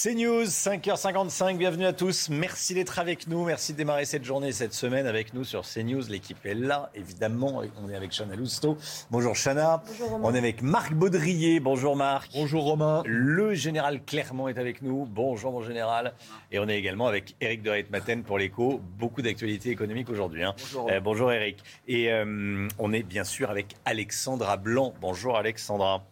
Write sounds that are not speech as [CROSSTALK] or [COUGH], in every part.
C'est News, 5h55, bienvenue à tous. Merci d'être avec nous, merci de démarrer cette journée, cette semaine avec nous sur CNews. L'équipe est là, évidemment. On est avec Chana Lousteau. Bonjour Chana. Bonjour On est avec Marc Baudrier. Bonjour Marc. Bonjour Romain. Le général Clermont est avec nous. Bonjour mon général. Et on est également avec Eric de Maten pour l'écho. Beaucoup d'actualités économiques aujourd'hui. hein. Bonjour. Euh, bonjour Eric. Et euh, on est bien sûr avec Alexandra Blanc. Bonjour Alexandra.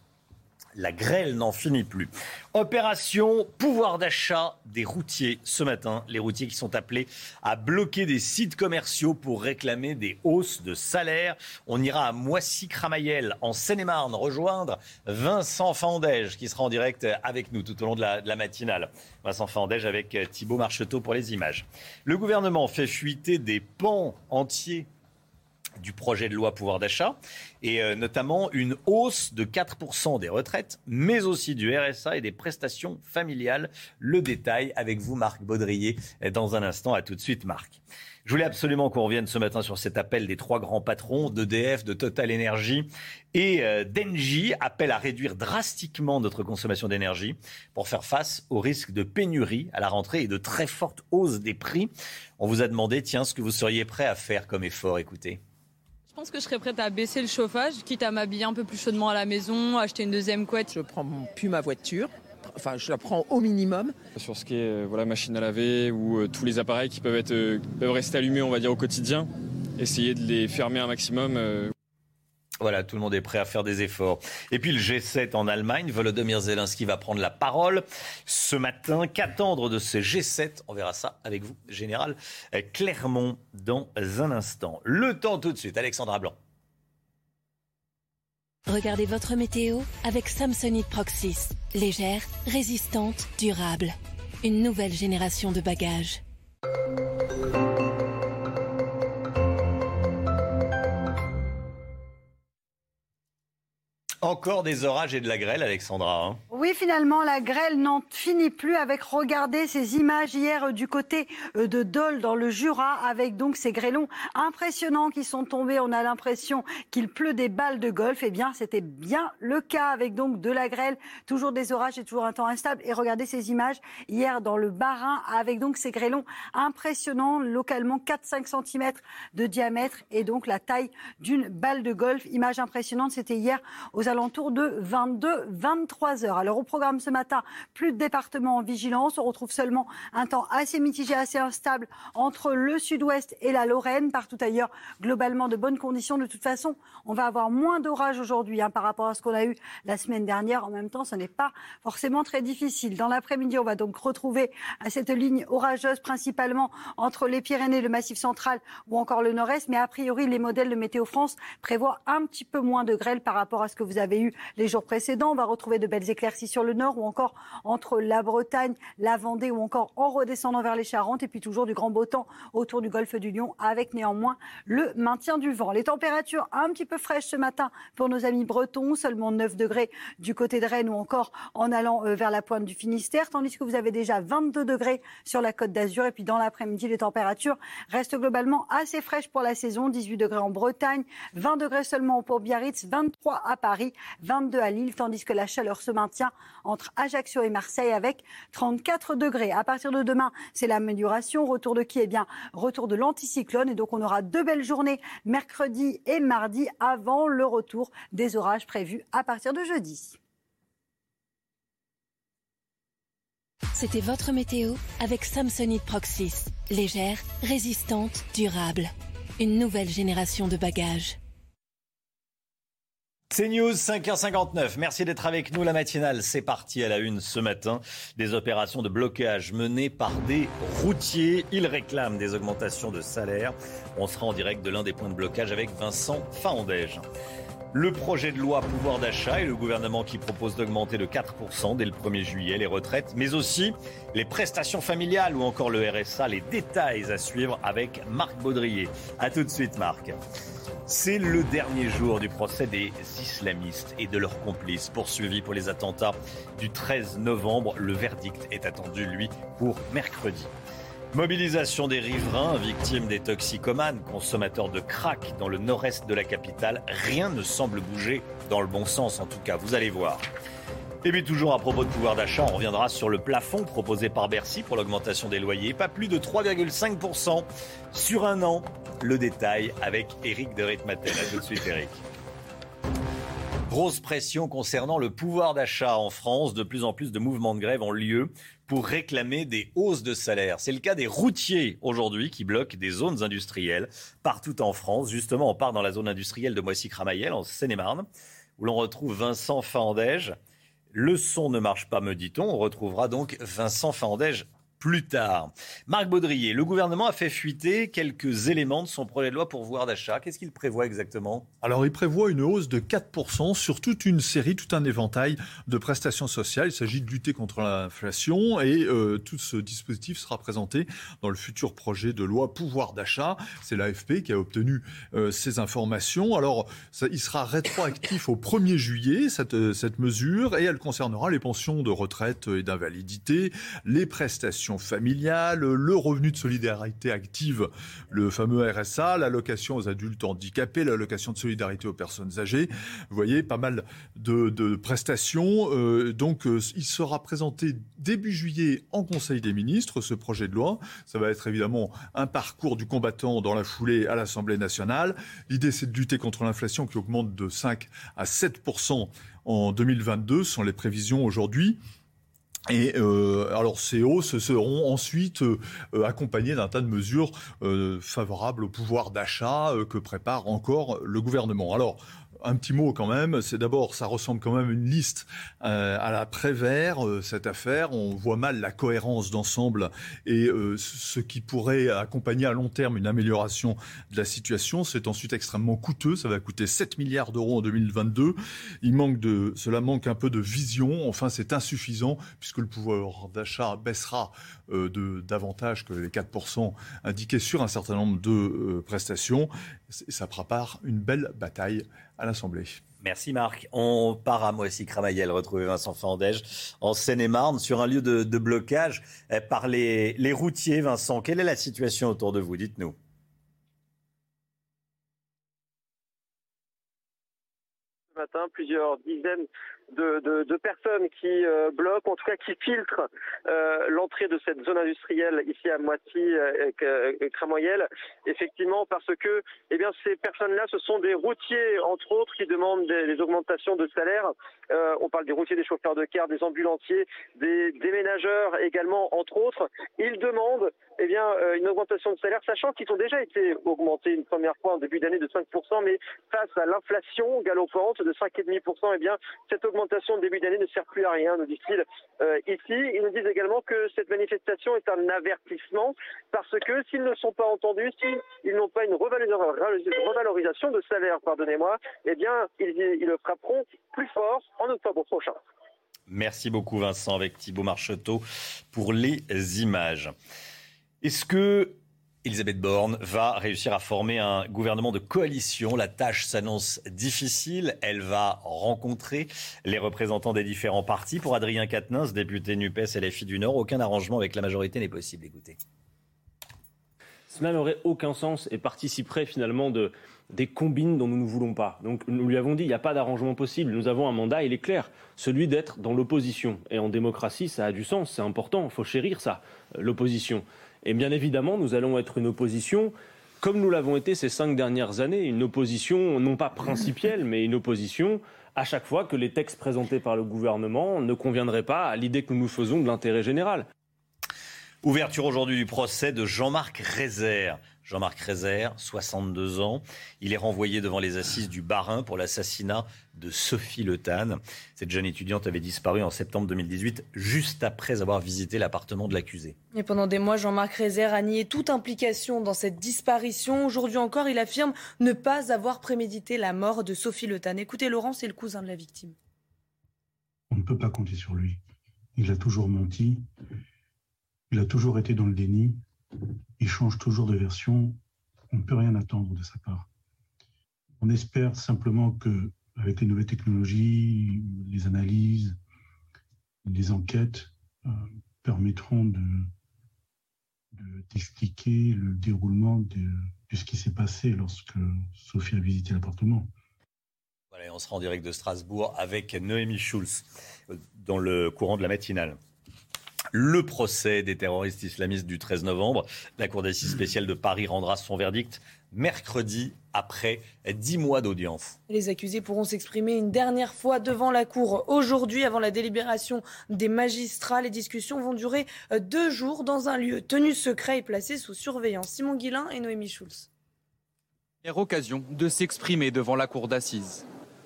La grêle n'en finit plus. Opération pouvoir d'achat des routiers. Ce matin, les routiers qui sont appelés à bloquer des sites commerciaux pour réclamer des hausses de salaire. On ira à Moissy-Cramayel, en Seine-et-Marne, rejoindre Vincent Fandège, qui sera en direct avec nous tout au long de la, matinale. Vincent Fandège avec euh, Thibault Marcheteau pour les images. Le gouvernement fait fuiter des pans entiers du projet de loi pouvoir d'achat, et euh, notamment une hausse de 4% des retraites, mais aussi du RSA et des prestations familiales. Le détail avec vous, Marc Baudrier, euh, dans un instant. À tout de suite, Marc. Je voulais absolument qu'on revienne ce matin sur cet appel des trois grands patrons d'EDF, de Total Energy et euh, d'Engie, appel à réduire drastiquement notre consommation d'énergie pour faire face au risque de pénurie à la rentrée et de très forte hausse des prix. On vous a demandé, tiens, ce que vous seriez prêt à faire comme effort. Écoutez. Je pense que je serais prête à baisser le chauffage, quitte à m'habiller un peu plus chaudement à la maison, acheter une deuxième couette. Je prends plus ma voiture. Enfin, je la prends au minimum. Sur ce qui est euh, voilà, machine à laver ou euh, tous les appareils qui peuvent, être, euh, peuvent rester allumés, on va dire, au quotidien, essayer de les fermer un maximum. euh, Voilà, tout le monde est prêt à faire des efforts. Et puis le G7 en Allemagne, Volodymyr Zelensky va prendre la parole ce matin. Qu'attendre de ce G7 On verra ça avec vous, Général Clermont, dans un instant. Le temps tout de suite, Alexandra Blanc. Regardez votre météo avec Samsonite Proxys. Légère, résistante, durable. Une nouvelle génération de bagages. Encore des orages et de la grêle, Alexandra. hein. Oui, finalement, la grêle n'en finit plus avec, regardez ces images hier euh, du côté euh, de Dole dans le Jura, avec donc ces grêlons impressionnants qui sont tombés. On a l'impression qu'il pleut des balles de golf. Eh bien, c'était bien le cas avec donc de la grêle, toujours des orages et toujours un temps instable. Et regardez ces images hier dans le Bas-Rhin avec donc ces grêlons impressionnants, localement 4-5 cm de diamètre et donc la taille d'une balle de golf. Image impressionnante, c'était hier aux alentours de 22-23 heures. Alors au programme ce matin, plus de départements en vigilance. On retrouve seulement un temps assez mitigé, assez instable entre le sud-ouest et la Lorraine. Partout ailleurs, globalement de bonnes conditions. De toute façon, on va avoir moins d'orages aujourd'hui hein, par rapport à ce qu'on a eu la semaine dernière. En même temps, ce n'est pas forcément très difficile. Dans l'après-midi, on va donc retrouver euh, cette ligne orageuse principalement entre les Pyrénées, le Massif central ou encore le Nord-Est. Mais a priori, les modèles de Météo France prévoient un petit peu moins de grêle par rapport à ce que vous avez eu les jours précédents. On va retrouver de belles éclaircies sur le nord ou encore entre la Bretagne, la Vendée ou encore en redescendant vers les Charentes. Et puis toujours du grand beau temps autour du golfe du Lion avec néanmoins le maintien du vent. Les températures un petit peu fraîches ce matin pour nos amis bretons, seulement 9 degrés du côté de Rennes ou encore en allant euh, vers la pointe du Finistère, tandis que vous avez déjà 22 degrés sur la côte d'Azur. Et puis dans l'après-midi, les températures restent globalement assez fraîches pour la saison. 18 degrés en Bretagne, 20 degrés seulement pour Biarritz, 23 à Paris, 22 à Lille, tandis que la chaleur se maintient entre Ajaccio et Marseille avec 34 degrés. À partir de demain, c'est l'amélioration. Retour de qui? Eh bien, retour de l'anticyclone. Et donc, on aura deux belles journées mercredi et mardi avant le retour des orages prévus à partir de jeudi. C'était votre météo avec Samsonite Proxys. Légère, résistante, durable. Une nouvelle génération de bagages. C'est News 5h59. Merci d'être avec nous. La matinale, c'est parti à la une ce matin. Des opérations de blocage menées par des routiers. Ils réclament des augmentations de salaire. On sera en direct de l'un des points de blocage avec Vincent Faondège. Le projet de loi pouvoir d'achat et le gouvernement qui propose d'augmenter de 4% dès le 1er juillet les retraites, mais aussi les prestations familiales ou encore le RSA. Les détails à suivre avec Marc Baudrier. A tout de suite, Marc. C'est le dernier jour du procès des islamistes et de leurs complices poursuivis pour les attentats du 13 novembre. Le verdict est attendu, lui, pour mercredi. Mobilisation des riverains, victimes des toxicomanes, consommateurs de crack dans le nord-est de la capitale. Rien ne semble bouger dans le bon sens, en tout cas, vous allez voir. Et puis toujours à propos de pouvoir d'achat, on reviendra sur le plafond proposé par Bercy pour l'augmentation des loyers, pas plus de 3,5% sur un an. Le détail avec Eric de Ritmatel. A tout de suite Eric. Grosse pression concernant le pouvoir d'achat en France. De plus en plus de mouvements de grève ont lieu pour réclamer des hausses de salaire. C'est le cas des routiers aujourd'hui qui bloquent des zones industrielles partout en France. Justement, on part dans la zone industrielle de Moissy-Cramayel en Seine-et-Marne où l'on retrouve Vincent Fandège. Le son ne marche pas, me dit-on. On retrouvera donc Vincent Fandège plus tard. Marc Baudrier, le gouvernement a fait fuiter quelques éléments de son projet de loi pour pouvoir d'achat. Qu'est-ce qu'il prévoit exactement? Alors, il prévoit une hausse de 4% sur toute une série, tout un éventail de prestations sociales. Il s'agit de lutter contre l'inflation et euh, tout ce dispositif sera présenté dans le futur projet de loi pouvoir d'achat. C'est l'AFP qui a obtenu euh, ces informations. Alors, il sera rétroactif au 1er juillet, euh, cette mesure, et elle concernera les pensions de retraite et d'invalidité, les prestations familiale, le revenu de solidarité active, le fameux RSA, l'allocation aux adultes handicapés, l'allocation de solidarité aux personnes âgées. Vous voyez, pas mal de, prestations. Euh, donc, euh, il sera présenté début juillet en Conseil des ministres, ce projet de loi. Ça va être évidemment un parcours du combattant dans la foulée à l'Assemblée nationale. L'idée, c'est de lutter contre l'inflation qui augmente de 5 à 7 en 2022, ce sont les prévisions aujourd'hui. Et euh, alors ces hausses seront ensuite euh, accompagnées d'un tas de mesures euh, favorables au pouvoir d'achat que prépare encore le gouvernement. Alors un petit mot quand même, c'est d'abord, ça ressemble quand même à une liste euh, à la Prévert, euh, cette affaire. On voit mal la cohérence d'ensemble et euh, ce qui pourrait accompagner à long terme une amélioration de la situation. C'est ensuite extrêmement coûteux, ça va coûter 7 milliards d'euros en 2022. Il manque de, cela manque un peu de vision. Enfin, c'est insuffisant puisque le pouvoir d'achat baissera de, davantage que les 4% indiqués sur un certain nombre de prestations. Ça prépare une belle bataille à l'Assemblée. Merci Marc. On part à Moissy-Cramayel, retrouver Vincent Fandège en Seine-et-Marne sur un lieu de, blocage eh, par les, les routiers. Vincent, quelle est la situation autour de vous? Dites-nous. Ce matin, plusieurs dizaines de, personnes qui euh, bloquent, en tout cas qui filtrent euh, l'entrée de cette zone industrielle ici à Moitié euh, et Cramoyel, effectivement parce que eh bien ces personnes-là, ce sont des routiers entre autres qui demandent des, augmentations de salaire. on parle des routiers, des chauffeurs de car, des ambulanciers, des déménageurs également entre autres. Ils demandent eh bien, une augmentation de salaire, sachant qu'ils ont déjà été augmentés une première fois en début d'année de 5%, mais face à l'inflation galopante de 5,5%, eh bien, cette augmentation l'augmentation de début d'année ne sert plus à rien, nous disent-ils euh, ici. Ils nous disent également que cette manifestation est un avertissement parce que s'ils ne sont pas entendus, s'ils n'ont pas une revalorisation de salaire, pardonnez-moi, eh bien, ils, le frapperont plus fort en octobre prochain. Merci beaucoup Vincent avec Thibault Marcheteau pour les images. Est-ce que Elisabeth Borne va réussir à former un gouvernement de coalition. La tâche s'annonce difficile. Elle va rencontrer les représentants des différents partis. Pour Adrien Quatennens, député NUPES LFI du Nord, aucun arrangement avec la majorité n'est possible. Écoutez. Cela n'aurait aucun sens et participerait finalement de, des combines dont nous ne voulons pas. Donc nous lui avons dit, il n'y a pas d'arrangement possible. Nous avons un mandat, il est clair, celui d'être dans l'opposition. Et en démocratie, ça a du sens, c'est important, il faut chérir ça, l'opposition. Et bien évidemment, nous allons être une opposition comme nous l'avons été ces cinq dernières années, une opposition non pas principielle, mais une opposition à chaque fois que les textes présentés par le gouvernement ne conviendraient pas à l'idée que nous nous faisons de l'intérêt général. Ouverture aujourd'hui du procès de Jean-Marc Rézère. Jean-Marc Rézère, 62 ans. Il est renvoyé devant les assises du Barin pour l'assassinat de Sophie Le Tan. Cette jeune étudiante avait disparu en septembre 2018, juste après avoir visité l'appartement de l'accusé. Et pendant des mois, Jean-Marc Rézère a nié toute implication dans cette disparition. Aujourd'hui encore, il affirme ne pas avoir prémédité la mort de Sophie Le Tan. Écoutez, Laurent, c'est le cousin de la victime. On ne peut pas compter sur lui. Il a toujours menti. Il a toujours été dans le déni. Il change toujours de version. On ne peut rien attendre de sa part. On espère simplement que, avec les nouvelles technologies, les analyses, les enquêtes euh, permettront de d'expliquer le déroulement de, de ce qui s'est passé lorsque Sophie a visité l'appartement. On sera en direct de Strasbourg avec Noémie Schulz euh, dans le courant de la matinale le procès des terroristes islamistes du 13 novembre. La Cour d'assises spéciale de Paris rendra son verdict mercredi après dix mois d'audience. Les accusés pourront s'exprimer une dernière fois devant la Cour aujourd'hui avant la délibération des magistrats. Les discussions vont durer deux jours dans un lieu tenu secret et placé sous surveillance. Simon Guillain et Noémie Schulz. Occasion de s'exprimer devant la Cour d'assises.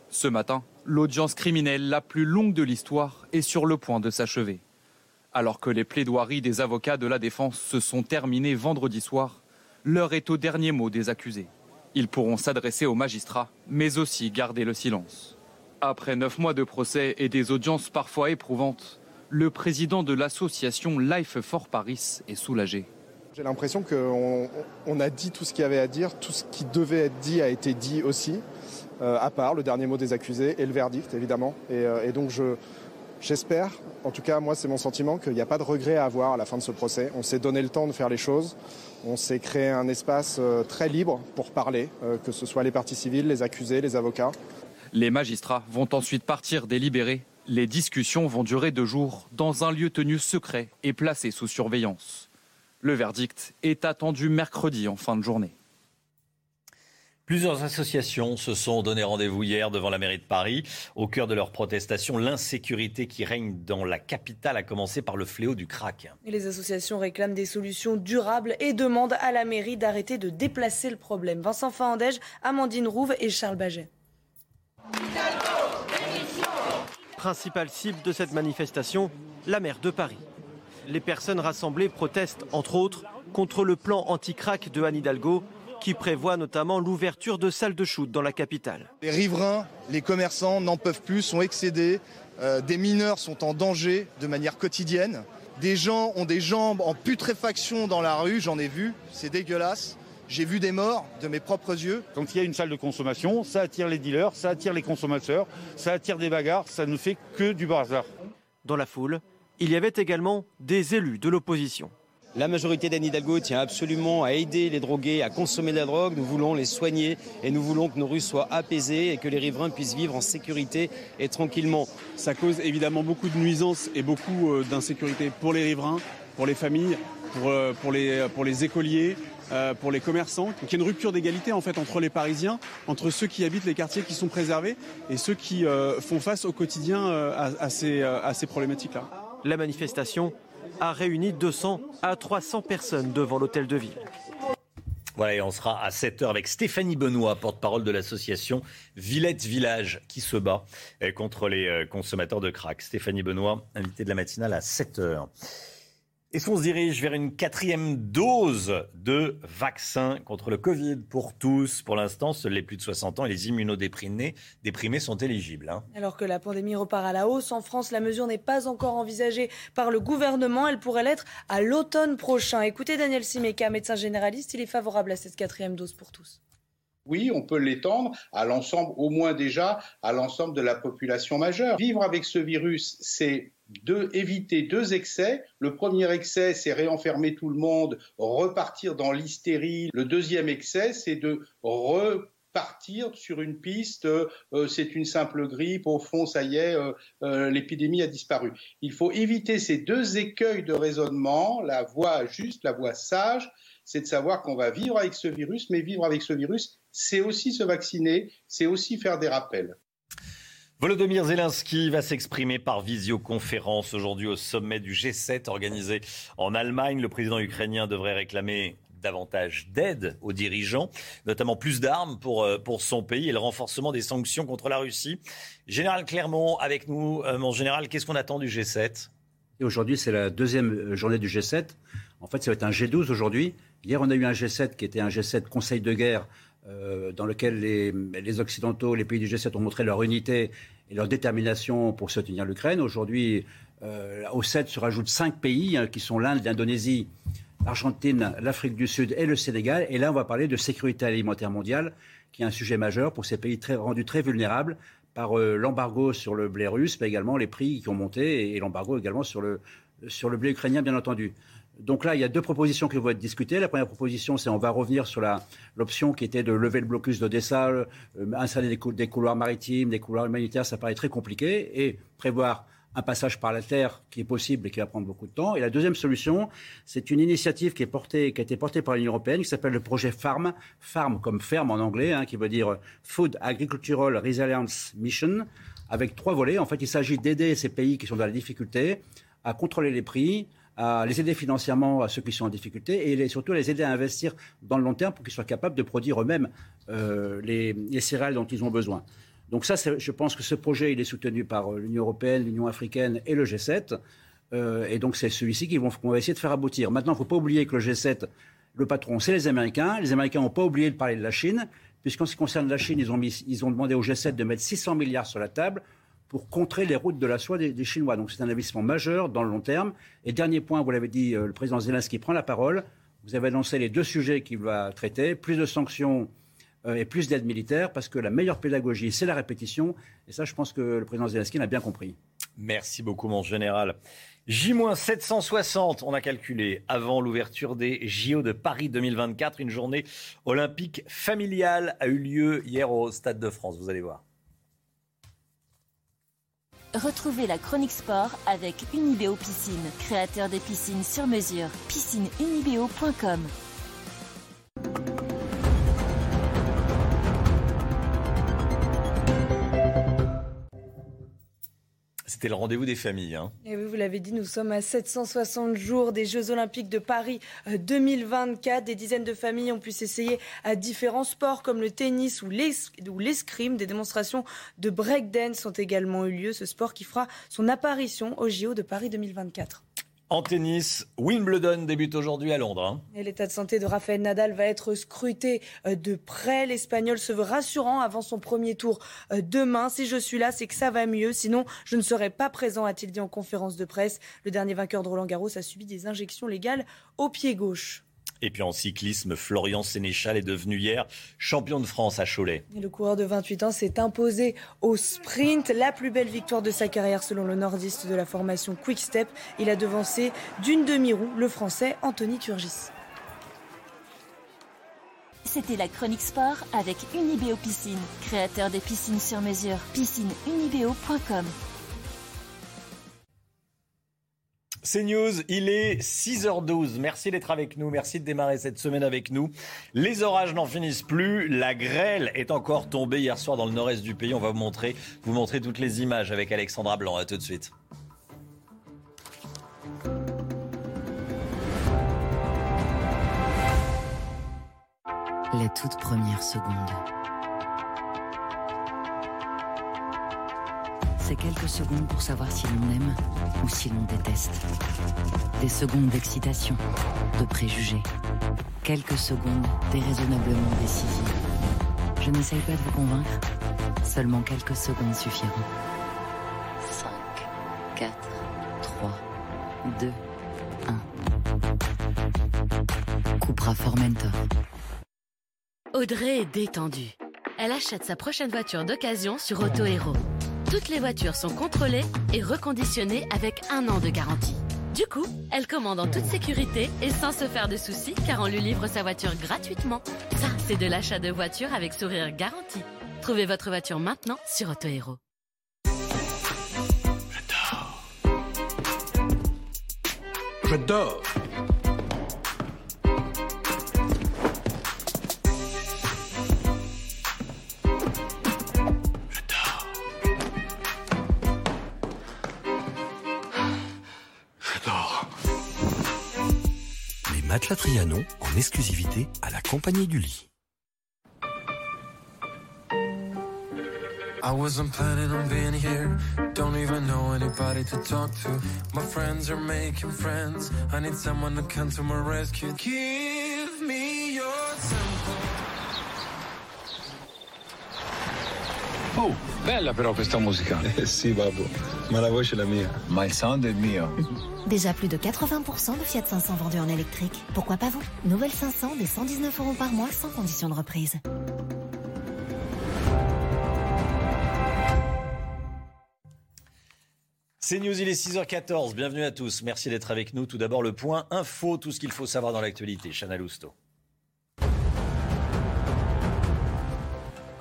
Ce matin, l'audience criminelle la plus longue de l'histoire est sur le point de s'achever. Alors que les plaidoiries des avocats de la défense se sont terminées vendredi soir, l'heure est au dernier mot des accusés. Ils pourront s'adresser aux magistrats, mais aussi garder le silence. Après neuf mois de procès et des audiences parfois éprouvantes, le président de l'association Life for Paris est soulagé. J'ai l'impression qu'on a dit tout ce qu'il y avait à dire, tout ce qui devait être dit a été dit aussi, euh, à part le dernier mot des accusés et le verdict évidemment. Et, euh, et donc je, J'espère, en tout cas moi c'est mon sentiment, qu'il n'y a pas de regret à avoir à la fin de ce procès. On s'est donné le temps de faire les choses, on s'est créé un espace euh, très libre pour parler, euh, que ce soit les parties civiles, les accusés, les avocats. Les magistrats vont ensuite partir délibérer. Les discussions vont durer deux jours dans un lieu tenu secret et placé sous surveillance. Le verdict est attendu mercredi en fin de journée. Plusieurs associations se sont donné rendez-vous hier devant la mairie de Paris. Au cœur de leur protestation, l'insécurité qui règne dans la capitale, a commencé par le fléau du crack. Et les associations réclament des solutions durables et demandent à la mairie d'arrêter de déplacer le problème. Vincent Fahandège, Amandine Rouve et Charles Baget. Principale cible de cette manifestation, la maire de Paris. Les personnes rassemblées protestent, entre autres, contre le plan anti-crack de Anne Hidalgo qui prévoit notamment l'ouverture de salles de shoot dans la capitale. Les riverains, les commerçants n'en peuvent plus, sont excédés. Euh, des mineurs sont en danger de manière quotidienne. Des gens ont des jambes en putréfaction dans la rue, j'en ai vu, c'est dégueulasse. J'ai vu des morts de mes propres yeux. Quand il y a une salle de consommation, ça attire les dealers, ça attire les consommateurs, ça attire des bagarres, ça ne fait que du bazar. Dans la foule, il y avait également des élus de l'opposition. La majorité d'Anne Hidalgo tient absolument à aider les drogués à consommer de la drogue. Nous voulons les soigner et nous voulons que nos rues soient apaisées et que les riverains puissent vivre en sécurité et tranquillement. Ça cause évidemment beaucoup de nuisances et beaucoup euh, d'insécurité pour les riverains, pour les familles, pour, euh, pour, les, pour les écoliers, euh, pour les commerçants. Donc il y a une rupture d'égalité en fait entre les Parisiens, entre ceux qui habitent les quartiers qui sont préservés et ceux qui font face au quotidien à, ces, à ces problématiques-là. La manifestation a réuni 200 à 300 personnes devant l'hôtel de ville. Voilà, et on sera à 7h avec Stéphanie Benoît, porte-parole de l'association Villette Village, qui se bat euh, contre les euh, consommateurs de crack. Stéphanie Benoît, invitée de la matinale à 7h. Et si on se dirige vers une quatrième dose de vaccin contre le Covid pour tous Pour l'instant, seuls les plus de 60 ans et les immunodéprimés déprimés sont éligibles. Hein. Alors que la pandémie repart à la hausse en France, la mesure n'est pas encore envisagée par le gouvernement. Elle pourrait l'être à l'automne prochain. Écoutez Daniel Simeka, médecin généraliste, il est favorable à cette quatrième dose pour tous. Oui, on peut l'étendre à l'ensemble, au moins déjà, à l'ensemble de la population majeure. Vivre avec ce virus, c'est de éviter deux excès. Le premier excès, c'est réenfermer tout le monde, repartir dans l'hystérie. Le deuxième excès, c'est de repartir sur une piste, euh, c'est une simple grippe, au fond, ça y est, euh, euh, l'épidémie a disparu. Il faut éviter ces deux écueils de raisonnement. La voie juste, la voie sage, c'est de savoir qu'on va vivre avec ce virus, mais vivre avec ce virus, c'est aussi se vacciner, c'est aussi faire des rappels. Volodymyr Zelensky va s'exprimer par visioconférence aujourd'hui au sommet du G7 organisé en Allemagne. Le président ukrainien devrait réclamer davantage d'aide aux dirigeants, notamment plus d'armes pour, euh, pour son pays et le renforcement des sanctions contre la Russie. Général Clermont, avec nous, euh, mon général, qu'est-ce qu'on attend du G7 Aujourd'hui, c'est la deuxième euh, journée du G7. En fait, ça va être un G12 aujourd'hui. Hier, on a eu un G7 qui était un G7 Conseil de guerre euh, dans lequel les, Occidentaux, les pays du G7 ont montré leur unité et leur détermination pour soutenir l'Ukraine. Aujourd'hui, euh, au 7 se rajoutent cinq pays hein, qui sont l'Inde, l'Indonésie, l'Argentine, l'Afrique du Sud et le Sénégal. Et là, on va parler de sécurité alimentaire mondiale, qui est un sujet majeur pour ces pays très, rendus très vulnérables par euh, l'embargo sur le blé russe, mais également les prix qui ont monté et, l'embargo également sur le, sur le blé ukrainien, bien entendu. Donc là, il y a deux propositions qui vont être discutées. La première proposition, c'est on va revenir sur l'option qui était de lever le blocus d'Odessa, euh, installer des, couloirs maritimes, des couloirs humanitaires. Ça paraît très compliqué et prévoir un passage par la terre qui est possible et qui va prendre beaucoup de temps. Et la deuxième solution, c'est une initiative qui a été portée par l'Union européenne, qui s'appelle le projet FARM, FARM comme ferme en anglais, hein, qui veut dire Food Agricultural Resilience Mission, avec trois volets. En fait, il s'agit d'aider ces pays qui sont dans la difficulté à contrôler les prix, à les aider financièrement à ceux qui sont en difficulté et surtout les aider à investir dans le long terme pour qu'ils soient capables de produire eux-mêmes euh, les, céréales dont ils ont besoin. Donc ça, je pense que ce projet, il est soutenu par euh, l'Union européenne, l'Union africaine et le G7. Euh, et donc c'est celui-ci qu'on va essayer de faire aboutir. Maintenant, il ne faut pas oublier que le G7, le patron, c'est les Américains. Les Américains n'ont pas oublié de parler de la Chine, puisqu'en ce qui concerne la Chine, ils ont, ils ont demandé au G7 de mettre 600 milliards sur la table pour contrer les routes de la soie des, Chinois. Donc c'est un investissement majeur dans le long terme. Et dernier point, vous l'avez dit, euh, le président Zelensky prend la parole. Vous avez annoncé les deux sujets qu'il va traiter, plus de sanctions euh, et plus d'aide militaire, parce que la meilleure pédagogie, c'est la répétition. Et ça, je pense que le président Zelensky l'a bien compris. Merci beaucoup, mon général. J-760, on a calculé, avant l'ouverture des JO de Paris 2024, une journée olympique familiale a eu lieu hier au Stade de France. Vous allez voir. Retrouvez la chronique sport avec Unibéo Piscine, créateur des piscines sur mesure. Piscineunibéo.com C'était le rendez-vous des familles. Hein. Vous l'avez dit, nous sommes à 760 jours des Jeux Olympiques de Paris 2024. Euh, des dizaines de familles ont pu s'essayer à différents sports comme le tennis ou l'escrime. Des démonstrations de breakdance ont également eu lieu. Ce sport qui fera son apparition aux JO de Paris 2024. En tennis, Wimbledon débute aujourd'hui à Londres. Hein. Et l'état de santé de Rafael Nadal va être scruté euh, de près. L'Espagnol se veut rassurant avant son premier tour euh, demain. Si je suis là, c'est que ça va mieux. Sinon, je ne serai pas présent, a-t-il dit en conférence de presse. Le dernier vainqueur de Roland Garros a subi des injections légales au pied gauche. Et puis en cyclisme, Florian Sénéchal est devenu hier champion de France à Cholet. le coureur de 28 ans s'est imposé au sprint, la plus belle victoire de sa carrière selon le nordiste de la formation Quick Step. Il a devancé d'une demi-roue le français Anthony Turgis. C'était la chronique sport avec Unibéo Piscine, créateur des piscines sur mesure. Piscineunibéo.com C'est News, il est 6h12. Merci d'être avec nous, merci de démarrer cette semaine avec nous. Les orages n'en finissent plus, la grêle est encore tombée hier soir dans le nord-est du pays. On va vous montrer, vous montrer toutes les images avec Alexandra Blanc. À tout de suite. Les toutes premières secondes. Quelques secondes pour savoir si l'on aime ou si l'on déteste. Des secondes d'excitation, de préjugés. Quelques secondes déraisonnablement décisives. Je n'essaye pas de vous convaincre, seulement quelques secondes suffiront. 5, 4, 3, 2, 1. Cupra Formentor. Audrey est détendue. Elle achète sa prochaine voiture d'occasion sur Auto Hero. Toutes les voitures sont contrôlées et reconditionnées avec un an de garantie. Du coup, elle commande en toute sécurité et sans se faire de soucis car on lui livre sa voiture gratuitement. Ça, c'est de l'achat de voiture avec sourire garanti. Trouvez votre voiture maintenant sur Auto Hero. Je dors. Matelas Trianon en exclusivité à la compagnie du lit. I wasn't planning on being here. Don't even know anybody to talk to. My friends are making friends. I need someone to come to my rescue. Give me your tempo. Oh, bella però questa musica. [LAUGHS] Eh sì, babbo, ma la voce è la mia. Ma il sound è mio. Déjà plus de 80% de Fiat 500 vendus en électrique. Pourquoi pas vous? Nouvelle 500 des 119 euros par mois sans condition de reprise. C'est News, il est 6h14. Bienvenue à tous. Merci d'être avec nous. Tout d'abord, le point info, tout ce qu'il faut savoir dans l'actualité. Chana Lousteau.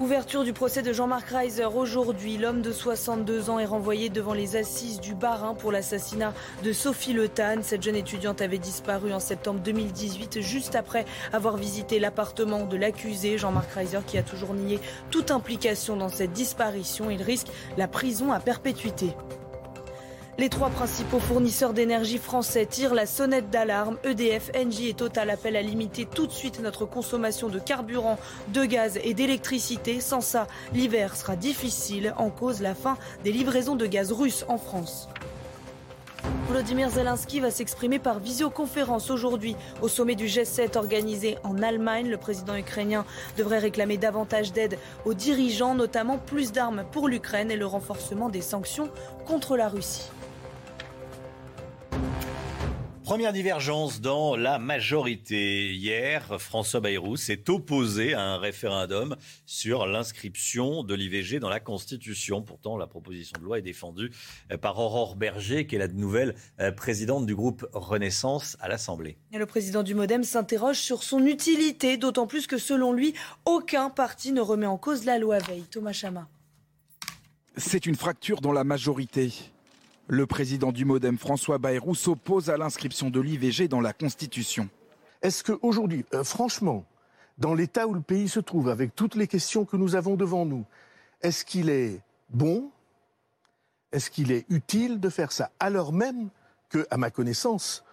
Ouverture du procès de Jean-Marc Reiser aujourd'hui. L'homme de 62 ans est renvoyé devant les assises du Barin pour l'assassinat de Sophie Le Tan. Cette jeune étudiante avait disparu en septembre 2018, juste après avoir visité l'appartement de l'accusé, Jean-Marc Reiser, qui a toujours nié toute implication dans cette disparition. Il risque la prison à perpétuité. Les trois principaux fournisseurs d'énergie français tirent la sonnette d'alarme. EDF, Engie et Total appellent à limiter tout de suite notre consommation de carburant, de gaz et d'électricité. Sans ça, l'hiver sera difficile. En cause la fin des livraisons de gaz russes en France. Volodymyr Zelensky va s'exprimer par visioconférence aujourd'hui au sommet du G7 organisé en Allemagne. Le président ukrainien devrait réclamer davantage d'aide aux dirigeants, notamment plus d'armes pour l'Ukraine et le renforcement des sanctions contre la Russie. Première divergence dans la majorité. Hier, François Bayrou s'est opposé à un référendum sur l'inscription de l'IVG dans la Constitution. Pourtant, la proposition de loi est défendue par Aurore Berger, qui est la nouvelle euh, présidente du groupe Renaissance à l'Assemblée. Le président du Modem s'interroge sur son utilité, d'autant plus que selon lui, aucun parti ne remet en cause la loi Veil. Thomas Chama. C'est une fracture dans la majorité. Le président du Modem, François Bayrou, s'oppose à l'inscription de l'IVG dans la Constitution. Est-ce qu'aujourd'hui, euh, franchement, dans l'état où le pays se trouve, avec toutes les questions que nous avons devant nous, est-ce qu'il est bon, est-ce qu'il est utile de faire ça Alors même que, à ma connaissance,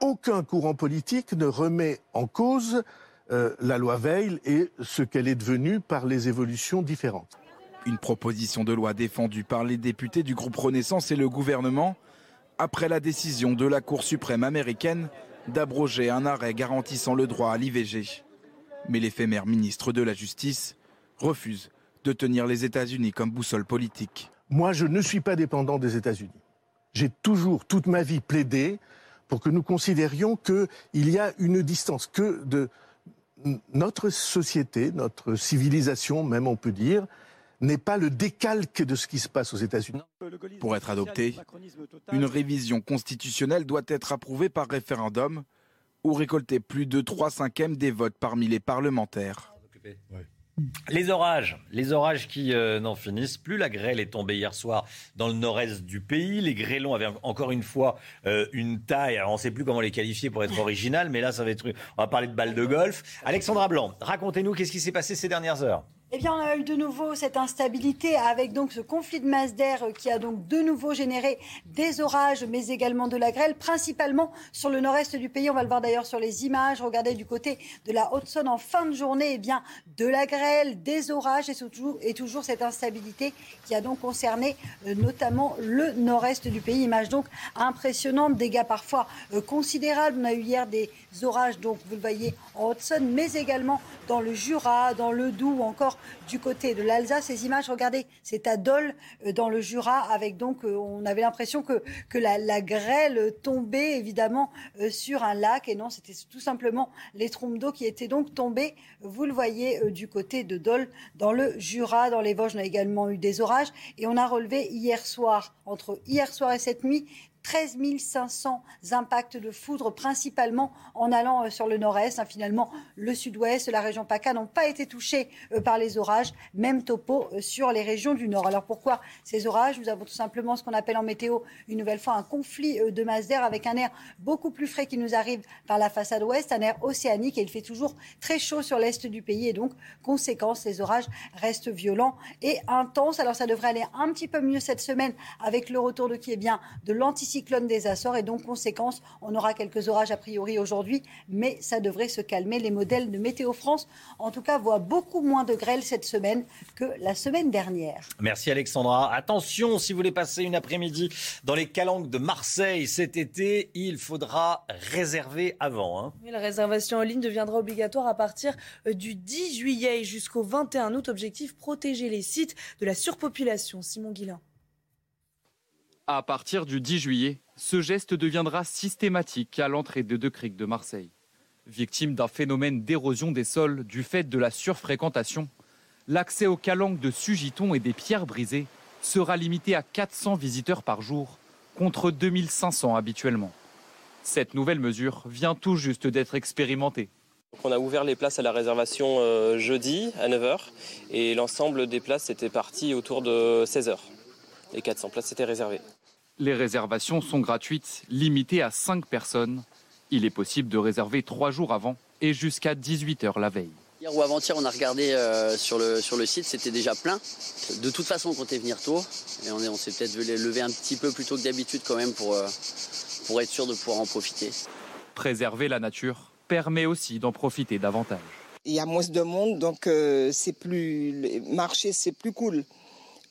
aucun courant politique ne remet en cause euh, la loi Veil et ce qu'elle est devenue par les évolutions différentes? Une proposition de loi défendue par les députés du groupe Renaissance et le gouvernement après la décision de la Cour suprême américaine d'abroger un arrêt garantissant le droit à l'IVG. Mais l'éphémère ministre de la Justice refuse de tenir les États-Unis comme boussole politique. Moi, je ne suis pas dépendant des États-Unis. J'ai toujours, toute ma vie, plaidé pour que nous considérions qu'il y a une distance, que de notre société, notre civilisation, même on peut dire, n'est pas le décalque de ce qui se passe aux États-Unis. Pour être adopté, une révision constitutionnelle doit être approuvée par référendum ou récolter plus de 3 cinquièmes des votes parmi les parlementaires. Les orages, les orages qui euh, n'en finissent plus. La grêle est tombée hier soir dans le nord-est du pays. Les grêlons avaient encore une fois euh, une taille. Alors on ne sait plus comment les qualifier pour être [LAUGHS] original, mais là ça va être. On va parler de balles de golf. Alexandra Blanc, racontez-nous qu'est-ce qui s'est passé ces dernières heures. Eh bien, on a eu de nouveau cette instabilité avec donc ce conflit de masse d'air qui a donc de nouveau généré des orages, mais également de la grêle, principalement sur le nord-est du pays. On va le voir d'ailleurs sur les images. Regardez du côté de la Haute-Saône en fin de journée, eh bien, de la grêle, des orages et toujours, et toujours cette instabilité qui a donc concerné euh, notamment le nord-est du pays. Image donc impressionnante, dégâts parfois euh, considérables. On a eu hier des orages, donc vous le voyez en Haute-Saône, mais également dans le Jura, dans le Doubs ou encore du côté de l'Alsace. Ces images, regardez, c'est à Dole, euh, dans le Jura, avec donc, euh, on avait l'impression que, la, grêle tombait évidemment euh, sur un lac. Et non, c'était tout simplement les trompes d'eau qui étaient donc tombées, vous le voyez, du côté de Dole, dans le Jura, dans les Vosges. On a également eu des orages. Et on a relevé hier soir, entre hier soir et cette nuit, 13 500 impacts de foudre, principalement en allant euh, sur le nord-est. Hein, finalement, le sud-ouest, la région PACA n'ont pas été touchés euh, par les orages. Même topo euh, sur les régions du nord. Alors pourquoi ces orages? Nous avons tout simplement ce qu'on appelle en météo une nouvelle fois un conflit de masse d'air avec un air beaucoup plus frais qui nous arrive par la façade ouest, un air océanique et il fait toujours très chaud sur l'est du pays et donc, conséquence, les orages restent violents et intenses. Alors ça devrait aller un petit peu mieux cette semaine avec le retour de qui? Est bien de l'anticipation l'anticyclone des Açores et donc conséquence, on aura quelques orages a priori aujourd'hui, mais ça devrait se calmer. Les modèles de Météo France, en tout cas, voient beaucoup moins de grêle cette semaine que la semaine dernière. Merci Alexandra. Attention, si vous voulez passer une après-midi dans les calanques de Marseille cet été, il faudra réserver avant. Hein. la réservation en ligne deviendra obligatoire à partir euh, du 10 juillet jusqu'au 21 août. Objectif protéger les sites de la surpopulation. Simon Guillain. À partir du 10 juillet, ce geste deviendra systématique à l'entrée de Deux Criques de Marseille. Victime d'un phénomène d'érosion des sols du fait de la surfréquentation, l'accès aux calanques de Sugiton et des pierres brisées sera limité à 400 visiteurs par jour, contre 2500 habituellement. Cette nouvelle mesure vient tout juste d'être expérimentée. On a ouvert les places à la réservation euh, jeudi à 9h et l'ensemble des places était parti autour de 16h. Les 400 places étaient réservées. Les réservations sont gratuites, limitées à 5 personnes. Il est possible de réserver 3 jours avant et jusqu'à 18h la veille. Hier ou avant-hier, on a regardé euh, sur, le, sur le site, c'était déjà plein. De toute façon, on comptait venir tôt. Et on, on s'est peut-être lever un petit peu plus tôt que d'habitude quand même pour, euh, pour être sûr de pouvoir en profiter. Préserver la nature permet aussi d'en profiter davantage. Il y a moins de monde, donc euh, c'est plus marcher, c'est plus cool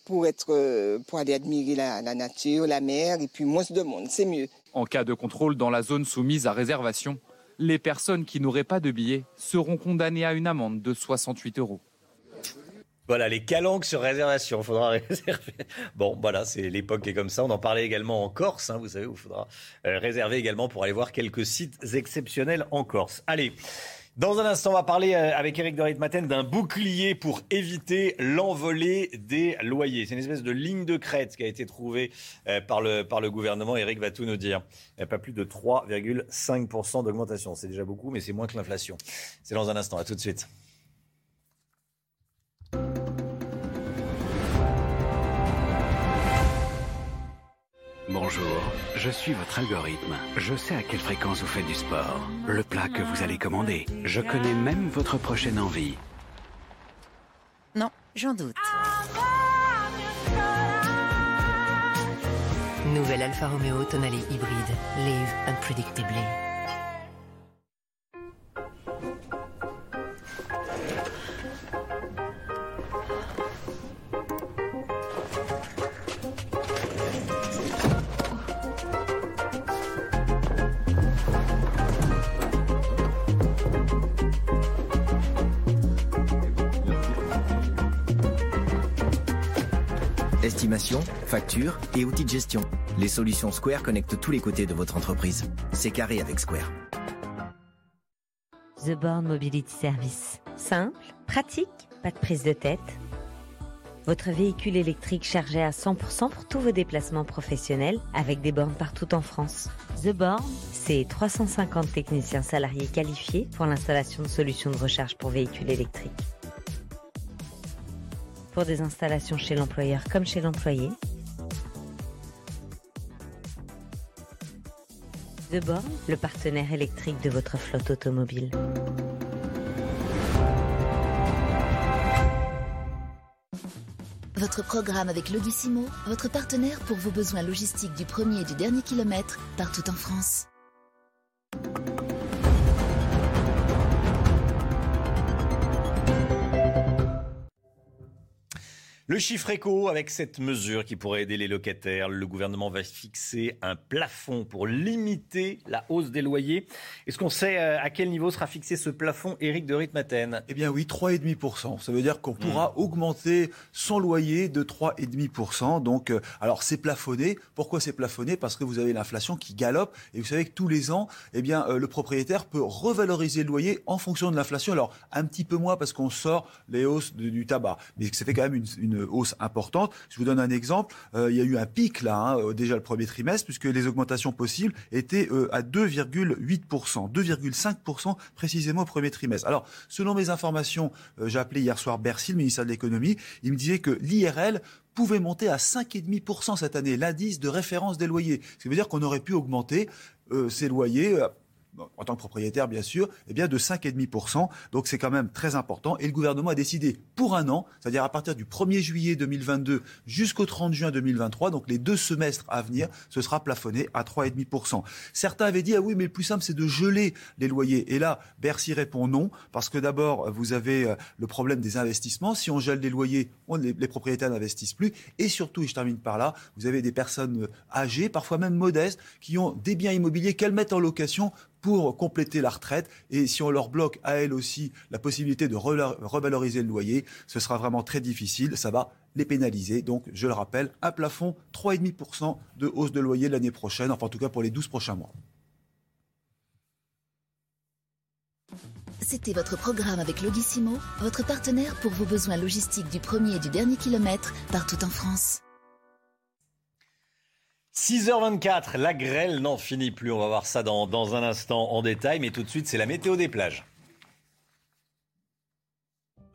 pour être pour aller admirer la, la, nature, la mer, et puis moins de monde, c'est mieux. En cas de contrôle dans la zone soumise à réservation, les personnes qui n'auraient pas de billets seront condamnées à une amende de 68 euros. Voilà, les calanques sur réservation, il faudra [LAUGHS] réserver. Bon, voilà, c'est l'époque qui est comme ça. On en parlait également en Corse, hein, vous savez, il faudra euh, réserver également pour aller voir quelques sites exceptionnels en Corse. Allez, dans un instant, on va parler euh, avec Eric de Maten d'un bouclier pour éviter l'envolée des loyers. C'est une espèce de ligne de crête qui a été trouvée euh, par le, par le gouvernement. Eric va tout nous dire. Pas plus de 3,5% d'augmentation. C'est déjà beaucoup, mais c'est moins que l'inflation. C'est dans un instant. À tout de suite. Bonjour, je suis votre algorithme. Je sais à quelle fréquence vous faites du sport, le plat que vous allez commander. Je connais même votre prochaine envie. Non, j'en doute. Nouvelle Alfa Romeo Tonale hybride. Live unpredictably. Estimation, facture et outils de gestion. Les solutions Square connectent tous les côtés de votre entreprise. C'est carré avec Square. The Born Mobility Service. Simple, pratique, pas de prise de tête. Votre véhicule électrique chargé à 100% pour tous vos déplacements professionnels avec des bornes partout en France. The Born, c'est 350 techniciens salariés qualifiés pour l'installation de solutions de recharge pour véhicules électriques pour des installations chez l'employeur comme chez l'employé. The Born, le partenaire électrique de votre flotte automobile. Votre programme avec Logissimo, votre partenaire pour vos besoins logistiques du premier et du dernier kilomètre, partout en France. Le chiffre éco, avec cette mesure qui pourrait aider les locataires, le gouvernement va fixer un plafond pour limiter la hausse des loyers. Est-ce qu'on sait euh, à quel niveau sera fixé ce plafond, Éric de Ritmaten? Eh bien oui, 3,5%. Ça veut dire qu'on pourra hmm. augmenter son loyer de 3,5%. Donc, euh, alors c'est plafonné. Pourquoi c'est plafonné? Parce que vous avez l'inflation qui galope et vous savez que tous les ans, eh bien euh, le propriétaire peut revaloriser le loyer en fonction de l'inflation. Alors un petit peu moins parce qu'on sort les hausses du tabac, mais ça fait quand même une hausse importante. Je vous donne un exemple. Euh, il y a eu un pic là, hein, euh, déjà le premier trimestre, puisque les augmentations possibles étaient euh, à 2,8%, 2,5% précisément au premier trimestre. Alors, selon mes informations, j'ai appelé hier soir Bercy, le ministère de l'économie, il me disait que l'IRL pouvait monter à 5,5% cette année, l'indice de référence des loyers. Ce qui veut dire qu'on aurait pu augmenter ces loyers en tant que propriétaire bien sûr, eh bien de 5,5%. Donc c'est quand même très important. Et le gouvernement a décidé pour un an, c'est-à-dire à partir du 1er juillet 2022 jusqu'au 30 juin 2023, donc les deux semestres à venir, ce sera plafonné à 3,5%. Certains avaient dit, ah oui, mais le plus simple, c'est de geler les loyers. Et là, Bercy répond non, parce que d'abord, vous avez euh, le problème des investissements. Si on gèle les loyers, les, les propriétaires n'investissent plus. Et surtout, et je termine par là, vous avez des personnes âgées, parfois même modestes, qui ont des biens immobiliers qu'elles mettent en location pour compléter la retraite. Et si on leur bloque à elles aussi la possibilité de revaloriser le loyer, ce sera vraiment très difficile. Ça va les pénaliser. Donc, je le rappelle, un plafond 3,5% de hausse de loyer l'année prochaine, enfin en tout cas pour les 12 prochains mois. C'était votre programme avec Logissimo, votre partenaire pour vos besoins logistiques du premier et du dernier kilomètre partout en France. 6h24, la grêle n'en finit plus. On va voir ça dans, un instant en détail, mais tout de suite, c'est la météo des plages.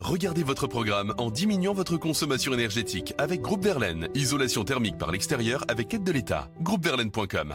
Regardez votre programme en diminuant votre consommation énergétique avec Groupe Verlaine. Isolation thermique par l'extérieur avec aide de l'État. Groupeverlaine.com.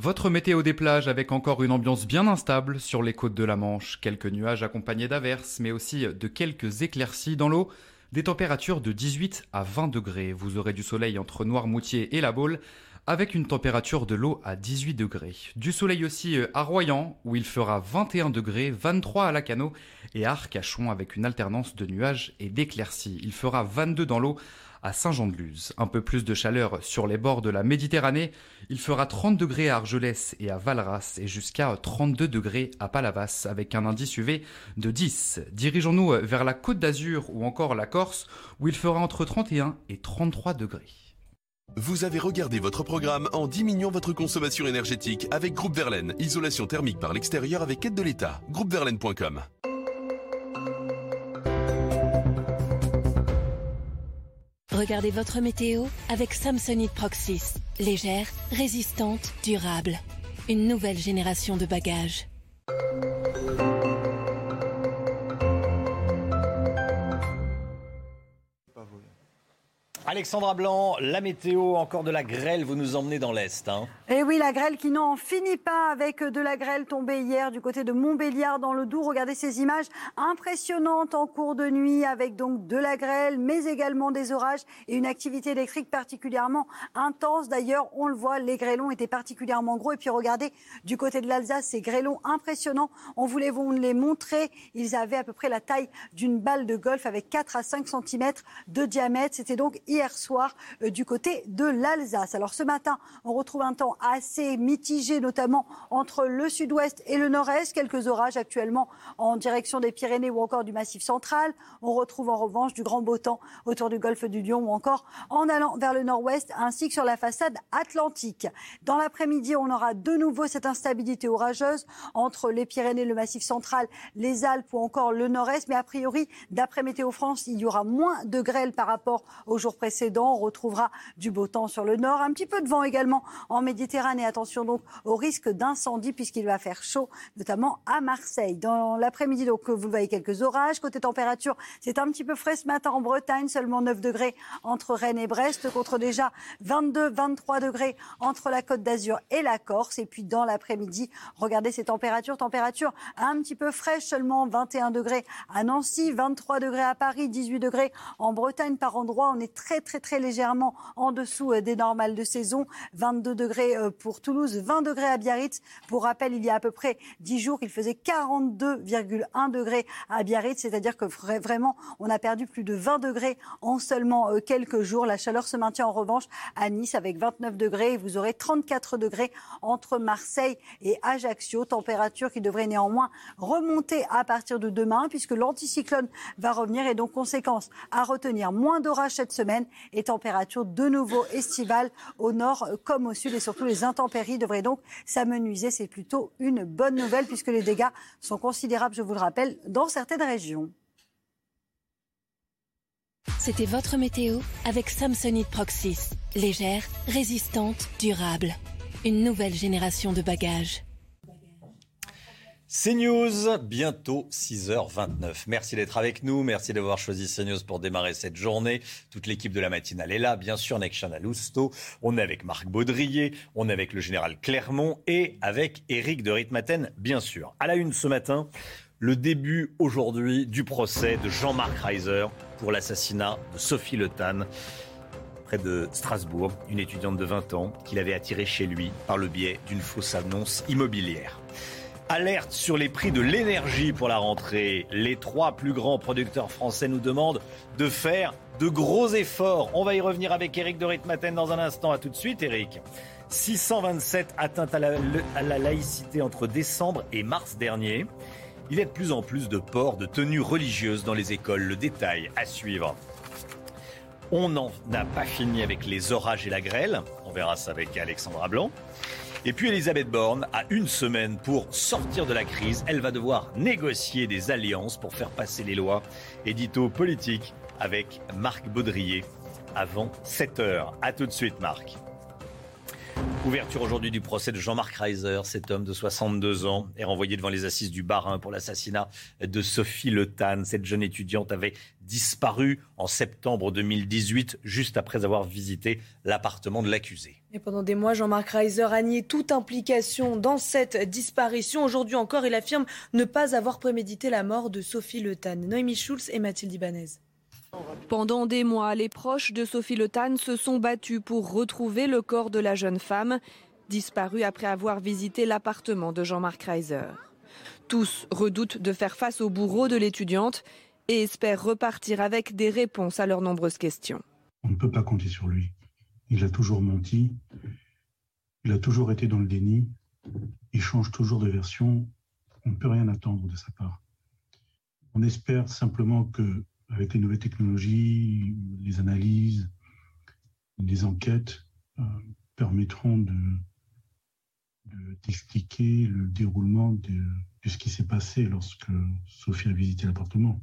Votre météo des plages avec encore une ambiance bien instable sur les côtes de la Manche. Quelques nuages accompagnés d'averses, mais aussi de quelques éclaircies dans l'eau. Des températures de 18 à 20 degrés. Vous aurez du soleil entre Noirmoutier et La Baule, avec une température de l'eau à 18 degrés. Du soleil aussi euh, à Royan, où il fera 21 degrés, 23 à Lacano et à Arcachon, avec une alternance de nuages et d'éclaircies. Il fera 22 dans l'eau à Saint-Jean-de-Luz. Un peu plus de chaleur sur les bords de la Méditerranée. Il fera 30 degrés à Argelès et à Valras et jusqu'à 32 degrés à Palavas avec un indice UV de 10. Dirigeons-nous vers la Côte d'Azur ou encore la Corse où il fera entre 31 et 33 degrés. Vous avez regardé votre programme en diminuant votre consommation énergétique avec Groupe Verlaine. Isolation thermique par l'extérieur avec aide de l'État. Groupeverlaine.com. Regardez votre météo avec Samsonite Proxys. Légère, résistante, durable. Une nouvelle génération de bagages. Alexandra Blanc, la météo, encore de la grêle, vous nous emmenez dans l'Est. Hein. Et oui, la grêle qui n'en finit pas avec de la grêle tombée hier du côté de Montbéliard dans le Doubs. Regardez ces images impressionnantes en cours de nuit avec donc de la grêle, mais également des orages et une activité électrique particulièrement intense. D'ailleurs, on le voit, les grêlons étaient particulièrement gros. Et puis regardez, du côté de l'Alsace, ces grêlons impressionnants. On voulait vous les montrer. Ils avaient à peu près la taille d'une balle de golf avec 4 à 5 cm de diamètre. C'était donc soir euh, du côté de l'Alsace. Alors ce matin, on retrouve un temps assez mitigé, notamment entre le sud-ouest et le nord-est. Quelques orages actuellement en direction des Pyrénées ou encore du Massif central. On retrouve en revanche du grand beau temps autour du golfe du Lion ou encore en allant vers le nord-ouest ainsi que sur la façade atlantique. Dans l'après-midi, on aura de nouveau cette instabilité orageuse entre les Pyrénées, le Massif central, les Alpes ou encore le nord-est. Mais a priori, d'après Météo France, il y aura moins de grêle par rapport aux jours précédents. On retrouvera du beau temps sur le nord, un petit peu de vent également en Méditerranée. Attention donc au risque d'incendie puisqu'il va faire chaud, notamment à Marseille. Dans l'après-midi, donc vous voyez quelques orages. Côté température, c'est un petit peu frais ce matin en Bretagne, seulement 9 degrés entre Rennes et Brest, contre déjà 22, 23 degrés entre la Côte d'Azur et la Corse. Et puis dans l'après-midi, regardez ces températures, température un petit peu fraîche, seulement 21 degrés à Nancy, 23 degrés à Paris, 18 degrés en Bretagne par endroit. On est très très très légèrement en dessous euh, des normales de saison. 22 degrés euh, pour Toulouse, 20 degrés à Biarritz. Pour rappel, il y a à peu près 10 jours, il faisait 42,1 degrés à Biarritz, c'est-à-dire que vraiment, on a perdu plus de 20 degrés en seulement euh, quelques jours. La chaleur se maintient en revanche à Nice avec 29 degrés vous aurez 34 degrés entre Marseille et Ajaccio, température qui devrait néanmoins remonter à partir de demain puisque l'anticyclone va revenir et donc conséquence à retenir moins d'orages cette semaine et température de nouveau estivale au nord comme au sud et surtout les intempéries devraient donc s'amenuiser. C'est plutôt une bonne nouvelle puisque les dégâts sont considérables, je vous le rappelle, dans certaines régions. C'était votre météo avec Samsonite Proxys. Légère, résistante, durable. Une nouvelle génération de bagages. CNews, bientôt 6h29. Merci d'être avec nous, merci d'avoir choisi CNews pour démarrer cette journée. Toute l'équipe de la matinale est là, bien sûr, avec Chana Lousteau, on est avec Marc Baudrier, on est avec le général Clermont et avec Éric de Ritmaten, bien sûr. À la une ce matin, le début aujourd'hui du procès de Jean-Marc Reiser pour l'assassinat de Sophie Le Tan près de Strasbourg, une étudiante de 20 ans qu'il avait attirée chez lui par le biais d'une fausse annonce immobilière. Alerte sur les prix de l'énergie pour la rentrée. Les trois plus grands producteurs français nous demandent de faire de gros efforts. On va y revenir avec Eric de Ritmaten dans un instant. À tout de suite, Eric. 627 atteintes à la, à la laïcité entre décembre et mars dernier. Il y a de plus en plus de ports de tenues religieuses dans les écoles. Le détail à suivre. On n'en a pas fini avec les orages et la grêle. On verra ça avec Alexandra Blanc. Et puis Elisabeth Borne a une semaine pour sortir de la crise. Elle va devoir négocier des alliances pour faire passer les lois. Édito politique avec Marc Baudrier avant 7 heures. A tout de suite Marc. Ouverture aujourd'hui du procès de Jean-Marc Reiser. Cet homme de 62 ans est renvoyé devant les assises du Barin pour l'assassinat de Sophie Le Tan. Cette jeune étudiante avait disparu en septembre 2018, juste après avoir visité l'appartement de l'accusé. Et pendant des mois, Jean-Marc Reiser a nié toute implication dans cette disparition. Aujourd'hui encore, il affirme ne pas avoir prémédité la mort de Sophie Le Tan. Noémie Schulz et Mathilde Ibanez. Pendant des mois, les proches de Sophie Le Tan se sont battus pour retrouver le corps de la jeune femme, disparue après avoir visité l'appartement de Jean-Marc Reiser. Tous redoutent de faire face au bourreau de l'étudiante et espèrent repartir avec des réponses à leurs nombreuses questions. On ne peut pas compter sur lui. Il a toujours menti, il a toujours été dans le déni, il change toujours de version, on ne peut rien attendre de sa part. On espère simplement que avec les nouvelles technologies, les analyses, les enquêtes euh, permettront de d'expliquer le déroulement de, de, ce qui s'est passé lorsque Sophie a visité l'appartement.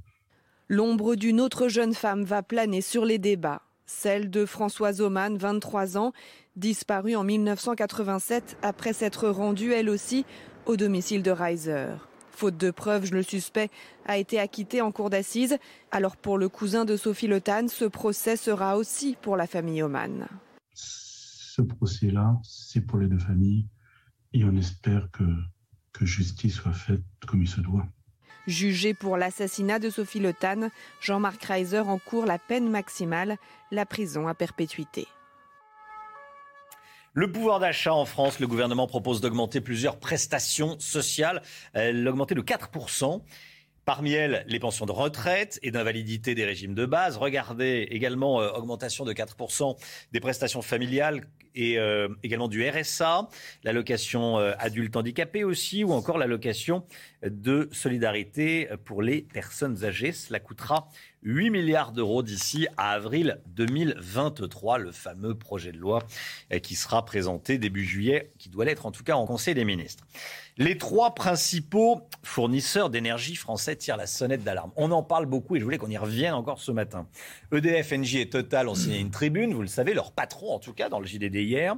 L'ombre d'une autre jeune femme va planer sur les débats, celle de Françoise Oman, 23 ans, disparue en 1987 après s'être rendue elle aussi au domicile de Reiser. Faute de preuves, le suspect a été acquitté en cour d'assises. Alors pour le cousin de Sophie Le Tan, ce procès sera aussi pour la famille Oman. Ce procès-là, c'est pour les deux familles et on espère que, que justice soit faite comme il se doit. Jugé pour l'assassinat de Sophie Le Tan, Jean-Marc Reiser encourt la peine maximale, la prison à perpétuité. Le pouvoir d'achat en France, le gouvernement propose d'augmenter plusieurs prestations sociales, euh, l'augmenter de 4%. Parmi elles, les pensions de retraite et d'invalidité des régimes de base. Regardez également euh, augmentation de 4% des prestations familiales et euh, également du RSA, l'allocation euh, adulte handicapé aussi, ou encore l'allocation de solidarité pour les personnes âgées. Cela coûtera 8 milliards d'euros d'ici à avril 2023, le fameux projet de loi euh, qui sera présenté début juillet, qui doit l'être en tout cas en Conseil des ministres. Les trois principaux fournisseurs d'énergie français tirent la sonnette d'alarme. On en parle beaucoup et je voulais qu'on y revienne encore ce matin. EDF, Engie et Total ont signé une tribune, vous le savez, leur patron en tout cas dans le JDD hier.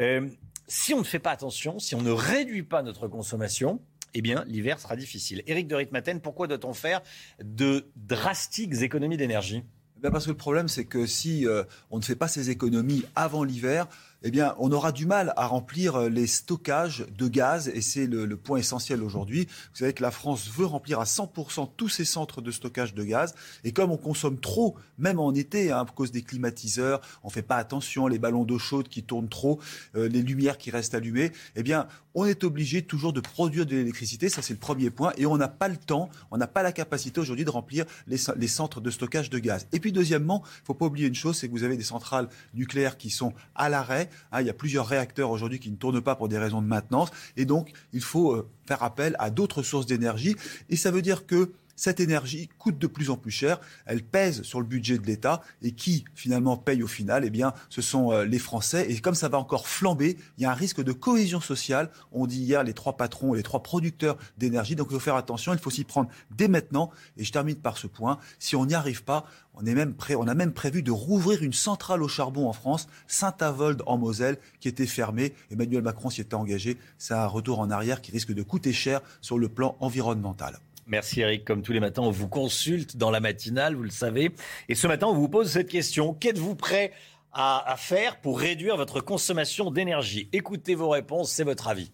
Euh, si on ne fait pas attention, si on ne réduit pas notre consommation, eh bien, l'hiver sera difficile. Éric de Ritmaten, pourquoi doit-on faire de drastiques économies d'énergie? Ben Parce que le problème, c'est que si euh, on ne fait pas ces économies avant l'hiver, eh bien, on aura du mal à remplir euh, les stockages de gaz, et c'est le, point essentiel aujourd'hui. Vous savez que la France veut remplir à 100% tous ses centres de stockage de gaz, et comme on consomme trop, même en été, hein, à cause des climatiseurs, on fait pas attention, les ballons d'eau chaude qui tournent trop, euh, les lumières qui restent allumées, eh bien, on est obligé toujours de produire de l'électricité, ça c'est le premier point, et on n'a pas le temps, on n'a pas la capacité aujourd'hui de remplir les, centres de stockage de gaz. Et puis deuxièmement, il faut pas oublier une chose, c'est que vous avez des centrales nucléaires qui sont à l'arrêt, hein, il y a plusieurs réacteurs aujourd'hui qui ne tournent pas pour des raisons de maintenance, et donc il faut euh, faire appel à d'autres sources d'énergie, et ça veut dire que cette énergie coûte de plus en plus cher, elle pèse sur le budget de l'État et qui finalement paye au final? Eh bien, ce sont euh, les Français. Et comme ça va encore flamber, il y a un risque de cohésion sociale. On dit hier les trois patrons et les trois producteurs d'énergie. Donc il faut faire attention, il faut s'y prendre dès maintenant. Et je termine par ce point. Si on n'y arrive pas, on, est même prêt, on a même prévu de rouvrir une centrale au charbon en France, Saint-Avold en Moselle, qui était fermée. Emmanuel Macron s'y était engagé. C'est un retour en arrière qui risque de coûter cher sur le plan environnemental. Merci Eric. Comme tous les matins, on vous consulte dans la matinale, vous le savez. Et ce matin, on vous pose cette question. Qu'êtes-vous prêt à, faire pour réduire votre consommation d'énergie? Écoutez vos réponses, c'est votre avis.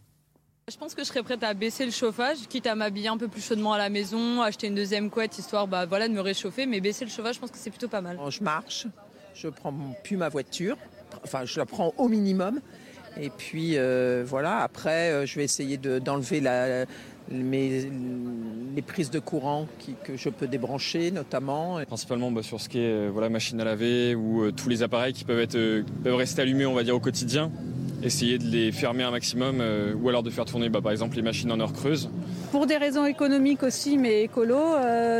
Je pense que je serais prête à baisser le chauffage, quitte à m'habiller un peu plus chaudement à la maison, acheter une deuxième couette histoire bah, voilà, de me réchauffer, mais baisser le chauffage, je pense que c'est plutôt pas mal. Je marche, je prends plus ma voiture, enfin je la prends au minimum. Et puis euh, voilà, après euh, je vais essayer d'enlever la, les prises de courant que je peux débrancher notamment. Principalement bah, sur ce qui est euh, voilà, machine à laver ou euh, tous les appareils qui peuvent, être, euh, peuvent rester allumés on va dire, au quotidien. Essayer de les fermer un maximum ou alors de faire tourner bah, par exemple les machines en heure creuse. Pour des raisons économiques aussi mais écolo,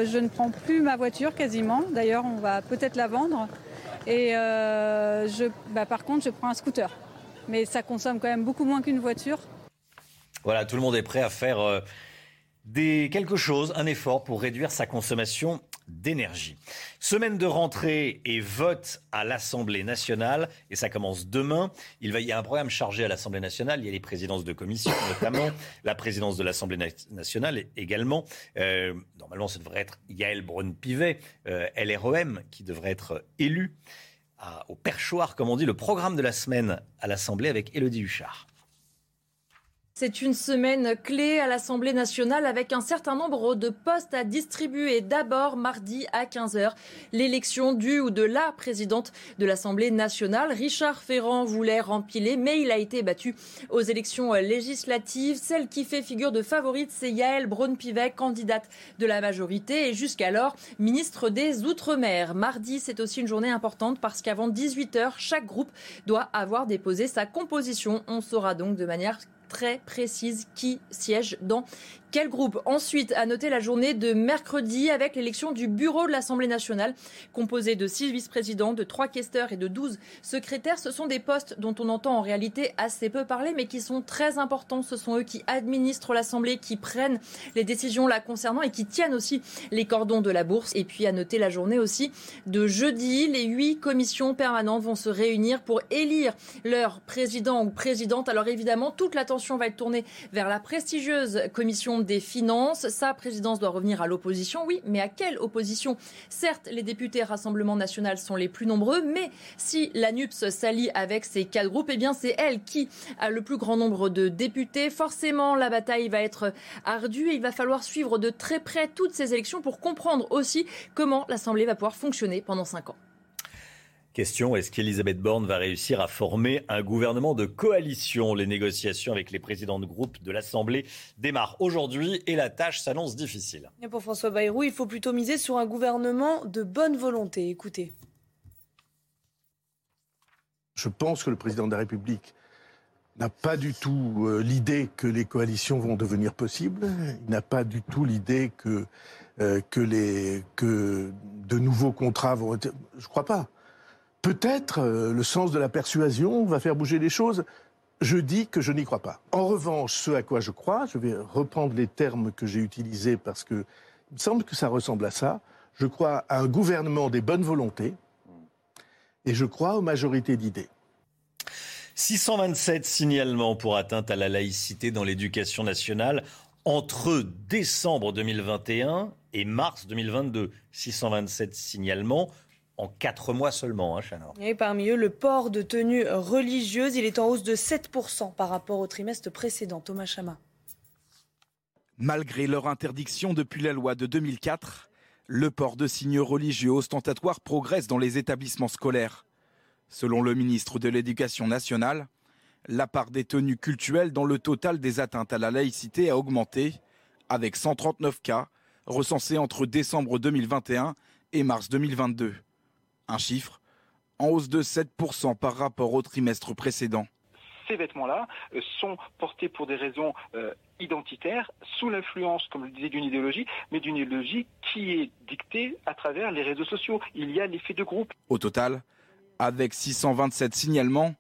je ne prends plus ma voiture quasiment. D'ailleurs on va peut-être la vendre. Et je, bah, par contre je prends un scooter. Mais ça consomme quand même beaucoup moins qu'une voiture. Voilà, tout le monde est prêt à faire euh, des, quelque chose, un effort pour réduire sa consommation d'énergie. Semaine de rentrée et vote à l'Assemblée nationale, et ça commence demain. Il, y a un programme chargé à l'Assemblée nationale, il y a les présidences de commission [COUGHS] notamment, la présidence de l'Assemblée nationale également. Euh, normalement, ce devrait être Yael Braun-Pivet, euh, LREM, qui devrait être au perchoir, comme on dit, le programme de la semaine à l'Assemblée avec Élodie Huchard. C'est une semaine clé à l'Assemblée nationale avec un certain nombre de postes à distribuer. D'abord, mardi à 15h, l'élection du ou de la présidente de l'Assemblée nationale. Richard Ferrand voulait rempiler, mais il a été battu aux élections législatives. Celle qui fait figure de favorite, c'est Yael Braun-Pivet, candidate de la majorité et jusqu'alors ministre des Outre-mer. Mardi, c'est aussi une journée importante parce qu'avant 18h, chaque groupe doit avoir déposé sa composition. On saura donc de manière très précise qui siège dans quel groupe Ensuite, à noter la journée de mercredi avec l'élection du bureau de l'Assemblée nationale, composé de six vice-présidents, de trois questeurs et de douze secrétaires. Ce sont des postes dont on entend en réalité assez peu parler, mais qui sont très importants. Ce sont eux qui administrent l'Assemblée, qui prennent les décisions la concernant et qui tiennent aussi les cordons de la bourse. Et puis à noter la journée aussi de jeudi, les huit commissions permanentes vont se réunir pour élire leur président ou présidente. Alors évidemment, toute l'attention va être tournée vers la prestigieuse commission des Finances. Sa présidence doit revenir à l'opposition, oui, mais à quelle opposition? Certes, les députés Rassemblement national sont les plus nombreux, mais si la NUPS s'allie avec ces quatre groupes, eh bien c'est elle qui a le plus grand nombre de députés. Forcément, la bataille va être ardue et il va falloir suivre de très près toutes ces élections pour comprendre aussi comment l'Assemblée va pouvoir fonctionner pendant cinq ans. Question, est-ce qu'Elisabeth Borne va réussir à former un gouvernement de coalition? Les négociations avec les présidents de groupe de l'Assemblée démarrent aujourd'hui et la tâche s'annonce difficile. Et pour François Bayrou, il faut plutôt miser sur un gouvernement de bonne volonté. Écoutez. Je pense que le président de la République n'a pas du tout euh, l'idée que les coalitions vont devenir possibles. Il n'a pas du tout l'idée que, euh, que, les, que de nouveaux contrats vont être... Je crois pas. Peut-être euh, le sens de la persuasion va faire bouger les choses. Je dis que je n'y crois pas. En revanche, ce à quoi je crois, je vais reprendre les termes que j'ai utilisés parce que il me semble que ça ressemble à ça. Je crois à un gouvernement des bonnes volontés et je crois aux majorités d'idées. 627 signalements pour atteinte à la laïcité dans l'éducation nationale entre décembre 2021 et mars 2022. 627 signalements en quatre mois seulement, hein, Et parmi eux, le port de tenue religieuse, il est en hausse de 7% par rapport au trimestre précédent. Thomas Chama. Malgré leur interdiction depuis la loi de 2004, le port de signes religieux ostentatoires progresse dans les établissements scolaires. Selon le ministre de l'Éducation nationale, la part des tenues cultuelles dans le total des atteintes à la laïcité a augmenté, avec 139 cas recensés entre décembre 2021 et mars 2022. Un chiffre en hausse de 7% par rapport au trimestre précédent. ces vêtements-là euh, sont portés pour des raisons euh, identitaires, sous l'influence, comme je le disais, d'une idéologie, mais d'une idéologie qui est dictée à travers les réseaux sociaux. Il y a l'effet de groupe. Au total, avec 627 signalements,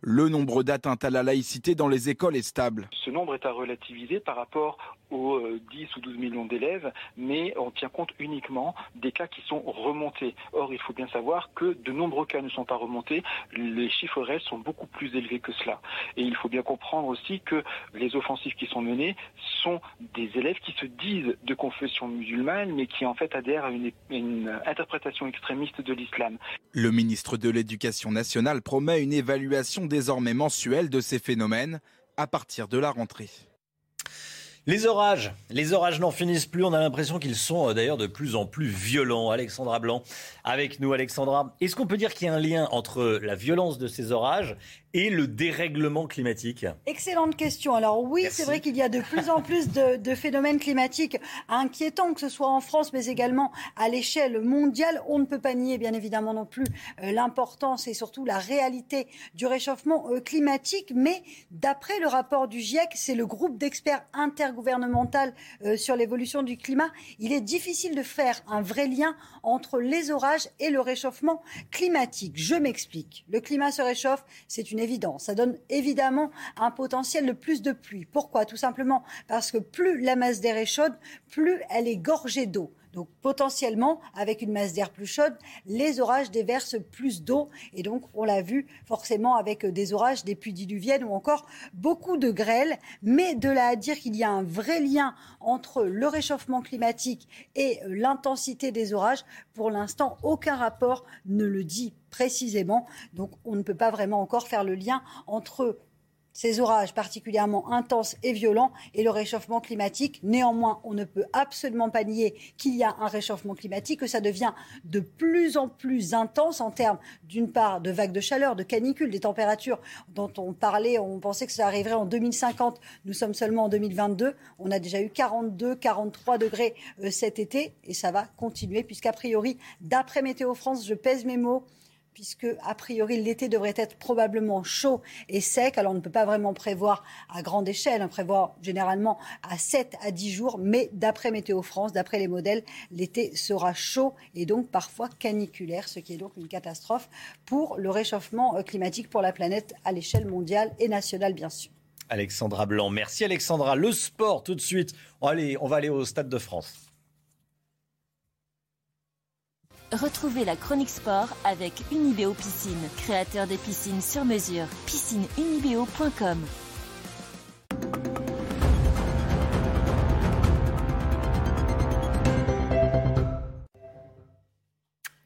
le nombre d'atteintes à la laïcité dans les écoles est stable. Ce nombre est à relativiser par rapport aux 10 ou 12 millions d'élèves, mais on tient compte uniquement des cas qui sont remontés. Or, il faut bien savoir que de nombreux cas ne sont pas remontés. Les chiffres réels sont beaucoup plus élevés que cela. Et il faut bien comprendre aussi que les offensives qui sont menées sont des élèves qui se disent de confession musulmane, mais qui en fait adhèrent à une, une interprétation extrémiste de l'islam. Le ministre de l'Éducation nationale promet une évaluation désormais mensuelle de ces phénomènes à partir de la rentrée. Les orages, les orages n'en finissent plus. On a l'impression qu'ils sont euh, d'ailleurs de plus en plus violents. Alexandra Blanc, avec nous, Alexandra. Est-ce qu'on peut dire qu'il y a un lien entre la violence de ces orages et le dérèglement climatique Excellente question. Alors oui, c'est vrai qu'il y a de plus en plus de, de, phénomènes climatiques inquiétants, que ce soit en France, mais également à l'échelle mondiale. On ne peut pas nier, bien évidemment, non plus euh, l'importance et surtout la réalité du réchauffement euh, climatique. Mais d'après le rapport du GIEC, c'est le groupe d'experts intergouvernemental euh, sur l'évolution du climat, il est difficile de faire un vrai lien entre les orages et le réchauffement climatique. Je m'explique. Le climat se réchauffe, c'est une évidence. Ça donne évidemment un potentiel de plus de pluie. Pourquoi? Tout simplement parce que plus la masse d'air est chaude, plus elle est gorgée d'eau. Donc potentiellement, avec une masse d'air plus chaude, les orages déversent plus d'eau. Et donc, on l'a vu forcément avec des orages, des pluies diluviennes ou encore beaucoup de grêles. Mais de là à dire qu'il y a un vrai lien entre le réchauffement climatique et l'intensité des orages, pour l'instant, aucun rapport ne le dit précisément. Donc, on ne peut pas vraiment encore faire le lien entre ces orages particulièrement intenses et violents et le réchauffement climatique. Néanmoins, on ne peut absolument pas nier qu'il y a un réchauffement climatique, que ça devient de plus en plus intense en termes, d'une part, de vagues de chaleur, de canicules, des températures dont on parlait, on pensait que ça arriverait en 2050. Nous sommes seulement en 2022. On a déjà eu 42, 43 degrés euh, cet été et ça va continuer puisqu'a priori, d'après Météo France, je pèse mes mots, puisque a priori l'été devrait être probablement chaud et sec. Alors on ne peut pas vraiment prévoir à grande échelle, on prévoit généralement à 7 à 10 jours, mais d'après Météo France, d'après les modèles, l'été sera chaud et donc parfois caniculaire, ce qui est donc une catastrophe pour le réchauffement euh, climatique pour la planète à l'échelle mondiale et nationale bien sûr. Alexandra Blanc, merci Alexandra. Le sport tout de suite. Allez, on va aller au Stade de France. Retrouvez la chronique sport avec Unibeo Piscine, créateur des piscines sur mesure. Piscineunibeo.com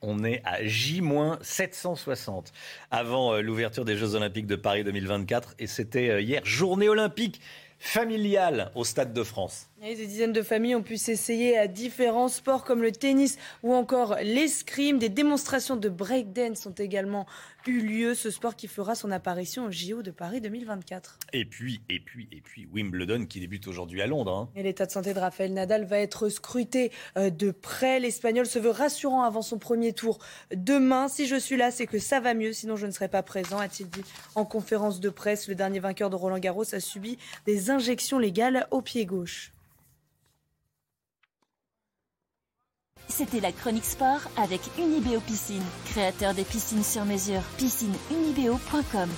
On est à J-760 avant euh, l'ouverture des Jeux Olympiques de Paris 2024 et c'était euh, hier journée olympique familiale au Stade de France. Et des dizaines de familles ont pu s'essayer à différents sports comme le tennis ou encore l'escrime. Des démonstrations de breakdance ont également eu lieu. Ce sport qui fera son apparition au JO de Paris 2024. Et puis, et puis, et puis Wimbledon qui débute aujourd'hui à Londres. Hein. Et l'état de santé de Rafael Nadal va être scruté euh, de près. L'Espagnol se veut rassurant avant son premier tour demain. Si je suis là, c'est que ça va mieux. Sinon, je ne serai pas présent, a-t-il dit en conférence de presse. Le dernier vainqueur de Roland Garros a subi des injections légales au pied gauche. C'était la chronique sport avec Unibeo Piscine, créateur des piscines sur mesure. Piscineunibeo.com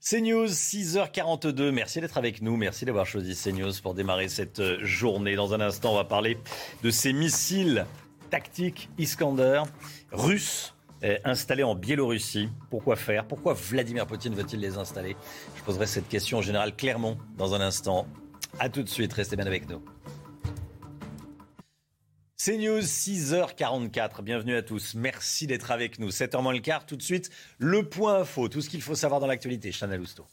CNews, 6h42. Merci d'être avec nous. Merci d'avoir choisi CNews pour démarrer cette journée. Dans un instant, on va parler de ces missiles tactiques Iskander russes euh, installés en Biélorussie. Pourquoi faire? Pourquoi Vladimir Poutine veut-il les installer? Je poserai cette question au général Clermont dans un instant. A tout de suite, restez bien avec nous. C'est News 6h44. Bienvenue à tous. Merci d'être avec nous. 7h moins le quart. Tout de suite, le point info. Tout ce qu'il faut savoir dans l'actualité. Chanel Housteau.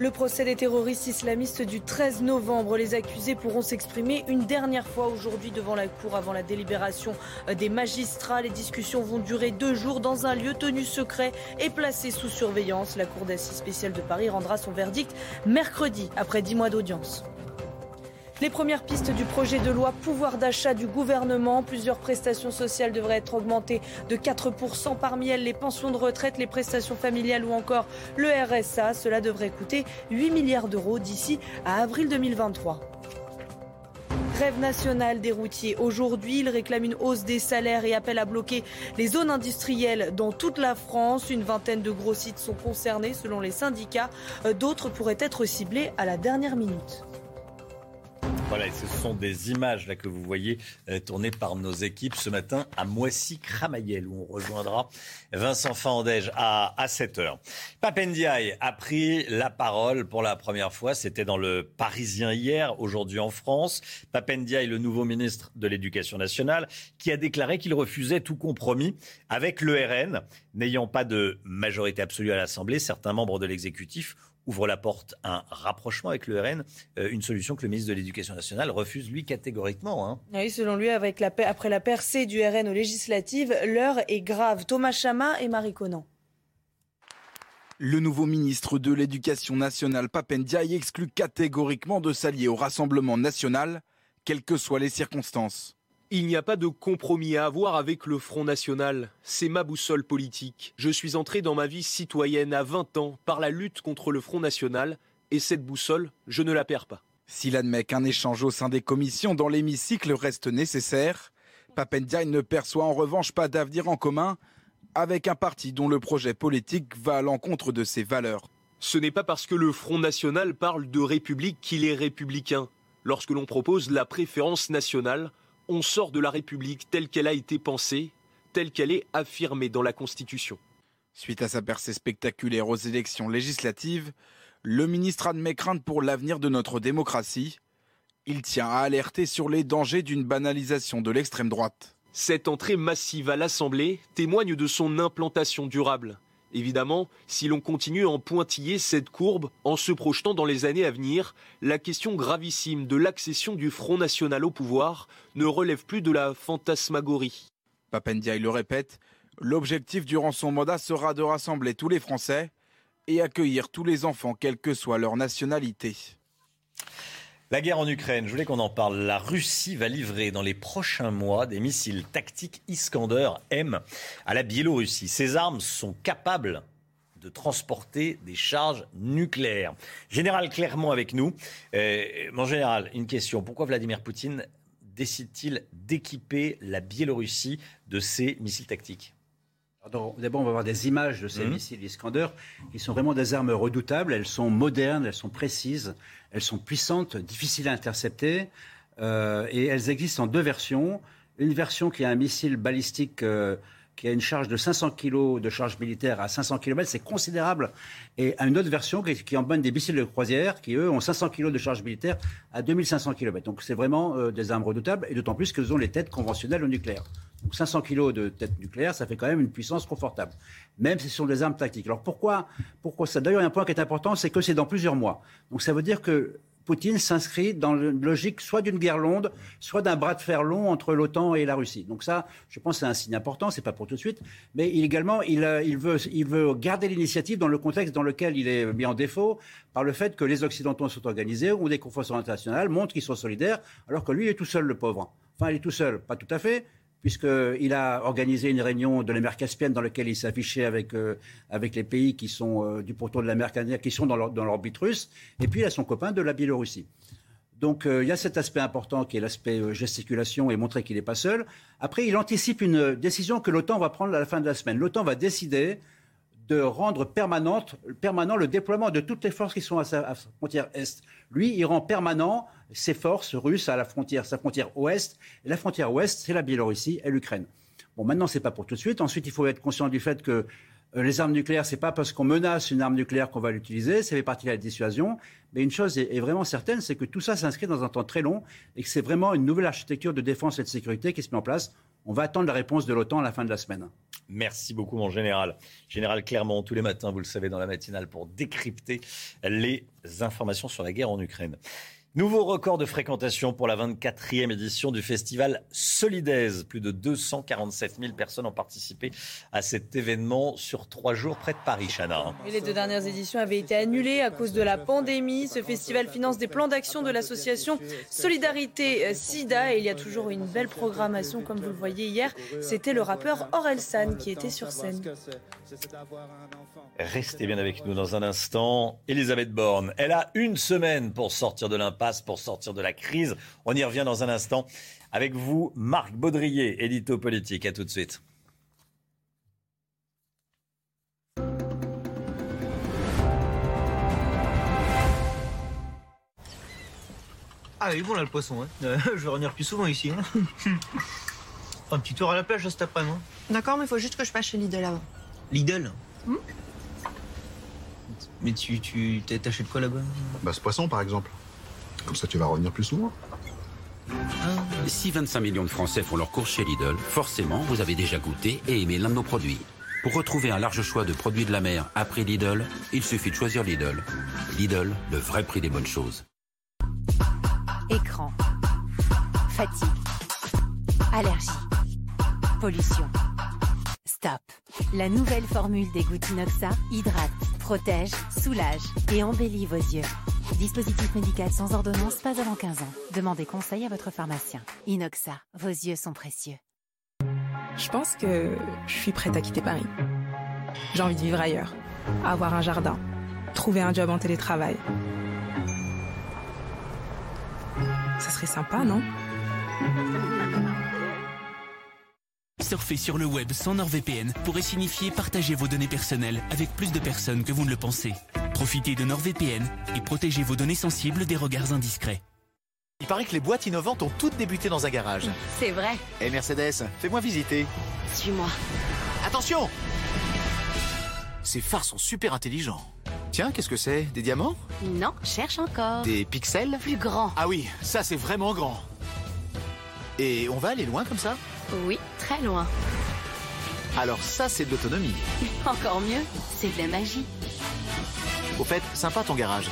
Le procès des terroristes islamistes du 13 novembre. Les accusés pourront s'exprimer une dernière fois aujourd'hui devant la Cour avant la délibération des magistrats. Les discussions vont durer deux jours dans un lieu tenu secret et placé sous surveillance. La Cour d'assises spéciale de Paris rendra son verdict mercredi après dix mois d'audience. Les premières pistes du projet de loi pouvoir d'achat du gouvernement. Plusieurs prestations sociales devraient être augmentées de 4%. Parmi elles, les pensions de retraite, les prestations familiales ou encore le RSA. Cela devrait coûter 8 milliards d'euros d'ici à avril 2023. Grève nationale des routiers. Aujourd'hui, ils réclament une hausse des salaires et appellent à bloquer les zones industrielles dans toute la France. Une vingtaine de gros sites sont concernés selon les syndicats. D'autres pourraient être ciblés à la dernière minute. Voilà, et ce sont des images là que vous voyez euh, tournées par nos équipes ce matin à Moissy-Cramayel où on rejoindra Vincent Fandège à, à 7h. Papendiaï a pris la parole pour la première fois. C'était dans le Parisien hier, aujourd'hui en France. Papendiaï, le nouveau ministre de l'Éducation nationale, qui a déclaré qu'il refusait tout compromis avec le RN. N'ayant pas de majorité absolue à l'Assemblée, certains membres de l'exécutif ouvre la porte à un rapprochement avec le RN, euh, une solution que le ministre de l'Éducation nationale refuse, lui, catégoriquement. Hein. Oui, selon lui, avec la, après la percée du RN aux législatives, l'heure est grave. Thomas Chama et Marie Conan. Le nouveau ministre de l'Éducation nationale, Papendiaï, exclut catégoriquement de s'allier au Rassemblement national, quelles que soient les circonstances. Il n'y a pas de compromis à avoir avec le Front National. C'est ma boussole politique. Je suis entré dans ma vie citoyenne à 20 ans par la lutte contre le Front National et cette boussole, je ne la perds pas. S'il admet qu'un échange au sein des commissions dans l'hémicycle reste nécessaire, Papendiaï ne perçoit en revanche pas d'avenir en commun avec un parti dont le projet politique va à l'encontre de ses valeurs. Ce n'est pas parce que le Front National parle de République qu'il est républicain. Lorsque l'on propose la préférence nationale, on sort de la République telle qu'elle a été pensée, telle qu'elle est affirmée dans la Constitution. Suite à sa percée spectaculaire aux élections législatives, le ministre admet crainte pour l'avenir de notre démocratie. Il tient à alerter sur les dangers d'une banalisation de l'extrême droite. Cette entrée massive à l'Assemblée témoigne de son implantation durable. Évidemment, si l'on continue à en pointiller cette courbe en se projetant dans les années à venir, la question gravissime de l'accession du Front National au pouvoir ne relève plus de la fantasmagorie. Papendiaï le répète, l'objectif durant son mandat sera de rassembler tous les Français et accueillir tous les enfants, quelle que soit leur nationalité. La guerre en Ukraine, je voulais qu'on en parle. La Russie va livrer dans les prochains mois des missiles tactiques Iskander M à la Biélorussie. Ces armes sont capables de transporter des charges nucléaires. Général Clermont avec nous. Euh, mon général, une question. Pourquoi Vladimir Poutine décide-t-il d'équiper la Biélorussie de ces missiles tactiques? D'abord, on va voir des images de ces Mhm. missiles Iskander qui sont vraiment des armes redoutables. Elles sont modernes, elles sont précises, elles sont puissantes, difficiles à intercepter. euh, et elles existent en deux versions. Une version qui a un missile balistique euh, qui a une charge de 500 kg de charge militaire à 500 km, c'est considérable. Et une autre version qui, qui emmène des missiles de croisière qui, eux, ont 500 kg de charge militaire à 2500 km. Donc c'est vraiment euh, des armes redoutables, et d'autant plus qu'elles ont les têtes conventionnelles au nucléaire. Donc 500 kg de tête nucléaire, ça fait quand même une puissance confortable, même si ce sont des armes tactiques. Alors pourquoi, ça? D'ailleurs, il y a un point qui est important, c'est que c'est dans plusieurs mois. Donc ça veut dire que Poutine s'inscrit dans une logique soit d'une guerre longue, soit d'un bras de fer long entre l'OTAN et la Russie. Donc ça, je pense, c'est un signe important. C'est pas pour tout de suite, mais il, également, il, euh, il veut garder l'initiative dans le contexte dans lequel il est mis en défaut par le fait que les Occidentaux sont organisés, ont des conférences internationales, montrent qu'ils sont solidaires, alors que lui il est tout seul, le pauvre. Enfin, il est tout seul, pas tout à fait, puisqu'il a organisé une réunion de la mer Caspienne dans laquelle il affiché avec, euh, avec les pays qui sont euh, du pourtour de la mer Caspienne, qui sont dans l'orbite russe, et puis il a son copain de la Biélorussie. Donc euh, il y a cet aspect important qui est l'aspect gesticulation et montrer qu'il n'est pas seul. Après, il anticipe une décision que l'OTAN va prendre à la fin de la semaine. L'OTAN va décider de rendre permanent le déploiement de toutes les forces qui sont à sa, frontière est. Lui, il rend permanent ses forces russes à la frontière, sa frontière ouest. La frontière ouest, c'est la Biélorussie et l'Ukraine. Bon, maintenant, c'est pas pour tout de suite. Ensuite, il faut être conscient du fait que les armes nucléaires, c'est pas parce qu'on menace une arme nucléaire qu'on va l'utiliser. Ça fait partie de la dissuasion. Mais une chose est, est vraiment certaine, c'est que tout ça s'inscrit dans un temps très long et que c'est vraiment une nouvelle architecture de défense et de sécurité qui se met en place. On va attendre la réponse de l'OTAN à la fin de la semaine. Merci beaucoup, mon général. Général Clermont, tous les matins, vous le savez, dans la matinale, pour décrypter les informations sur la guerre en Ukraine. Nouveau record de fréquentation pour la 24e édition du festival Solidaise. Plus de 247 000 personnes ont participé à cet événement sur trois jours près de Paris, Chana. les deux dernières éditions avaient été annulées à cause de la pandémie. Ce festival finance des plans d'action de l'association Solidarité SIDA et il y a toujours une belle programmation comme vous le voyez hier. C'était le rappeur Orelsan qui était sur scène. Restez bien avec nous dans un instant. Elisabeth Borne, elle a une semaine pour sortir de pour sortir de la crise. On y revient dans un instant. Avec vous, Marc Baudrier, édito politique. À tout de suite. Ah oui, bon là le poisson. Hein. Euh, [LAUGHS] je vais revenir plus souvent ici. Hein. [LAUGHS] Un petit tour à la plage cet après-midi. D'accord, mais il faut juste que je passe chez Lidl avant. Lidl Hmm? Mais tu, tu t'achètes quoi là-bas? Bah ce poisson par exemple. Comme ça tu vas revenir plus souvent. Si 25 millions de Français font leur course chez Lidl, forcément vous avez déjà goûté et aimé l'un de nos produits. Pour retrouver un large choix de produits de la mer après Lidl, il suffit de choisir Lidl. Lidl, le vrai prix des bonnes choses. Écran. Fatigue. Allergie. Pollution. Stop. La nouvelle formule des gouttes Inoxa hydrate, protège, soulage et embellit vos yeux. Dispositif médical sans ordonnance, pas avant 15 ans. Demandez conseil à votre pharmacien. Inoxa, vos yeux sont précieux. Je pense que je suis prête à quitter Paris. J'ai envie de vivre ailleurs, avoir un jardin, trouver un job en télétravail. Ça serait sympa, non? Surfer sur le web sans NordVPN pourrait signifier partager vos données personnelles avec plus de personnes que vous ne le pensez. Profitez de NordVPN et protégez vos données sensibles des regards indiscrets. Il paraît que les boîtes innovantes ont toutes débuté dans un garage. C'est vrai. Et Mercedes, fais-moi visiter. Suis-moi. Attention Ces phares sont super intelligents. Tiens, qu'est-ce que c'est? Des diamants? Non, cherche encore. Des pixels? Plus grand. Ah oui, ça c'est vraiment grand. Et on va aller loin comme ça? Oui, très loin. Alors ça c'est de l'autonomie. [LAUGHS] Encore mieux, c'est de la magie. Au fait, sympa ton garage.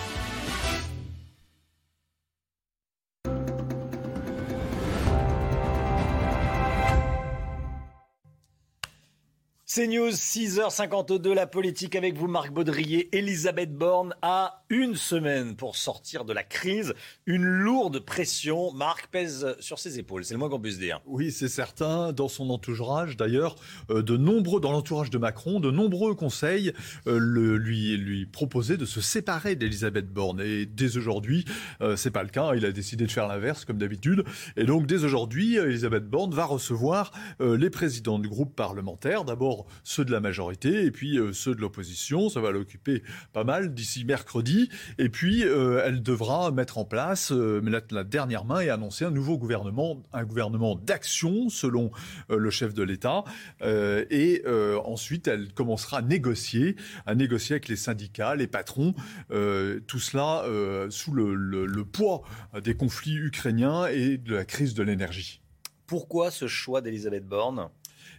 C'est News, 6h52, la politique avec vous, Marc Baudrier. Elisabeth Borne a une semaine pour sortir de la crise. Une lourde pression, Marc, pèse sur ses épaules. C'est le moins qu'on puisse dire. Oui, c'est certain. Dans son entourage, d'ailleurs, euh, de nombreux, dans l'entourage de Macron, de nombreux conseils euh, le, lui, lui proposaient de se séparer d'Elisabeth Borne. Et dès aujourd'hui, euh, c'est pas le cas. Il a décidé de faire l'inverse, comme d'habitude. Et donc, dès aujourd'hui, Elisabeth Borne va recevoir euh, les présidents du groupe parlementaire. D'abord, ceux de la majorité et puis euh, ceux de l'opposition. Ça va l'occuper pas mal d'ici mercredi. Et puis, euh, elle devra mettre en place, euh, la, dernière main et annoncer un nouveau gouvernement, un gouvernement d'action selon le chef de l'État. Et ensuite, elle commencera à négocier, à négocier avec les syndicats, les patrons. Tout cela sous le, le- le poids des conflits ukrainiens et de la crise de l'énergie. Pourquoi ce choix d'Elisabeth Borne?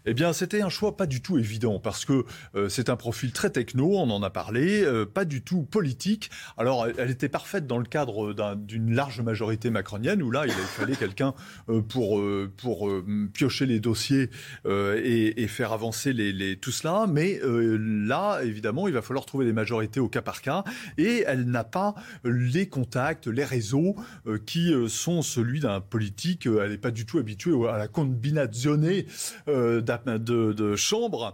Eh bien, c'était un choix pas du tout évident parce que euh, c'est un profil très techno, on en a parlé, euh, pas du tout politique. Alors, elle, était parfaite dans le cadre d'un- d'une large majorité macronienne où là, il fallait quelqu'un euh, pour pour piocher les dossiers et, faire avancer tout cela. Mais là, évidemment, il va falloir trouver des majorités au cas par cas et elle n'a pas les contacts, les réseaux qui sont celui d'un politique. Elle n'est pas du tout habituée à la combinazione de, de chambres.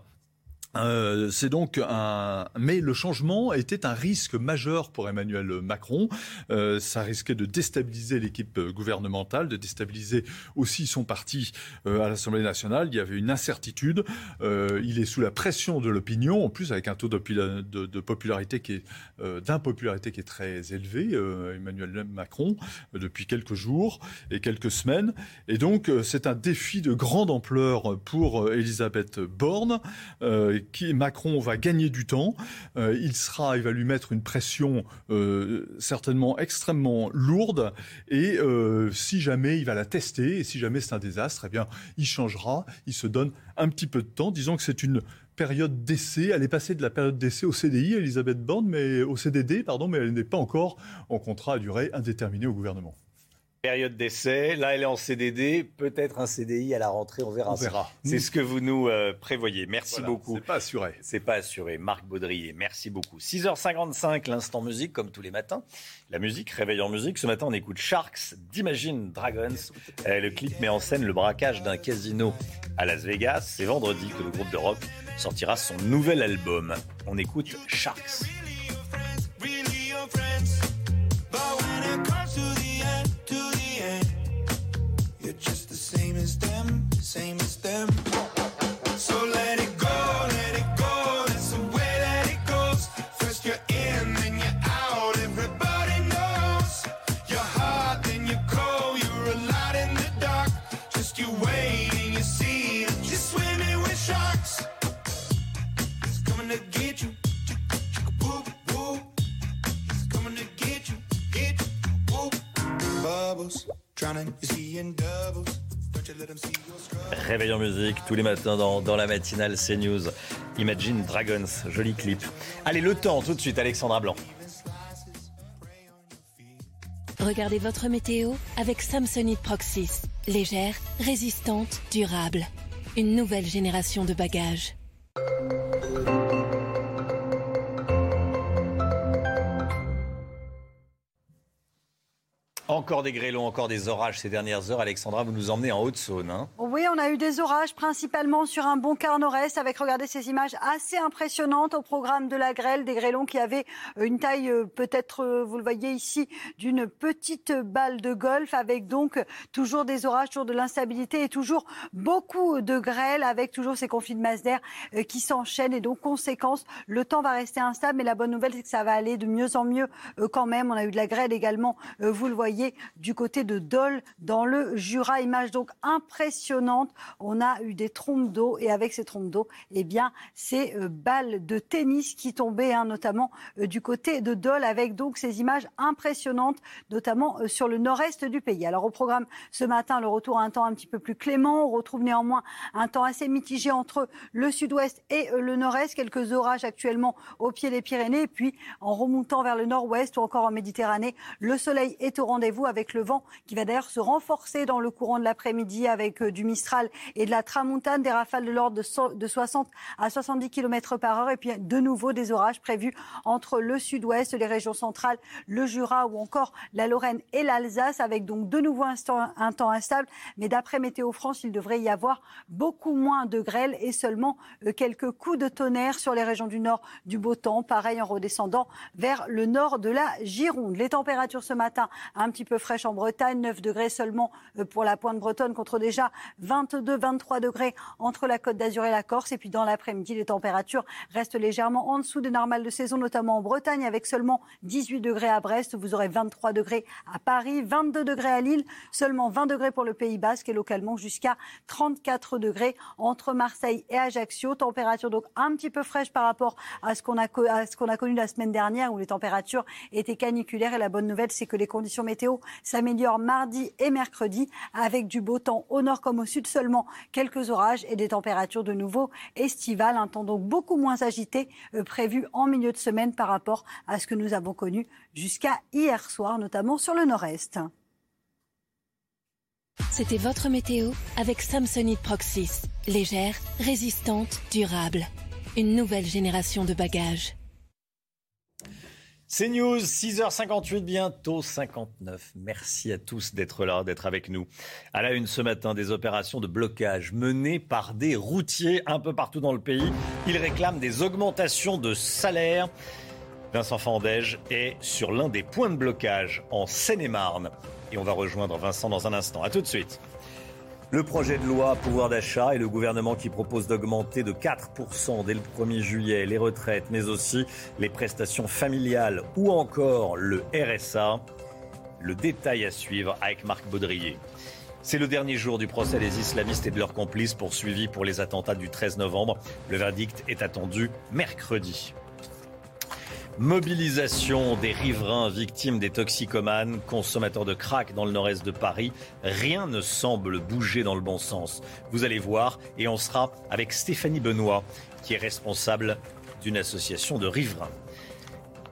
Euh, c'est donc un, mais le changement était un risque majeur pour Emmanuel Macron. Euh, ça risquait de déstabiliser l'équipe gouvernementale, de déstabiliser aussi son parti euh, à l'Assemblée nationale. Il y avait une incertitude. Il est sous la pression de l'opinion, en plus avec un taux de, popularité qui est d'impopularité qui est très élevé. Emmanuel Macron depuis quelques jours et quelques semaines. Et donc c'est un défi de grande ampleur pour Elisabeth Borne. Macron va gagner du temps. Euh, il sera, il va lui mettre une pression euh, certainement extrêmement lourde. Et euh, si jamais il va la tester, et si jamais c'est un désastre, eh bien, il changera. Il se donne un petit peu de temps. Disons que c'est une période d'essai. Elle est passée de la période d'essai au CDI, Elisabeth Borne, mais au CDD, pardon, mais elle n'est pas encore en contrat à durée indéterminée au gouvernement. Période d'essai, là elle est en CDD, peut-être un CDI à la rentrée, on verra. On verra. C'est ce que vous nous euh, prévoyez. Merci Voilà, beaucoup. c'est pas assuré. C'est pas assuré. Marc Baudrier, merci beaucoup. 6h55, l'instant musique, comme tous les matins. La musique, réveil en musique. Ce matin, on écoute Sharks d'Imagine Dragons. Euh, le clip met en scène le braquage d'un casino à Las Vegas. C'est vendredi que le groupe de rock sortira son nouvel album. On écoute Sharks. really your friends. But Réveil en musique tous les matins dans, dans la matinale CNews. Imagine Dragons, joli clip. Allez, le temps tout de suite, Alexandra Blanc. Regardez votre météo avec Samsonite Proxys. Légère, résistante, durable. Une nouvelle génération de bagages. Encore des grêlons, encore des orages ces dernières heures. Alexandra, vous nous emmenez en Haute-Saône. hein. Oui, on a eu des orages principalement sur un bon quart nord-est avec, regardez ces images assez impressionnantes au programme de la grêle, des grêlons qui avaient une taille euh, peut-être, euh, vous le voyez ici, d'une petite balle de golf avec donc toujours des orages, toujours de l'instabilité et toujours beaucoup de grêle avec toujours ces conflits de masse d'air euh, qui s'enchaînent et donc conséquence, le temps va rester instable mais la bonne nouvelle c'est que ça va aller de mieux en mieux quand même. On a eu de la grêle également, vous le voyez, du côté de Dole dans le Jura. Image donc impressionnante. On a eu des trompes d'eau et avec ces trompes d'eau, eh bien, ces euh, balles de tennis qui tombaient, hein, notamment euh, du côté de Dole, avec donc ces images impressionnantes, notamment euh, sur le nord-est du pays. Alors au programme ce matin, le retour à un temps un petit peu plus clément. On retrouve néanmoins un temps assez mitigé entre le sud-ouest et le nord-est. Quelques orages actuellement au pied des Pyrénées. Et puis en remontant vers le nord-ouest ou encore en Méditerranée, le soleil est au rendez-vous avec le vent qui va d'ailleurs se renforcer dans le courant de l'après-midi avec euh, du Mistral et de la Tramontane, des rafales de l'ordre de 60 à 70 km par heure et puis de nouveau des orages prévus entre le sud-ouest, les régions centrales, le Jura ou encore la Lorraine et l'Alsace avec donc de nouveau un temps, un temps instable. Mais d'après Météo France, il devrait y avoir beaucoup moins de grêle et seulement euh, quelques coups de tonnerre sur les régions du nord du beau temps. Pareil en redescendant vers le nord de la Gironde. Les températures ce matin un petit peu fraîches en Bretagne, 9 degrés seulement euh, pour la pointe bretonne contre déjà 22, 23 degrés entre la Côte d'Azur et la Corse. Et puis dans l'après-midi, les températures restent légèrement en dessous des normales de saison, notamment en Bretagne, avec seulement 18 degrés à Brest. Vous aurez 23 degrés à Paris, 22 degrés à Lille, seulement 20 degrés pour le Pays Basque et localement jusqu'à 34 degrés entre Marseille et Ajaccio. Température donc un petit peu fraîche par rapport à ce qu'on a, a connu la semaine dernière où les températures étaient caniculaires. Et la bonne nouvelle, c'est que les conditions météo s'améliorent mardi et mercredi avec du beau temps au nord comme au sud, seulement quelques orages et des températures de nouveau estivales. Un temps donc beaucoup moins agité euh, prévu en milieu de semaine par rapport à ce que nous avons connu jusqu'à hier soir, notamment sur le nord-est. C'était votre météo avec Samsonite Proxys. Légère, résistante, durable. Une nouvelle génération de bagages. C'est News, 6h58, bientôt 59. Merci à tous d'être là, d'être avec nous. À la une ce matin, des opérations de blocage menées par des routiers un peu partout dans le pays. Ils réclament des augmentations de salaire. Vincent Fandège est sur l'un des points de blocage en Seine-et-Marne. Et on va rejoindre Vincent dans un instant. À tout de suite. Le projet de loi pouvoir d'achat et le gouvernement qui propose d'augmenter de 4% dès le 1er juillet les retraites, mais aussi les prestations familiales ou encore le RSA. Le détail à suivre avec Marc Baudrier. C'est le dernier jour du procès des islamistes et de leurs complices poursuivis pour les attentats du 13 novembre. Le verdict est attendu mercredi. Mobilisation des riverains victimes des toxicomanes, consommateurs de crack dans le nord-est de Paris. Rien ne semble bouger dans le bon sens. Vous allez voir, et on sera avec Stéphanie Benoît, qui est responsable d'une association de riverains.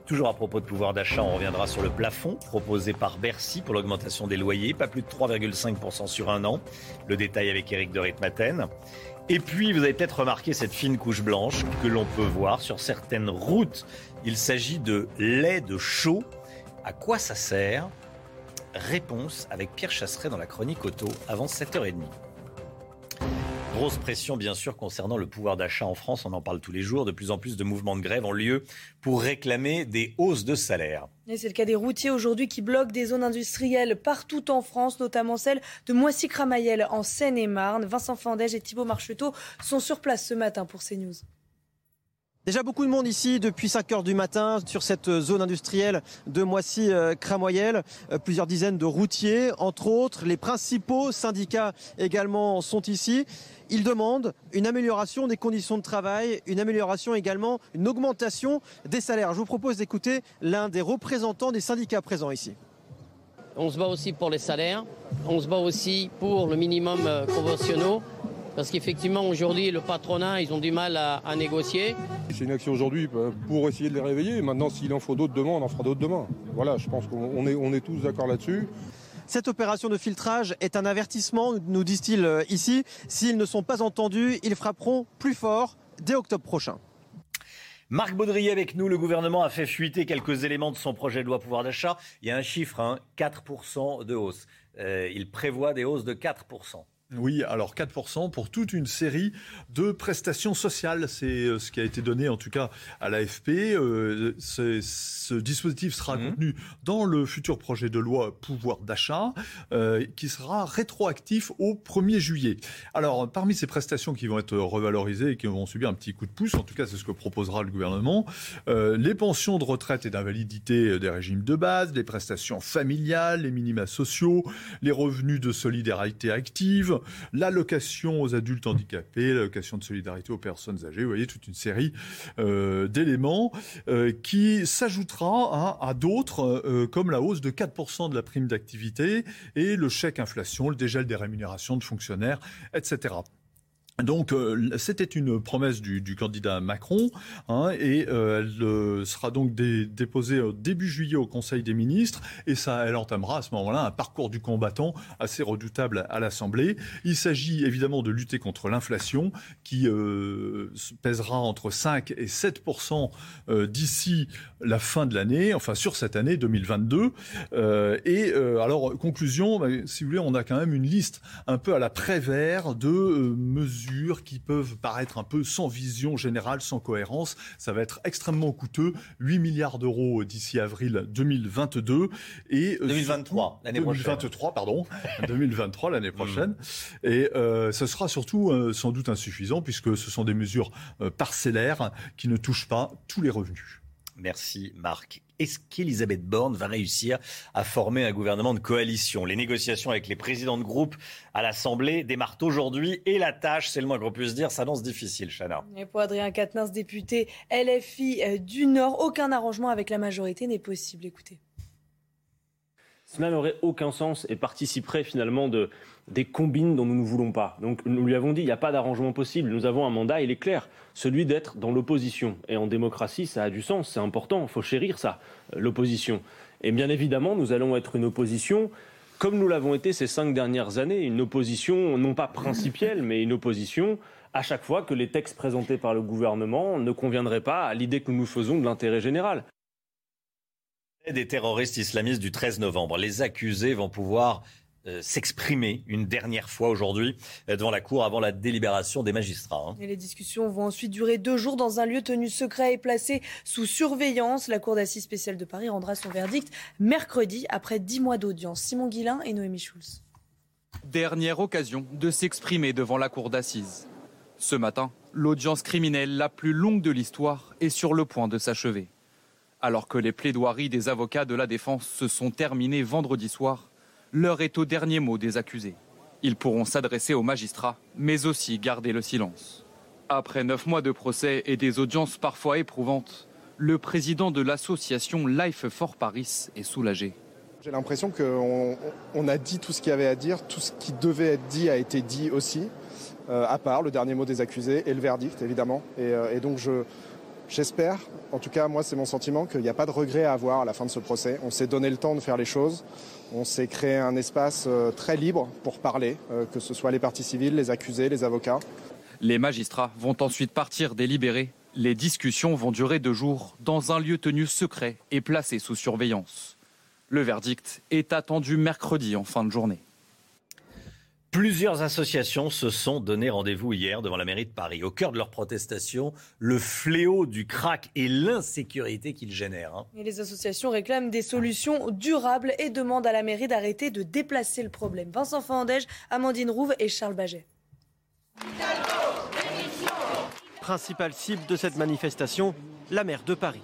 Toujours à propos de pouvoir d'achat, on reviendra sur le plafond proposé par Bercy pour l'augmentation des loyers, pas plus de 3,5% sur un an. Le détail avec Eric de Ritmaten. Et puis, vous avez peut-être remarqué cette fine couche blanche que l'on peut voir sur certaines routes. Il s'agit de lait de chaux. À quoi ça sert? Réponse avec Pierre Chasseret dans la chronique auto avant 7h30. Grosse pression, bien sûr, concernant le pouvoir d'achat en France. On en parle tous les jours. De plus en plus de mouvements de grève ont lieu pour réclamer des hausses de salaire. Et c'est le cas des routiers aujourd'hui qui bloquent des zones industrielles partout en France, notamment celle de Moissy-Cramayel en Seine-et-Marne. Vincent Fandège et Thibault Marcheteau sont sur place ce matin pour CNews. Déjà beaucoup de monde ici depuis 5 heures du matin sur cette zone industrielle de Moissy-Cramoyel. Euh, Plusieurs dizaines de routiers, entre autres. Les principaux syndicats également sont ici. Ils demandent une amélioration des conditions de travail, une amélioration également, une augmentation des salaires. Je vous propose d'écouter l'un des représentants des syndicats présents ici. On se bat aussi pour les salaires, on se bat aussi pour le minimum euh, conventionnel, parce qu'effectivement aujourd'hui le patronat ils ont du mal à, à négocier. C'est une action aujourd'hui euh, pour essayer de les réveiller. Maintenant, s'il en faut d'autres demain, on en fera d'autres demain. Voilà, je pense qu'on est, on est tous d'accord là-dessus. Cette opération de filtrage est un avertissement, nous disent-ils euh, ici. S'ils ne sont pas entendus, ils frapperont plus fort dès octobre prochain. Marc Baudrier avec nous. Le gouvernement a fait fuiter quelques éléments de son projet de loi pouvoir d'achat. Il y a un chiffre, hein, 4% de hausse. Euh, il prévoit des hausses de 4%. Oui, alors 4% pour toute une série de prestations sociales. C'est euh, ce qui a été donné en tout cas à l'AFP. Euh, ce, ce dispositif sera Mmh. contenu dans le futur projet de loi pouvoir d'achat euh, qui sera rétroactif au 1er juillet. Alors parmi ces prestations qui vont être revalorisées et qui vont subir un petit coup de pouce, en tout cas c'est ce que proposera le gouvernement, euh, les pensions de retraite et d'invalidité des régimes de base, les prestations familiales, les minima sociaux, les revenus de solidarité active, l'allocation aux adultes handicapés, l'allocation de solidarité aux personnes âgées, vous voyez toute une série euh, d'éléments euh, qui s'ajoutera à d'autres euh, comme la hausse de 4% de la prime d'activité et le chèque inflation, le dégel des rémunérations de fonctionnaires, etc. Donc, euh, c'était une promesse du, candidat Macron, hein, et euh, elle euh, sera donc dé- déposée au début juillet au Conseil des ministres, et ça, elle entamera à ce moment-là un parcours du combattant assez redoutable à l'Assemblée. Il s'agit évidemment de lutter contre l'inflation, qui se pèsera entre 5 et 7% euh, d'ici la fin de l'année, enfin sur cette année 2022. Euh, et alors, conclusion, bah, si vous voulez, on a quand même une liste un peu à la Prévert de euh, mesures qui peuvent paraître un peu sans vision générale, sans cohérence. Ça va être extrêmement coûteux, 8 milliards d'euros d'ici avril 2022 et euh, 2023, l'année prochaine. 2023, pardon, [LAUGHS] 2023 l'année prochaine. Et euh, ce sera surtout euh, sans doute insuffisant puisque ce sont des mesures euh, parcellaires qui ne touchent pas tous les revenus. Merci Marc. Est-ce qu'Elisabeth Borne va réussir à former un gouvernement de coalition? Les négociations avec les présidents de groupe à l'Assemblée démarrent aujourd'hui et la tâche, c'est le moins qu'on puisse dire, s'annonce difficile, Chana. Et pour Adrien Quatennens, député LFI euh, du Nord, aucun arrangement avec la majorité n'est possible. Écoutez. Cela n'aurait aucun sens et participerait finalement de, des combines dont nous ne voulons pas. Donc nous lui avons dit, il n'y a pas d'arrangement possible. Nous avons un mandat, il est clair, celui d'être dans l'opposition. Et en démocratie, ça a du sens, c'est important, il faut chérir ça, euh, l'opposition. Et bien évidemment, nous allons être une opposition comme nous l'avons été ces cinq dernières années, une opposition non pas principielle, mais une opposition à chaque fois que les textes présentés par le gouvernement ne conviendraient pas à l'idée que nous nous faisons de l'intérêt général. Des terroristes islamistes du 13 novembre. Les accusés vont pouvoir euh, s'exprimer une dernière fois aujourd'hui euh, devant la Cour avant la délibération des magistrats. hein. Et les discussions vont ensuite durer deux jours dans un lieu tenu secret et placé sous surveillance. La Cour d'assises spéciale de Paris rendra son verdict mercredi après dix mois d'audience. Simon Guillain et Noémie Schulz. Dernière occasion de s'exprimer devant la cour d'assises. Ce matin, l'audience criminelle la plus longue de l'histoire est sur le point de s'achever. Alors que les plaidoiries des avocats de la défense se sont terminées vendredi soir, l'heure est au dernier mot des accusés. Ils pourront s'adresser aux magistrats, mais aussi garder le silence. Après neuf mois de procès et des audiences parfois éprouvantes, le président de l'association Life for Paris est soulagé. J'ai l'impression qu'on on a dit tout ce qu'il y avait à dire, tout ce qui devait être dit a été dit aussi, euh, à part le dernier mot des accusés et le verdict évidemment. Et, euh, et donc je, j'espère, en tout cas moi c'est mon sentiment, qu'il n'y a pas de regret à avoir à la fin de ce procès. On s'est donné le temps de faire les choses, on s'est créé un espace euh, très libre pour parler, euh, que ce soit les parties civiles, les accusés, les avocats. Les magistrats vont ensuite partir délibérer. Les discussions vont durer deux jours dans un lieu tenu secret et placé sous surveillance. Le verdict est attendu mercredi en fin de journée. Plusieurs associations se sont donné rendez-vous hier devant la mairie de Paris. Au cœur de leur protestation, le fléau du crack et l'insécurité qu'il génère. hein. Et les associations réclament des solutions durables et demandent à la mairie d'arrêter de déplacer le problème. Vincent Fandège, Amandine Rouve et Charles Baget. Principale cible de cette manifestation, la maire de Paris.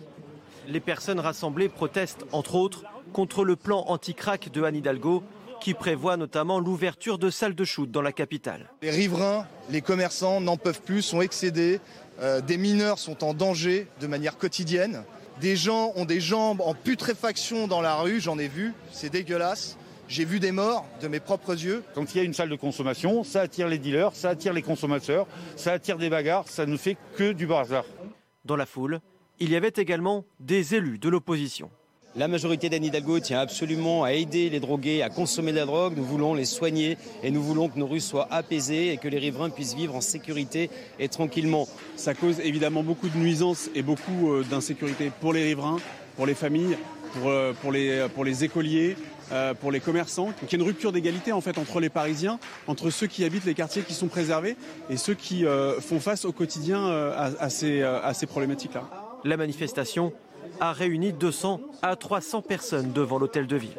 Les personnes rassemblées protestent, entre autres, contre le plan anti-crack de Anne Hidalgo, qui prévoit notamment l'ouverture de salles de shoot dans la capitale. Les riverains, les commerçants n'en peuvent plus, sont excédés. Euh, des mineurs sont en danger de manière quotidienne. Des gens ont des jambes en putréfaction dans la rue, j'en ai vu, c'est dégueulasse. J'ai vu des morts de mes propres yeux. Quand il y a une salle de consommation, ça attire les dealers, ça attire les consommateurs, ça attire des bagarres, ça ne fait que du bazar. Dans la foule, il y avait également des élus de l'opposition. La majorité d'Anne Hidalgo tient absolument à aider les drogués à consommer de la drogue. Nous voulons les soigner et nous voulons que nos rues soient apaisées et que les riverains puissent vivre en sécurité et tranquillement. Ça cause évidemment beaucoup de nuisances et beaucoup euh, d'insécurité pour les riverains, pour les familles, pour, euh, pour, les, pour les écoliers, euh, pour les commerçants. Donc il y a une rupture d'égalité en fait entre les Parisiens, entre ceux qui habitent les quartiers qui sont préservés et ceux qui euh, font face au quotidien euh, à, à ces, euh, à ces problématiques-là. La manifestation a réuni 200 à 300 personnes devant l'hôtel de ville.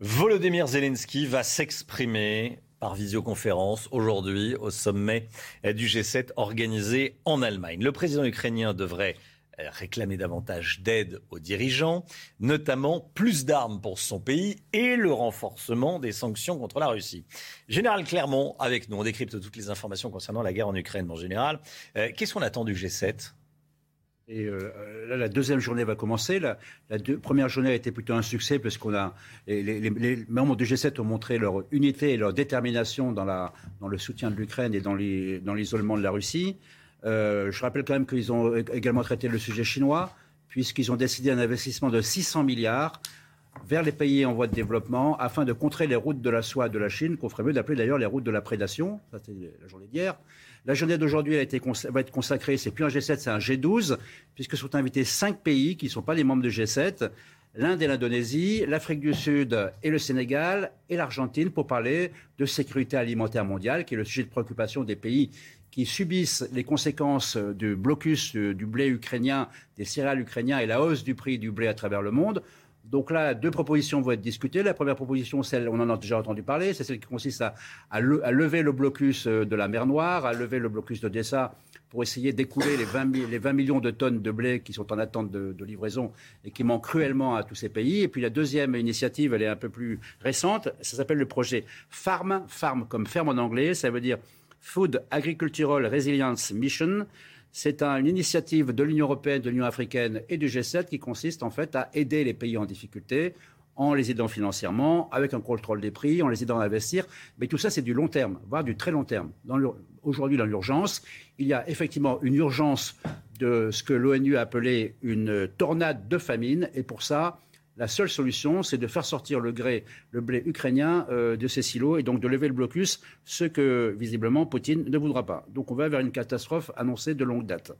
Volodymyr Zelensky va s'exprimer par visioconférence aujourd'hui au sommet du G7 organisé en Allemagne. Le président ukrainien devrait euh, réclamer davantage d'aide aux dirigeants, notamment plus d'armes pour son pays et le renforcement des sanctions contre la Russie. Général Clermont, avec nous, on décrypte toutes les informations concernant la guerre en Ukraine en général. Euh, Qu'est-ce qu'on attend du G7 Et euh, là, la deuxième journée va commencer. La, première journée a été plutôt un succès parce a les, membres du G7 ont montré leur unité et leur détermination dans, le soutien de l'Ukraine et dans l'isolement de la Russie. Euh, je rappelle quand même qu'ils ont également traité le sujet chinois puisqu'ils ont décidé un investissement de 600 milliards vers les pays en voie de développement afin de contrer les routes de la soie de la Chine, qu'on ferait mieux d'appeler d'ailleurs les routes de la prédation. Ça, c'était la journée d'hier. La journée d'aujourd'hui va être consacrée, c'est plus un G7, c'est un G12, puisque sont invités cinq pays qui ne sont pas les membres de G7, l'Inde et l'Indonésie, l'Afrique du Sud et le Sénégal et l'Argentine pour parler de sécurité alimentaire mondiale, qui est le sujet de préoccupation des pays qui subissent les conséquences du blocus du blé ukrainien, des céréales ukrainiens et la hausse du prix du blé à travers le monde. Donc là, deux propositions vont être discutées. La première proposition, celle, on en a déjà entendu parler, c'est celle qui consiste à, à le- à lever le blocus euh, de la mer Noire, à lever le blocus d'Odessa pour essayer d'écouler les 20, mi- les 20 millions de tonnes de blé qui sont en attente de, de livraison et qui manquent cruellement à tous ces pays. Et puis la deuxième initiative, elle est un peu plus récente, ça s'appelle le projet FARM, FARM comme ferme en anglais, ça veut dire Food Agricultural Resilience Mission. C'est un- une initiative de l'Union européenne, de l'Union africaine et du G7 qui consiste en fait à aider les pays en difficulté en les aidant financièrement, avec un contrôle des prix, en les aidant à investir. Mais tout ça, c'est du long terme, voire du très long terme. Aujourd'hui, dans l'urgence, il y a effectivement une urgence de ce que l'ONU a appelé une tornade de famine. Et pour ça, la seule solution, c'est de faire sortir le le blé ukrainien euh, de ces silos et donc de lever le blocus, ce que visiblement Poutine ne voudra pas. Donc on va vers une catastrophe annoncée de longue date.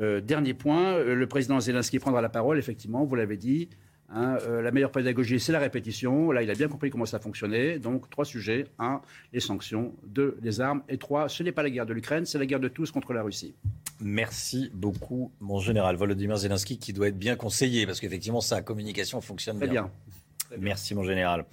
Euh, dernier point, euh, le président Zelensky prendra la parole, effectivement, vous l'avez dit. Hein, euh, la meilleure pédagogie, c'est la répétition. Là, il a bien compris comment ça fonctionnait. Donc, trois sujets. Un, les sanctions. Deux, les armes. Et trois, ce n'est pas la guerre de l'Ukraine, c'est la guerre de tous contre la Russie. Merci beaucoup, mon général Volodymyr Zelensky, qui doit être bien conseillé, parce qu'effectivement, sa communication fonctionne Très bien. bien. Merci, mon général.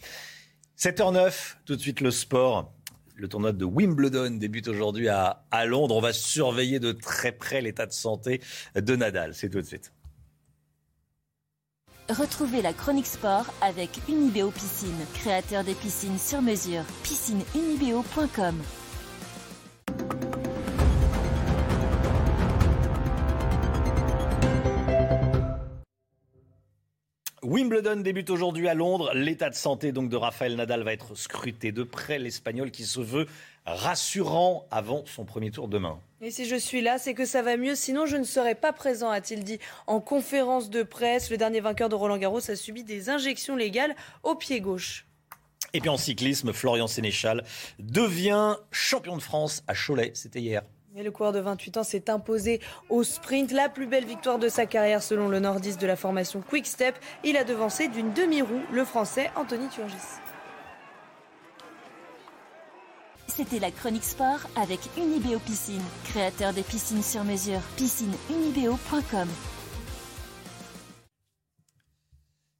7h09, tout de suite le sport. Le tournoi de Wimbledon débute aujourd'hui à, à Londres. On va surveiller de très près l'état de santé de Nadal. C'est tout de suite. Retrouvez la chronique sport avec Unibéo Piscine, créateur des piscines sur mesure. Piscineunibéo.com Wimbledon débute aujourd'hui à Londres. L'état de santé donc de Rafael Nadal va être scruté de près. L'Espagnol qui se veut rassurant avant son premier tour demain. Et si je suis là, c'est que ça va mieux, sinon je ne serais pas présent, a-t-il dit en conférence de presse. Le dernier vainqueur de Roland Garros a subi des injections légales au pied gauche. Et puis en cyclisme, Florian Sénéchal devient champion de France à Cholet. C'était hier. Et le coureur de 28 ans s'est imposé au sprint, la plus belle victoire de sa carrière selon le nordiste de la formation Quick Step. Il a devancé d'une demi-roue le français Anthony Turgis. C'était la chronique sport avec Unibeo Piscine, créateur des piscines sur mesure. Piscineunibeo.com.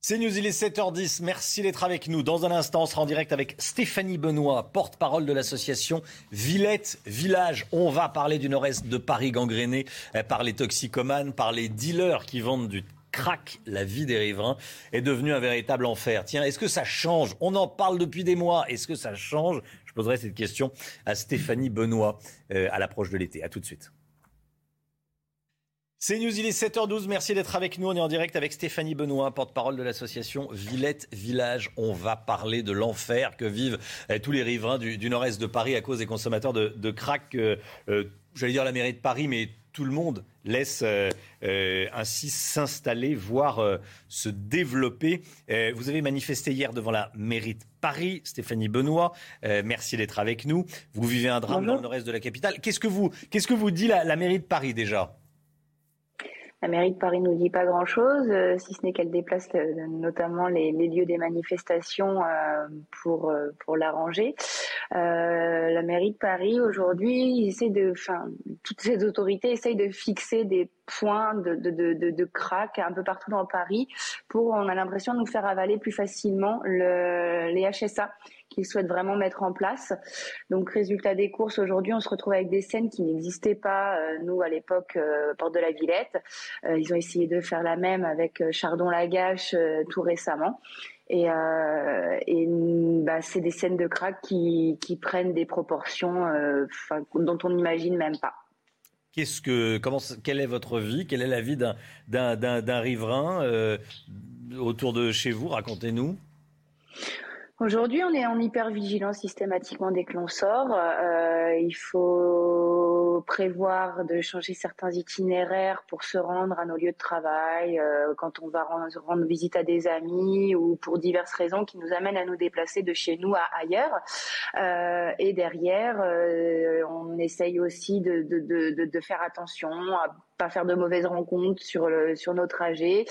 C'est News, il est 7h10. Merci d'être avec nous. Dans un instant, on sera en direct avec Stéphanie Benoît, porte-parole de l'association Villette Village. On va parler du nord-est de Paris gangréné eh, par les toxicomanes, par les dealers qui vendent du crack. La vie des riverains est devenue un véritable enfer. Tiens, est-ce que ça change? On en parle depuis des mois. Est-ce que ça change? Poserai cette question à Stéphanie Benoît euh, à l'approche de l'été. À tout de suite. C'est News, il est 7h12. Merci d'être avec nous. On est en direct avec Stéphanie Benoît, porte-parole de l'association Villette Village. On va parler de l'enfer que vivent eh, tous les riverains du, nord-est de Paris à cause des consommateurs de, de crack. Euh, euh, J'allais dire la mairie de Paris, mais tout le monde laisse euh, euh, ainsi s'installer, voire euh, se développer. Euh, vous avez manifesté hier devant la mairie de Paris, Stéphanie Benoît. Euh, merci d'être avec nous. Vous vivez un drame dans le nord-est de la capitale. Qu'est-ce que vous, qu'est-ce que vous dit la, la mairie de Paris déjà? La mairie de Paris nous dit pas grand-chose, euh, si ce n'est qu'elle déplace euh, notamment les, les lieux des manifestations euh, pour pour l'arranger. La mairie de Paris aujourd'hui essaie de, enfin, toutes ces autorités essayent de fixer des points de de de de, un peu partout dans Paris pour, on a l'impression, nous faire avaler plus facilement le, les HSA qu'ils souhaitent vraiment mettre en place. Donc, résultat des courses, aujourd'hui, on se retrouve avec des scènes qui n'existaient pas, euh, nous, à l'époque, euh, Porte de la Villette. Euh, ils ont essayé de faire la même avec euh, Chardon-Lagache tout récemment. Et, et bah, c'est des scènes de crack qui, qui prennent des proportions dont on n'imagine même pas. Qu'est-ce que, comment, quelle est votre vie? Quelle est la vie d'un, riverain euh, autour de chez vous? Racontez-nous. Aujourd'hui, on est en hypervigilance systématiquement dès que l'on sort. Euh, il faut prévoir de changer certains itinéraires pour se rendre à nos lieux de travail, euh, quand on va rendre, visite à des amis ou pour diverses raisons qui nous amènent à nous déplacer de chez nous à ailleurs. Euh, et derrière, euh, on essaye aussi de, de, de, de faire attention à pas faire de mauvaises rencontres sur le sur nos trajets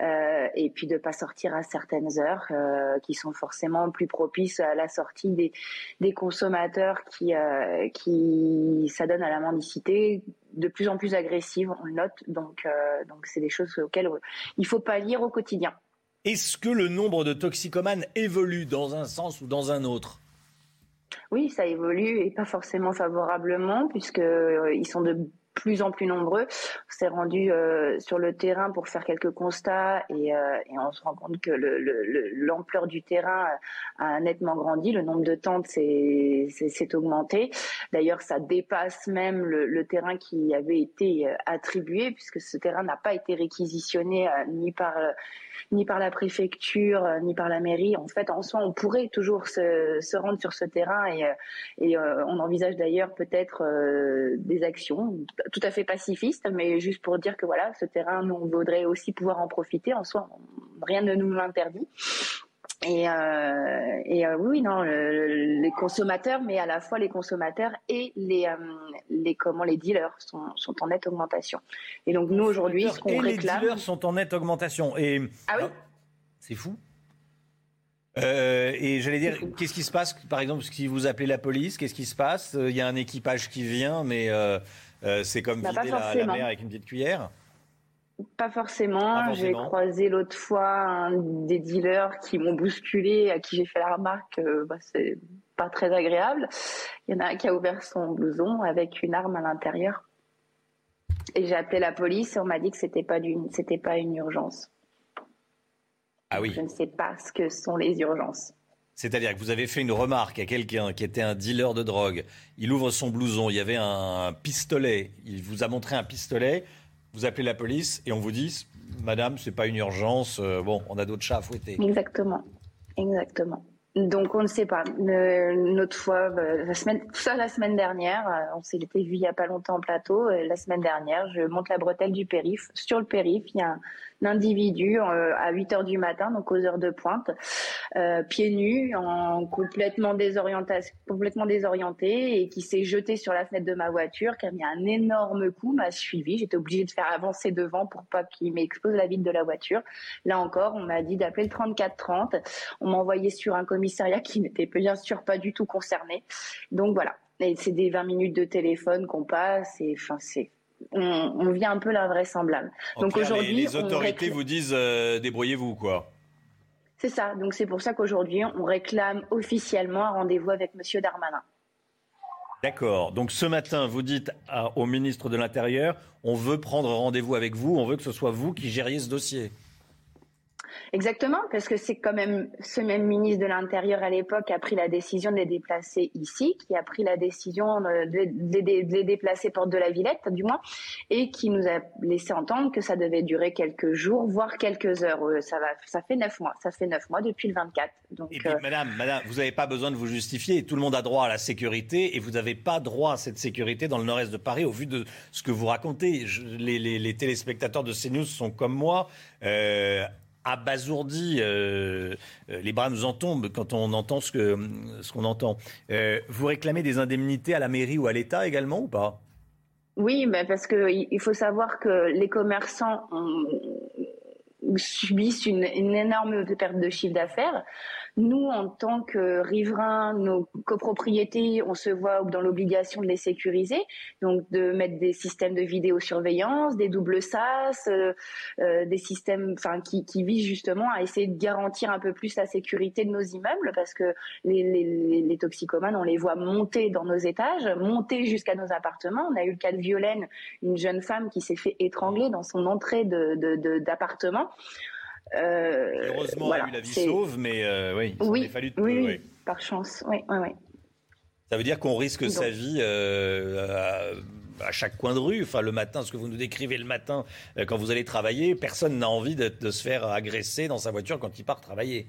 euh, et puis de pas sortir à certaines heures euh, qui sont forcément plus propices à la sortie des des consommateurs qui euh, qui s'adonnent à la mendicité de plus en plus agressive on le note. Donc euh, donc c'est des choses auxquelles il faut pallier au quotidien. Est-ce que le nombre de toxicomanes évolue dans un sens ou dans un autre? Oui, ça évolue et pas forcément favorablement puisque ils sont de plus en plus nombreux. On s'est rendu euh, sur le terrain pour faire quelques constats et, euh, et on se rend compte que le- le- le- l'ampleur du terrain a nettement grandi, le nombre de tentes s'est augmenté. D'ailleurs, ça dépasse même le, le terrain qui avait été euh, attribué puisque ce terrain n'a pas été réquisitionné euh, ni par ni par la préfecture, euh, ni par la mairie. En fait, en soi, on pourrait toujours se, rendre sur ce terrain et, euh, euh, on envisage d'ailleurs peut-être des actions tout à fait pacifistes, mais juste pour dire que voilà, ce terrain, nous, on voudrait aussi pouvoir en profiter. En soi, rien ne nous l'interdit. Et, euh, et euh, oui, non, le- le- les consommateurs, mais à la fois les consommateurs et les, euh, les comment les dealers sont, sont en nette augmentation. Et donc nous aujourd'hui, ce qu'on Et les réclame, dealers sont en nette augmentation. Et ah oui, c'est fou. Et j'allais dire, qu'est-ce qui se passe, par exemple, si vous appelez la police, qu'est-ce qui se passe? Il y a un équipage qui vient, mais c'est comme Bah, vider la, la mer avec une petite cuillère? Pas forcément. J'ai croisé l'autre fois un des dealers qui m'ont bousculé, à qui j'ai fait la remarque, euh, bah, c'est pas très agréable. Il y en a un qui a ouvert son blouson avec une arme à l'intérieur. Et j'ai appelé la police et on m'a dit que c'était pas d'une, c'était pas une urgence. Ah oui. Je ne sais pas ce que sont les urgences. C'est-à-dire que vous avez fait une remarque à quelqu'un qui était un dealer de drogue. Il ouvre son blouson, il y avait un pistolet. Il vous a montré un pistolet. Vous appelez la police et on vous dit madame, c'est pas une urgence. euh, bon, on a d'autres chats à fouetter. Exactement. Exactement. Donc on ne sait pas. Autre fois, euh, la semaine, ça la semaine dernière, euh, on s'était vu il y a pas longtemps en plateau. euh, La semaine dernière, je monte la bretelle du périph. Sur le périph, il y a un, un individu euh, à 8 heures du matin, donc aux heures de pointe, euh, pieds nus, en complètement désorienté, et qui s'est jeté sur la fenêtre de ma voiture, qui a mis un énorme coup, m'a suivi. J'étais obligée de faire avancer devant pour pas qu'il m'expose la vitre de la voiture. Là encore, on m'a dit d'appeler le 3430. On m'a envoyé sur un commissariat qui n'était bien sûr pas du tout concerné. Donc voilà. C'est des 20 minutes de téléphone qu'on passe. Et c'est, on, on vit un peu l'invraisemblable. Donc les- aujourd'hui, les, autorités réclame- vous disent euh, débrouillez-vous, quoi. c'est ça. Donc c'est pour ça qu'aujourd'hui, on réclame officiellement un rendez-vous avec Monsieur Darmanin. D'accord. Donc ce matin, vous dites à- au ministre de l'Intérieur, on veut prendre rendez-vous avec vous, on veut que ce soit vous qui gériez ce dossier. Exactement, parce que c'est quand même ce même ministre de l'Intérieur à l'époque qui a pris la décision de les déplacer ici, qui a pris la décision de, de- les déplacer porte de la Villette, du moins, et qui nous a laissé entendre que ça devait durer quelques jours, voire quelques heures. Euh, Ça va, ça fait neuf mois. Ça fait neuf mois depuis le 24. Donc, Et puis, euh, madame, madame, vous n'avez pas besoin de vous justifier. Tout le monde a droit à la sécurité et vous n'avez pas droit à cette sécurité dans le nord-est de Paris au vu de ce que vous racontez. Je- les, les- les téléspectateurs de CNews sont comme moi. Euh, abasourdis, euh, euh, les bras nous en tombent quand on entend ce que ce qu'on entend. Euh, vous réclamez des indemnités à la mairie ou à l'État également ou pas? Oui, mais parce que il il faut savoir que les commerçants subissent une énorme perte de chiffre d'affaires. Nous, en tant que riverains, nos copropriétés, on se voit dans l'obligation de les sécuriser, donc de mettre des systèmes de vidéosurveillance, des doubles SAS, euh, euh, des systèmes, qui, visent justement à essayer de garantir un peu plus la sécurité de nos immeubles, parce que les, toxicomanes, on les voit monter dans nos étages, monter jusqu'à nos appartements. On a eu le cas de Violaine, une jeune femme qui s'est fait étrangler dans son entrée d'appartement. Heureusement, voilà, a eu la vie sauve, mais euh, oui, il Oui, fallu de oui, par chance. Oui, oui, oui. Ça veut dire qu'on risque Donc- sa vie euh, à, à chaque coin de rue. Enfin, le matin, ce que vous nous décrivez le matin euh, quand vous allez travailler, personne n'a envie de, de se faire agresser dans sa voiture quand il part travailler.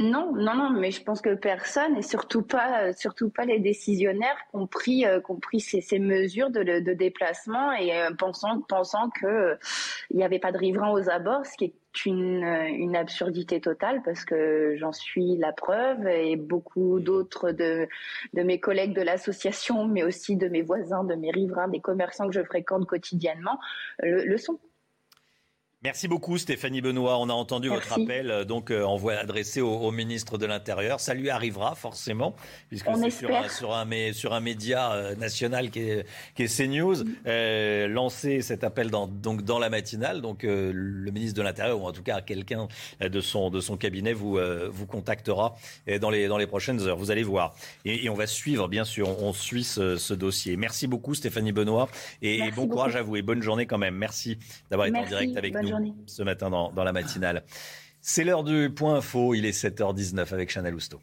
Non, non, non, mais je pense que personne, et surtout pas, euh, surtout pas les décisionnaires, qui ont pris, euh, qui ont pris ces, ces mesures de, de déplacement et euh, pensant, pensant que euh, il n'y avait pas de riverains aux abords, ce qui est une, euh, une absurdité totale parce que j'en suis la preuve et beaucoup d'autres de, de mes collègues de l'association, mais aussi de mes voisins, de mes riverains, des commerçants que je fréquente quotidiennement, le, le sont. Merci beaucoup Stéphanie Benoît. On a entendu votre appel, euh, donc euh, envoyé adressé au, au ministre de l'Intérieur. Ça lui arrivera forcément, puisque On c'est sur un, sur, un, mé- sur un média euh, national qui est, qui est CNews. Euh, lancer cet appel dans, donc dans la matinale. Donc le ministre de l'Intérieur, ou en tout cas quelqu'un de son, de son cabinet, vous, vous contactera dans les, dans les prochaines heures. Vous allez voir. Et, et on va suivre, bien sûr, on, on suit ce, ce dossier. Merci beaucoup Stéphanie Benoît et, bon courage à vous et bonne journée quand même. Merci d'avoir été en direct avec bonne nous ce matin dans, dans la matinale. C'est l'heure du point info, il est 7h19 avec Chanel Housteau.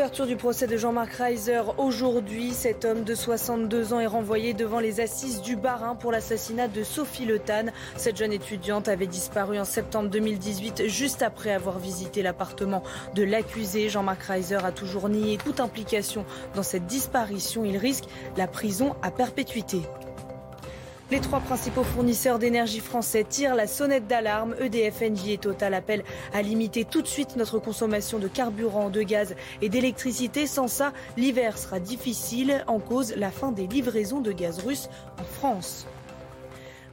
Ouverture du procès de Jean-Marc Reiser aujourd'hui. Cet homme de 62 ans est renvoyé devant les assises du Barin pour l'assassinat de Sophie Le Tan. Cette jeune étudiante avait disparu en septembre 2018, juste après avoir visité l'appartement de l'accusé. Jean-Marc Reiser a toujours nié toute implication dans cette disparition. Il risque la prison à perpétuité. Les trois principaux fournisseurs d'énergie français tirent la sonnette d'alarme. EDF, Engie et Total appellent à limiter tout de suite notre consommation de carburant, de gaz et d'électricité. Sans ça, l'hiver sera difficile. En cause, la fin des livraisons de gaz russe en France.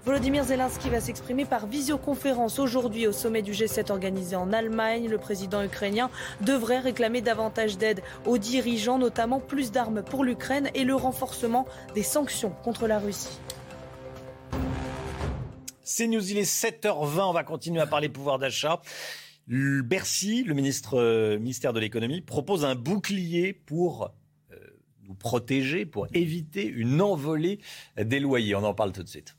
Volodymyr Zelensky va s'exprimer par visioconférence aujourd'hui au sommet du G7 organisé en Allemagne. Le président ukrainien devrait réclamer davantage d'aide aux dirigeants, notamment plus d'armes pour l'Ukraine et le renforcement des sanctions contre la Russie. C'est News, il est 7h20, on va continuer à parler pouvoir d'achat. Bercy, le ministre, euh, ministère de l'économie, propose un bouclier pour euh, nous protéger, pour éviter une envolée des loyers. On en parle tout de suite.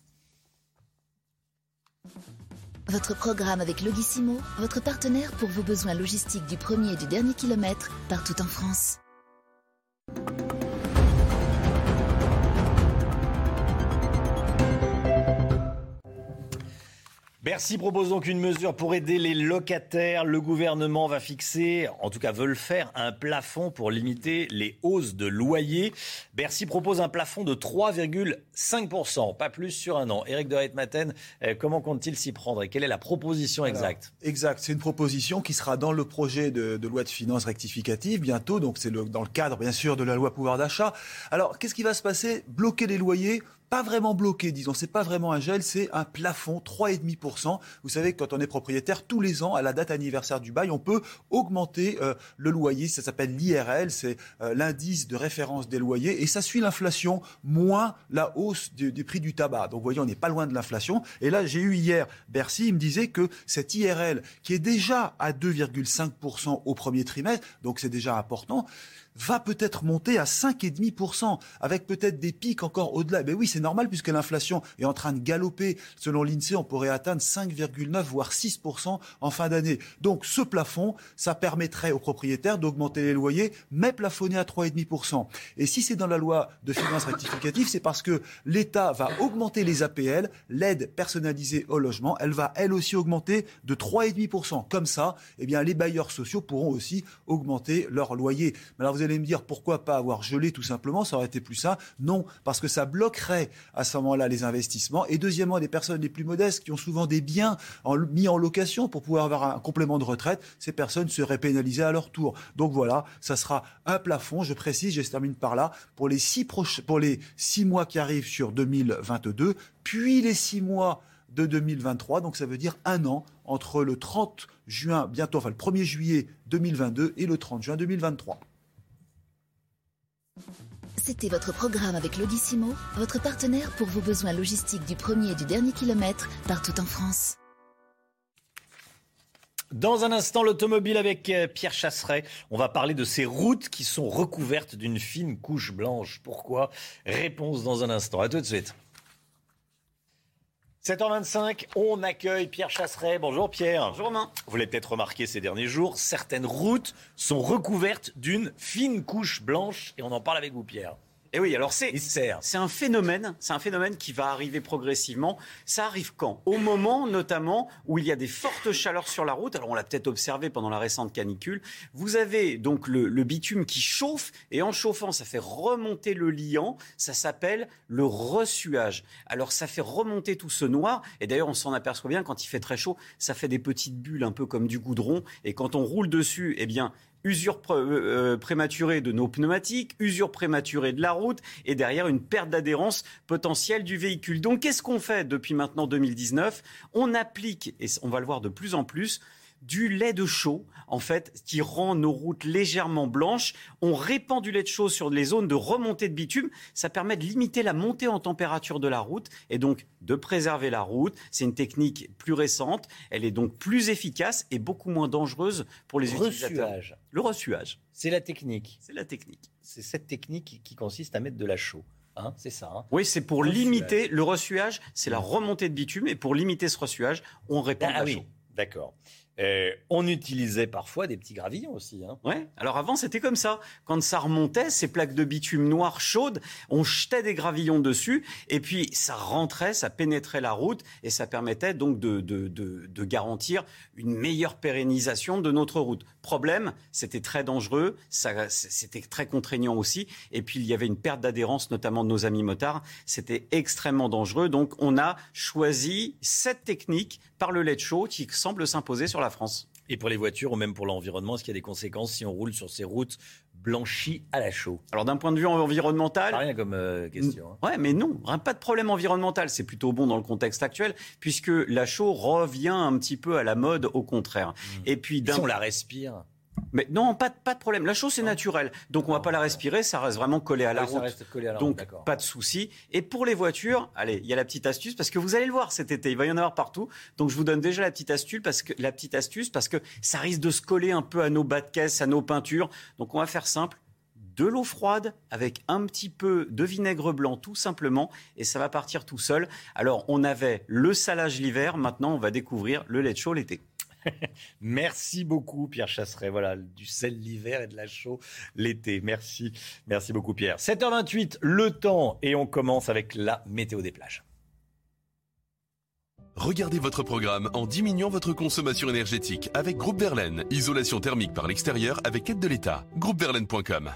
Votre programme avec Logissimo, votre partenaire pour vos besoins logistiques du premier et du dernier kilomètre, partout en France. Bercy propose donc une mesure pour aider les locataires. Le gouvernement va fixer, en tout cas veut le faire, un plafond pour limiter les hausses de loyer. Bercy propose un plafond de 3,5%, pas plus sur un an. Éric de Reitmaten, euh, comment compte-t-il s'y prendre et quelle est la proposition exacte? Exact, c'est une proposition qui sera dans le projet de, de loi de finances rectificative bientôt, donc c'est dans le cadre bien sûr de la loi pouvoir d'achat. Alors qu'est-ce qui va se passer? Bloquer les loyers pas vraiment bloqué, disons. C'est pas vraiment un gel, c'est un plafond 3,5%. Vous savez quand on est propriétaire, tous les ans, à la date anniversaire du bail, on peut augmenter euh, le loyer. Ça s'appelle l'IRL, c'est euh, l'indice de référence des loyers, et ça suit l'inflation moins la hausse du, prix du tabac. Donc, vous voyez, on n'est pas loin de l'inflation. Et là, j'ai eu hier Bercy, il me disait que cette IRL, qui est déjà à 2,5% au premier trimestre, donc c'est déjà important va peut-être monter à 5,5%, avec peut-être des pics encore au-delà. Mais oui, c'est normal puisque l'inflation est en train de galoper. Selon l'INSEE, on pourrait atteindre 5,9 voire 6% en fin d'année. Donc ce plafond, ça permettrait aux propriétaires d'augmenter les loyers, mais plafonner à 3,5%. Et si c'est dans la loi de finances rectificative, c'est parce que l'État va augmenter les APL, l'aide personnalisée au logement, elle va elle aussi augmenter de 3,5%. Comme ça, eh bien, les bailleurs sociaux pourront aussi augmenter leur loyer. Mais alors vous me dire pourquoi pas avoir gelé tout simplement, ça aurait été plus ça. Non, parce que ça bloquerait à ce moment-là les investissements. Et deuxièmement, les personnes les plus modestes qui ont souvent des biens en- mis en location pour pouvoir avoir un complément de retraite, ces personnes seraient pénalisées à leur tour. Donc voilà, ça sera un plafond, je précise, je termine par là, pour les six, pour les six mois qui arrivent sur 2022, puis les six mois de 2023, donc ça veut dire un an entre le 30 juin, bientôt, enfin le 1er juillet 2022 et le 30 juin 2023. C'était votre programme avec Logissimo, votre partenaire pour vos besoins logistiques du premier et du dernier kilomètre partout en France. Dans un instant, l'automobile avec euh, Pierre Chasseret. On va parler de ces routes qui sont recouvertes d'une fine couche blanche. Pourquoi? Réponse dans un instant. À tout de suite. 7h25, on accueille Pierre Chasseret. Bonjour Pierre. Bonjour Romain. Vous l'avez peut-être remarqué ces derniers jours, certaines routes sont recouvertes d'une fine couche blanche et on en parle avec vous Pierre. Et oui, alors c'est c'est un phénomène, c'est un phénomène qui va arriver progressivement. Ça arrive quand? Au moment notamment où il y a des fortes chaleurs sur la route. Alors on l'a peut-être observé pendant la récente canicule. Vous avez donc le, le bitume qui chauffe et en chauffant, ça fait remonter le liant. Ça s'appelle le ressuage. Alors ça fait remonter tout ce noir. Et d'ailleurs, on s'en aperçoit bien quand il fait très chaud. Ça fait des petites bulles un peu comme du goudron. Et quand on roule dessus, eh bien usure pré- euh, prématurée de nos pneumatiques, usure prématurée de la route et derrière une perte d'adhérence potentielle du véhicule. Donc qu'est-ce qu'on fait depuis maintenant 2019 On applique, et on va le voir de plus en plus, du lait de chaux, en fait, qui rend nos routes légèrement blanches. On répand du lait de chaux sur les zones de remontée de bitume. Ça permet de limiter la montée en température de la route et donc de préserver la route. C'est une technique plus récente. Elle est donc plus efficace et beaucoup moins dangereuse pour les utilisateurs. Le ressuage. C'est la technique. C'est la technique. C'est cette technique qui- consiste à mettre de la chaux. Hein, c'est ça. hein. Oui, c'est pour Ressuage. limiter le ressuage, c'est la remontée de bitume et pour limiter ce ressuage, on répand de Ah la oui, chaux. d'accord. Euh, on utilisait parfois des petits gravillons aussi. Hein. Ouais. Alors avant, c'était comme ça. Quand ça remontait, ces plaques de bitume noires chaudes, on jetait des gravillons dessus et puis ça rentrait, ça pénétrait la route et ça permettait donc de, de, de, de garantir une meilleure pérennisation de notre route. Problème, c'était très dangereux, c'était très contraignant aussi et puis il y avait une perte d'adhérence, notamment de nos amis motards. C'était extrêmement dangereux. Donc on a choisi cette technique par le lait chaud qui semble s'imposer sur la France. Et pour les voitures ou même pour l'environnement, est-ce qu'il y a des conséquences si on roule sur ces routes blanchies à la chaux Alors d'un point de vue environnemental, rien comme euh, question. hein. Ouais, mais non, pas de problème environnemental. C'est plutôt bon dans le contexte actuel, puisque la chaux revient un petit peu à la mode, au contraire. Et puis, d'un- si on la respire mais non, pas, de- pas de problème. La chaux, c'est naturel. Donc, on va pas la respirer. Ça reste vraiment collé à la oui, ça reste collé à la Donc, pas de souci. Et pour les voitures, allez, il y a la petite astuce parce que vous allez le voir cet été. Il va y en avoir partout. Donc, je vous donne déjà la petite astuce parce que, la petite astuce parce que ça risque de se coller un peu à nos bas de caisse, à nos peintures. Donc, on va faire simple. De l'eau froide avec un petit peu de vinaigre blanc tout simplement et ça va partir tout seul. Alors on avait le salage l'hiver, maintenant on va découvrir le lait de chaud l'été. [LAUGHS] Merci beaucoup, Pierre Chasseret. Voilà, du sel l'hiver et de la chaux l'été. Merci. Merci beaucoup, Pierre. 7h28, le temps. Et on commence avec la météo des plages. Regardez votre programme en diminuant votre consommation énergétique avec Groupe Verlaine. Isolation thermique par l'extérieur avec aide de l'État. Groupeverlaine.com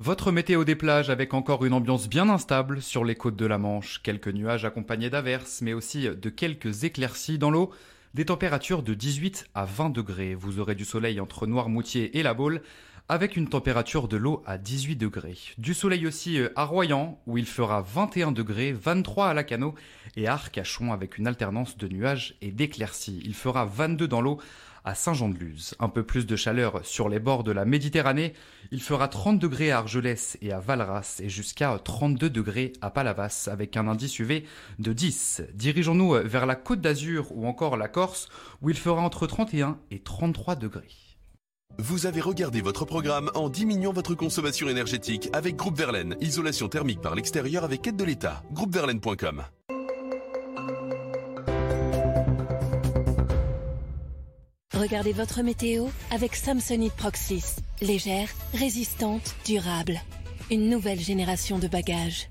Votre météo des plages avec encore une ambiance bien instable sur les côtes de la Manche. Quelques nuages accompagnés d'averses, mais aussi de quelques éclaircies dans l'eau. Des températures de 18 à 20 degrés. Vous aurez du soleil entre Noirmoutier et La Baule avec une température de l'eau à 18 degrés. Du soleil aussi euh, à Royan, où il fera 21 degrés, 23 à Lacano et à Arcachon avec une alternance de nuages et d'éclaircies. Il fera 22 dans l'eau à Saint-Jean-de-Luz. Un peu plus de chaleur sur les bords de la Méditerranée. Il fera 30 degrés à Argelès et à Valras et jusqu'à 32 degrés à Palavas avec un indice UV de 10. Dirigeons-nous vers la Côte d'Azur ou encore la Corse où il fera entre 31 et 33 degrés. Vous avez regardé votre programme en diminuant votre consommation énergétique avec Groupe Verlaine. Isolation thermique par l'extérieur avec aide de l'État. Groupeverlaine.com Regardez votre météo avec Samsonite Proxys. Légère, résistante, durable. Une nouvelle génération de bagages.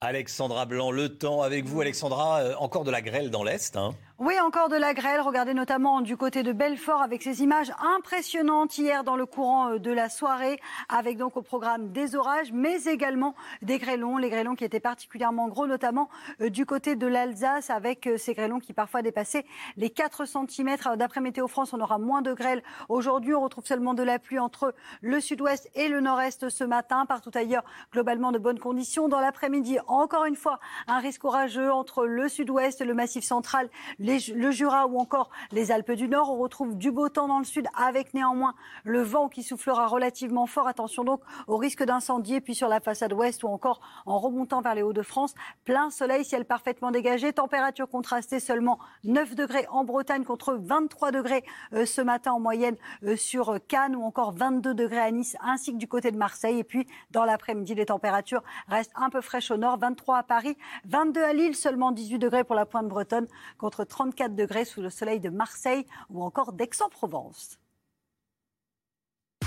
Alexandra Blanc, le temps avec vous. Alexandra, euh, encore de la grêle dans l'Est. Hein. Oui, encore de la grêle. Regardez notamment du côté de Belfort avec ces images impressionnantes hier dans le courant euh, de la soirée, avec donc au programme des orages, mais également des grêlons. Les grêlons qui étaient particulièrement gros, notamment euh, du côté de l'Alsace, avec euh, ces grêlons qui parfois dépassaient les 4 cm. D'après Météo France, on aura moins de grêle aujourd'hui. On retrouve seulement de la pluie entre le sud-ouest et le nord-est ce matin. Partout ailleurs, globalement de bonnes conditions. Dans l'après-midi, encore une fois, un risque orageux entre le sud-ouest, le massif central, le Jura ou encore les Alpes du Nord. On retrouve du beau temps dans le sud avec néanmoins le vent qui soufflera relativement fort. Attention donc au risque d'incendie. Puis sur la façade ouest ou encore en remontant vers les Hauts-de-France, plein soleil, ciel parfaitement dégagé. Température contrastée seulement 9 degrés en Bretagne contre 23 degrés euh, ce matin en moyenne euh, sur Cannes ou encore 22 degrés à Nice ainsi que du côté de Marseille. Et puis dans l'après-midi, les températures restent un peu fraîches au nord. 23 à Paris, 22 à Lille, seulement 18 degrés pour la pointe bretonne contre 34 degrés sous le soleil de Marseille ou encore d'Aix-en-Provence.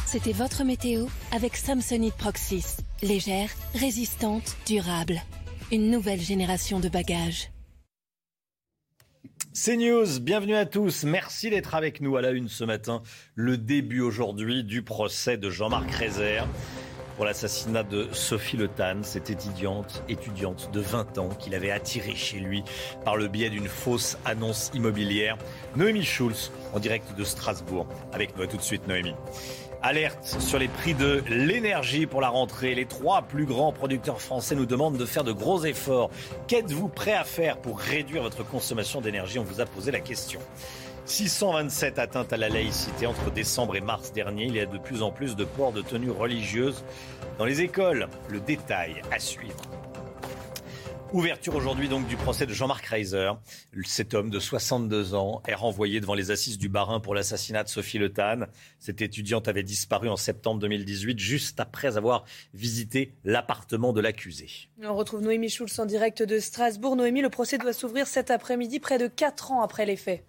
C'était votre météo avec Samsonite Proxys. Légère, résistante, durable. Une nouvelle génération de bagages. C'est News, bienvenue à tous. Merci d'être avec nous à la une ce matin. Le début aujourd'hui du procès de Jean-Marc Rézère pour l'assassinat de Sophie Le Tan, cette étudiante, étudiante de 20 ans qu'il avait attirée chez lui par le biais d'une fausse annonce immobilière. Noémie Schulz, en direct de Strasbourg, avec nous. tout de suite, Noémie. Alerte sur les prix de l'énergie pour la rentrée. Les trois plus grands producteurs français nous demandent de faire de gros efforts. Qu'êtes-vous prêt à faire pour réduire votre consommation d'énergie? On vous a posé la question. 627 atteintes à la laïcité entre décembre et mars dernier. Il y a de plus en plus de ports de tenues religieuses dans les écoles. Le détail à suivre. Ouverture aujourd'hui donc du procès de Jean-Marc Reiser. Cet homme de 62 ans est renvoyé devant les assises du Barin pour l'assassinat de Sophie Le Tan. Cette étudiante avait disparu en septembre 2018, juste après avoir visité l'appartement de l'accusé. On retrouve Noémie Schulz en direct de Strasbourg. Noémie, le procès doit s'ouvrir cet après-midi, près de 4 ans après les faits.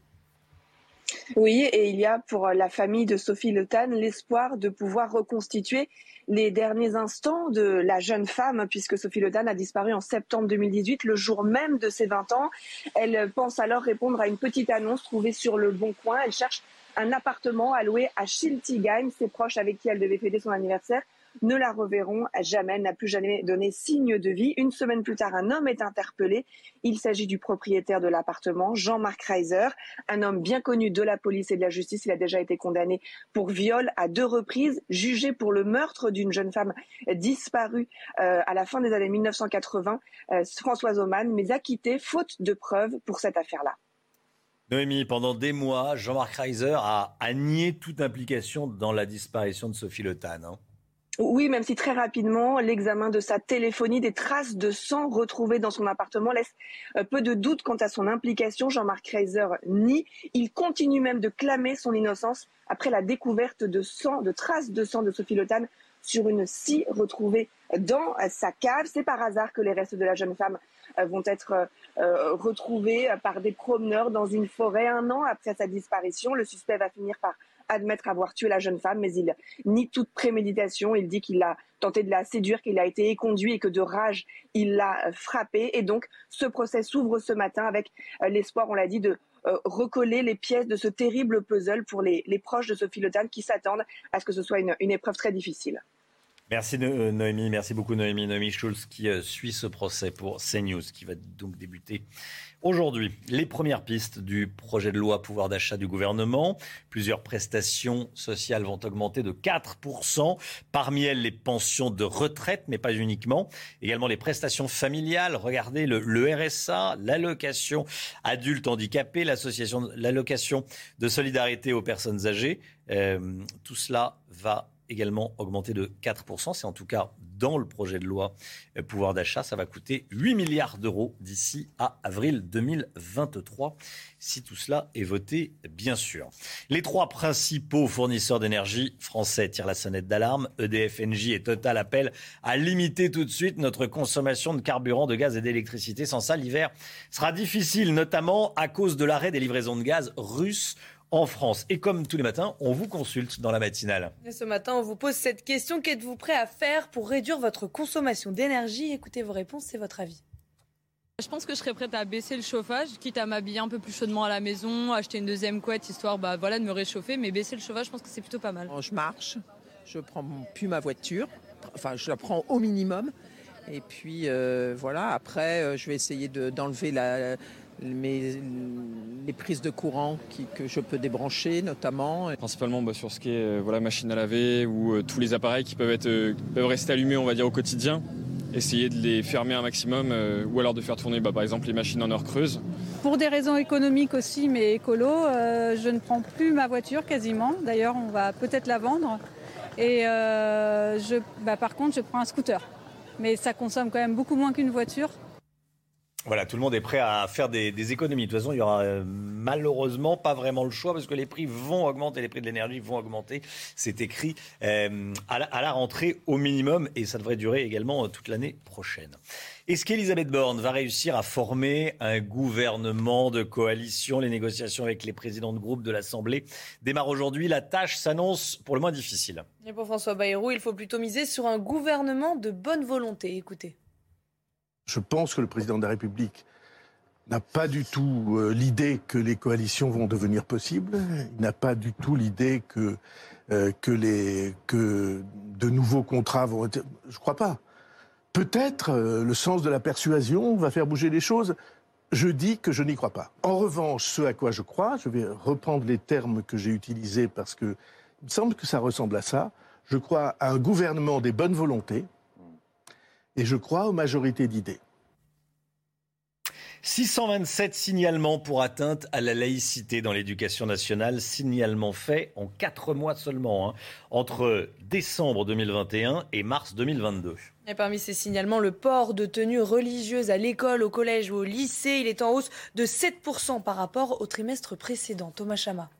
Oui, et il y a pour la famille de Sophie Le Tan l'espoir de pouvoir reconstituer les derniers instants de la jeune femme, puisque Sophie Le Tan a disparu en septembre 2018, le jour même de ses 20 ans. Elle pense alors répondre à une petite annonce trouvée sur le Bon Coin. Elle cherche un appartement à louer à Schiltigheim, ses proches avec qui elle devait fêter son anniversaire ne la reverront jamais. Elle n'a plus jamais donné signe de vie. Une semaine plus tard, un homme est interpellé. Il s'agit du propriétaire de l'appartement, Jean-Marc Reiser, un homme bien connu de la police et de la justice. Il a déjà été condamné pour viol à deux reprises, jugé pour le meurtre d'une jeune femme disparue euh, à la fin des années 1980, euh, Françoise Oman, mais acquitté faute de preuves pour cette affaire-là. Noémie, pendant des mois, Jean-Marc Reiser a, nié toute implication dans la disparition de Sophie Le Tan. Hein. Oui, même si très rapidement, l'examen de sa téléphonie, des traces de sang retrouvées dans son appartement laisse euh, peu de doute quant à son implication. Jean-Marc Kreiser nie. Il continue même de clamer son innocence après la découverte de sang, de traces de sang de Sophie Lotan sur une scie retrouvée dans sa cave. C'est par hasard que les restes de la jeune femme euh, vont être euh, retrouvés par des promeneurs dans une forêt un an après sa disparition. Le suspect va finir par admettre avoir tué la jeune femme, mais il nie toute préméditation. Il dit qu'il a tenté de la séduire, qu'il a été éconduit et que de rage, il l'a frappée. Et donc, ce procès s'ouvre ce matin avec euh, l'espoir, on l'a dit, de euh, recoller les pièces de ce terrible puzzle pour les, proches de Sophie Le qui s'attendent à ce que ce soit une, une épreuve très difficile. Merci Noémie, merci beaucoup Noémie. Noémie Schulz qui euh, suit ce procès pour CNews qui va donc débuter Aujourd'hui, les premières pistes du projet de loi pouvoir d'achat du gouvernement. Plusieurs prestations sociales vont augmenter de 4%. Parmi elles, les pensions de retraite, mais pas uniquement. Également les prestations familiales. Regardez le, RSA, l'allocation adulte handicapé, l'association, l'allocation de solidarité aux personnes âgées. Euh, tout cela va également augmenter de 4%. C'est en tout cas dans le projet de loi euh, pouvoir d'achat. Ça va coûter 8 milliards d'euros d'ici à avril 2023, si tout cela est voté, bien sûr. Les trois principaux fournisseurs d'énergie français tirent la sonnette d'alarme. EDF, Engie et Total appellent à limiter tout de suite notre consommation de carburant, de gaz et d'électricité. Sans ça, l'hiver sera difficile, notamment à cause de l'arrêt des livraisons de gaz russes en France. Et comme tous les matins, on vous consulte dans la matinale. Et ce matin, on vous pose cette question. Qu'êtes-vous prêt à faire pour réduire votre consommation d'énergie? Écoutez vos réponses, c'est votre avis. Je pense que je serais prête à baisser le chauffage, quitte à m'habiller un peu plus chaudement à la maison, acheter une deuxième couette histoire bah, voilà, de me réchauffer, mais baisser le chauffage, je pense que c'est plutôt pas mal. Je marche, je prends plus ma voiture, enfin je la prends au minimum. Et puis euh, voilà, après euh, je vais essayer d'enlever la, les prises de courant que je peux débrancher notamment. Principalement bah, sur ce qui est euh, voilà, machine à laver ou euh, tous les appareils qui peuvent, être, euh, peuvent rester allumés on va dire, au quotidien. Essayer de les fermer un maximum ou alors de faire tourner bah, par exemple les machines en heure creuse. Pour des raisons économiques aussi mais écolo, je ne prends plus ma voiture quasiment. D'ailleurs on va peut-être la vendre. Et je, bah, par contre je prends un scooter. Mais ça consomme quand même beaucoup moins qu'une voiture. Voilà, tout le monde est prêt à faire des, économies. De toute façon, il y aura euh, malheureusement pas vraiment le choix parce que les prix vont augmenter, les prix de l'énergie vont augmenter. C'est écrit euh, à, la, rentrée au minimum et ça devrait durer également euh, toute l'année prochaine. Est-ce qu'Elisabeth Borne va réussir à former un gouvernement de coalition? Les négociations avec les présidents de groupe de l'Assemblée démarrent aujourd'hui. La tâche s'annonce pour le moins difficile. Et pour François Bayrou, il faut plutôt miser sur un gouvernement de bonne volonté. Écoutez. Je pense que le président de la République n'a pas du tout euh, l'idée que les coalitions vont devenir possibles. Il n'a pas du tout l'idée que, euh, que, les, de nouveaux contrats vont être... Je ne crois pas. Peut-être euh, le sens de la persuasion va faire bouger les choses. Je dis que je n'y crois pas. En revanche, ce à quoi je crois, je vais reprendre les termes que j'ai utilisés parce que il me semble que ça ressemble à ça. Je crois à un gouvernement des bonnes volontés, et je crois aux majorités d'idées. 627 signalements pour atteinte à la laïcité dans l'éducation nationale, signalements faits en quatre mois seulement, hein, entre décembre 2021 et mars 2022. Et parmi ces signalements, le port de tenues religieuses à l'école, au collège ou au lycée, il est en hausse de 7% par rapport au trimestre précédent. Thomas Chama.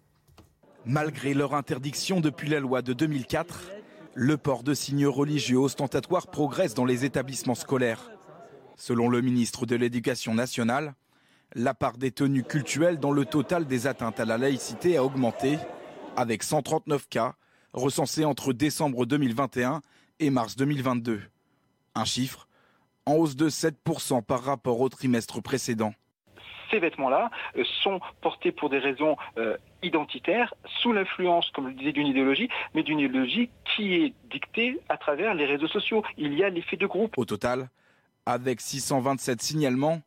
Malgré leur interdiction depuis la loi de 2004, le port de signes religieux ostentatoires progresse dans les établissements scolaires. Selon le ministre de l'Éducation nationale, la part des tenues cultuelles dans le total des atteintes à la laïcité a augmenté, avec 139 cas recensés entre décembre 2021 et mars 2022. Un chiffre en hausse de 7% par rapport au trimestre précédent ces vêtements-là euh, sont portés pour des raisons euh, identitaires, sous l'influence, comme je le disais, d'une idéologie, mais d'une idéologie qui est dictée à travers les réseaux sociaux. Il y a l'effet de groupe. Au total, avec 627 signalements,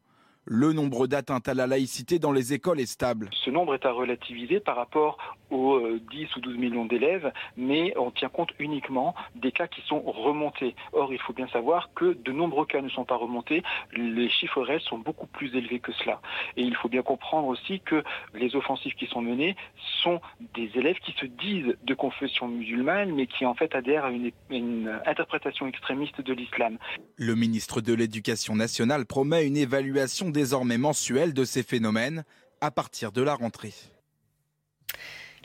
le nombre d'atteintes à la laïcité dans les écoles est stable. Ce nombre est à relativiser par rapport aux 10 euh, ou 12 millions d'élèves, mais on tient compte uniquement des cas qui sont remontés. Or, il faut bien savoir que de nombreux cas ne sont pas remontés. Les chiffres réels sont beaucoup plus élevés que cela. Et il faut bien comprendre aussi que les offensives qui sont menées sont des élèves qui se disent de confession musulmane, mais qui en fait adhèrent à une, une interprétation extrémiste de l'islam. Le ministre de l'Éducation nationale promet une évaluation désormais mensuelle de ces phénomènes à partir de la rentrée.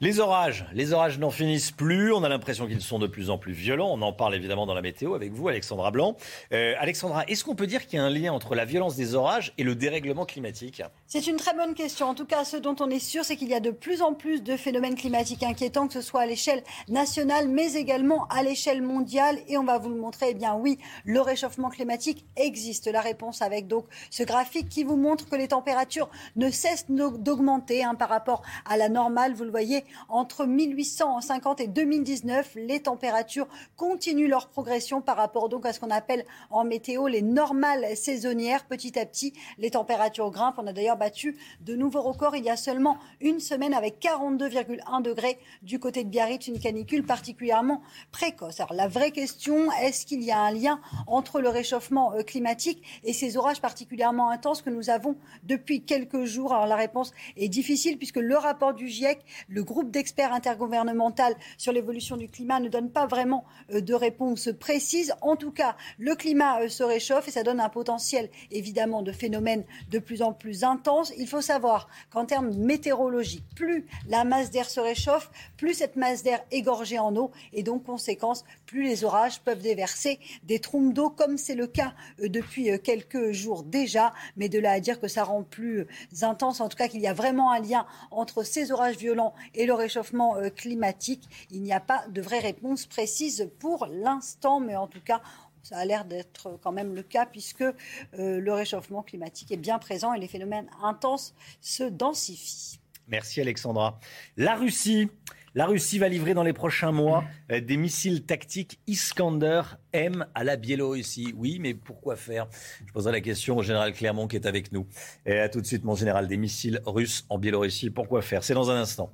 Les orages, les orages n'en finissent plus. On a l'impression qu'ils sont de plus en plus violents. On en parle évidemment dans la météo avec vous, Alexandra Blanc. Euh, Alexandra, est-ce qu'on peut dire qu'il y a un lien entre la violence des orages et le dérèglement climatique? C'est une très bonne question. En tout cas, ce dont on est sûr, c'est qu'il y a de plus en plus de phénomènes climatiques inquiétants, que ce soit à l'échelle nationale, mais également à l'échelle mondiale. Et on va vous le montrer. Eh bien, oui, le réchauffement climatique existe. La réponse avec donc ce graphique qui vous montre que les températures ne cessent d'augmenter hein, par rapport à la normale. Vous le voyez entre 1850 et 2019, les températures continuent leur progression par rapport donc à ce qu'on appelle en météo les normales saisonnières. Petit à petit, les températures grimpent. On a d'ailleurs battu de nouveaux records il y a seulement une semaine avec 42,1 degrés du côté de Biarritz, une canicule particulièrement précoce. Alors la vraie question, est-ce qu'il y a un lien entre le réchauffement euh, climatique et ces orages particulièrement intenses que nous avons depuis quelques jours? Alors la réponse est difficile puisque le rapport du GIEC, le groupe d'experts intergouvernemental sur l'évolution du climat ne donne pas vraiment euh, de réponse précise. En tout cas, le climat euh, se réchauffe et ça donne un potentiel évidemment de phénomènes de plus en plus intenses. Il faut savoir qu'en termes météorologiques, plus la masse d'air se réchauffe, plus cette masse d'air est gorgée en eau et donc conséquence, plus les orages peuvent déverser des trompes d'eau comme c'est le cas euh, depuis quelques jours déjà. Mais de là à dire que ça rend plus intense, en tout cas qu'il y a vraiment un lien entre ces orages violents et le réchauffement euh, climatique. Il n'y a pas de vraie réponse précise pour l'instant, mais en tout cas, ça a l'air d'être quand même le cas puisque euh, le réchauffement climatique est bien présent et les phénomènes intenses se densifient. Merci Alexandra. La Russie. La Russie va livrer dans les prochains mois euh, des missiles tactiques Iskander M à la Biélorussie. Oui, mais pourquoi faire? Je poserai la question au général Clermont qui est avec nous. Et à tout de suite, mon général, des missiles russes en Biélorussie. Pourquoi faire? C'est dans un instant.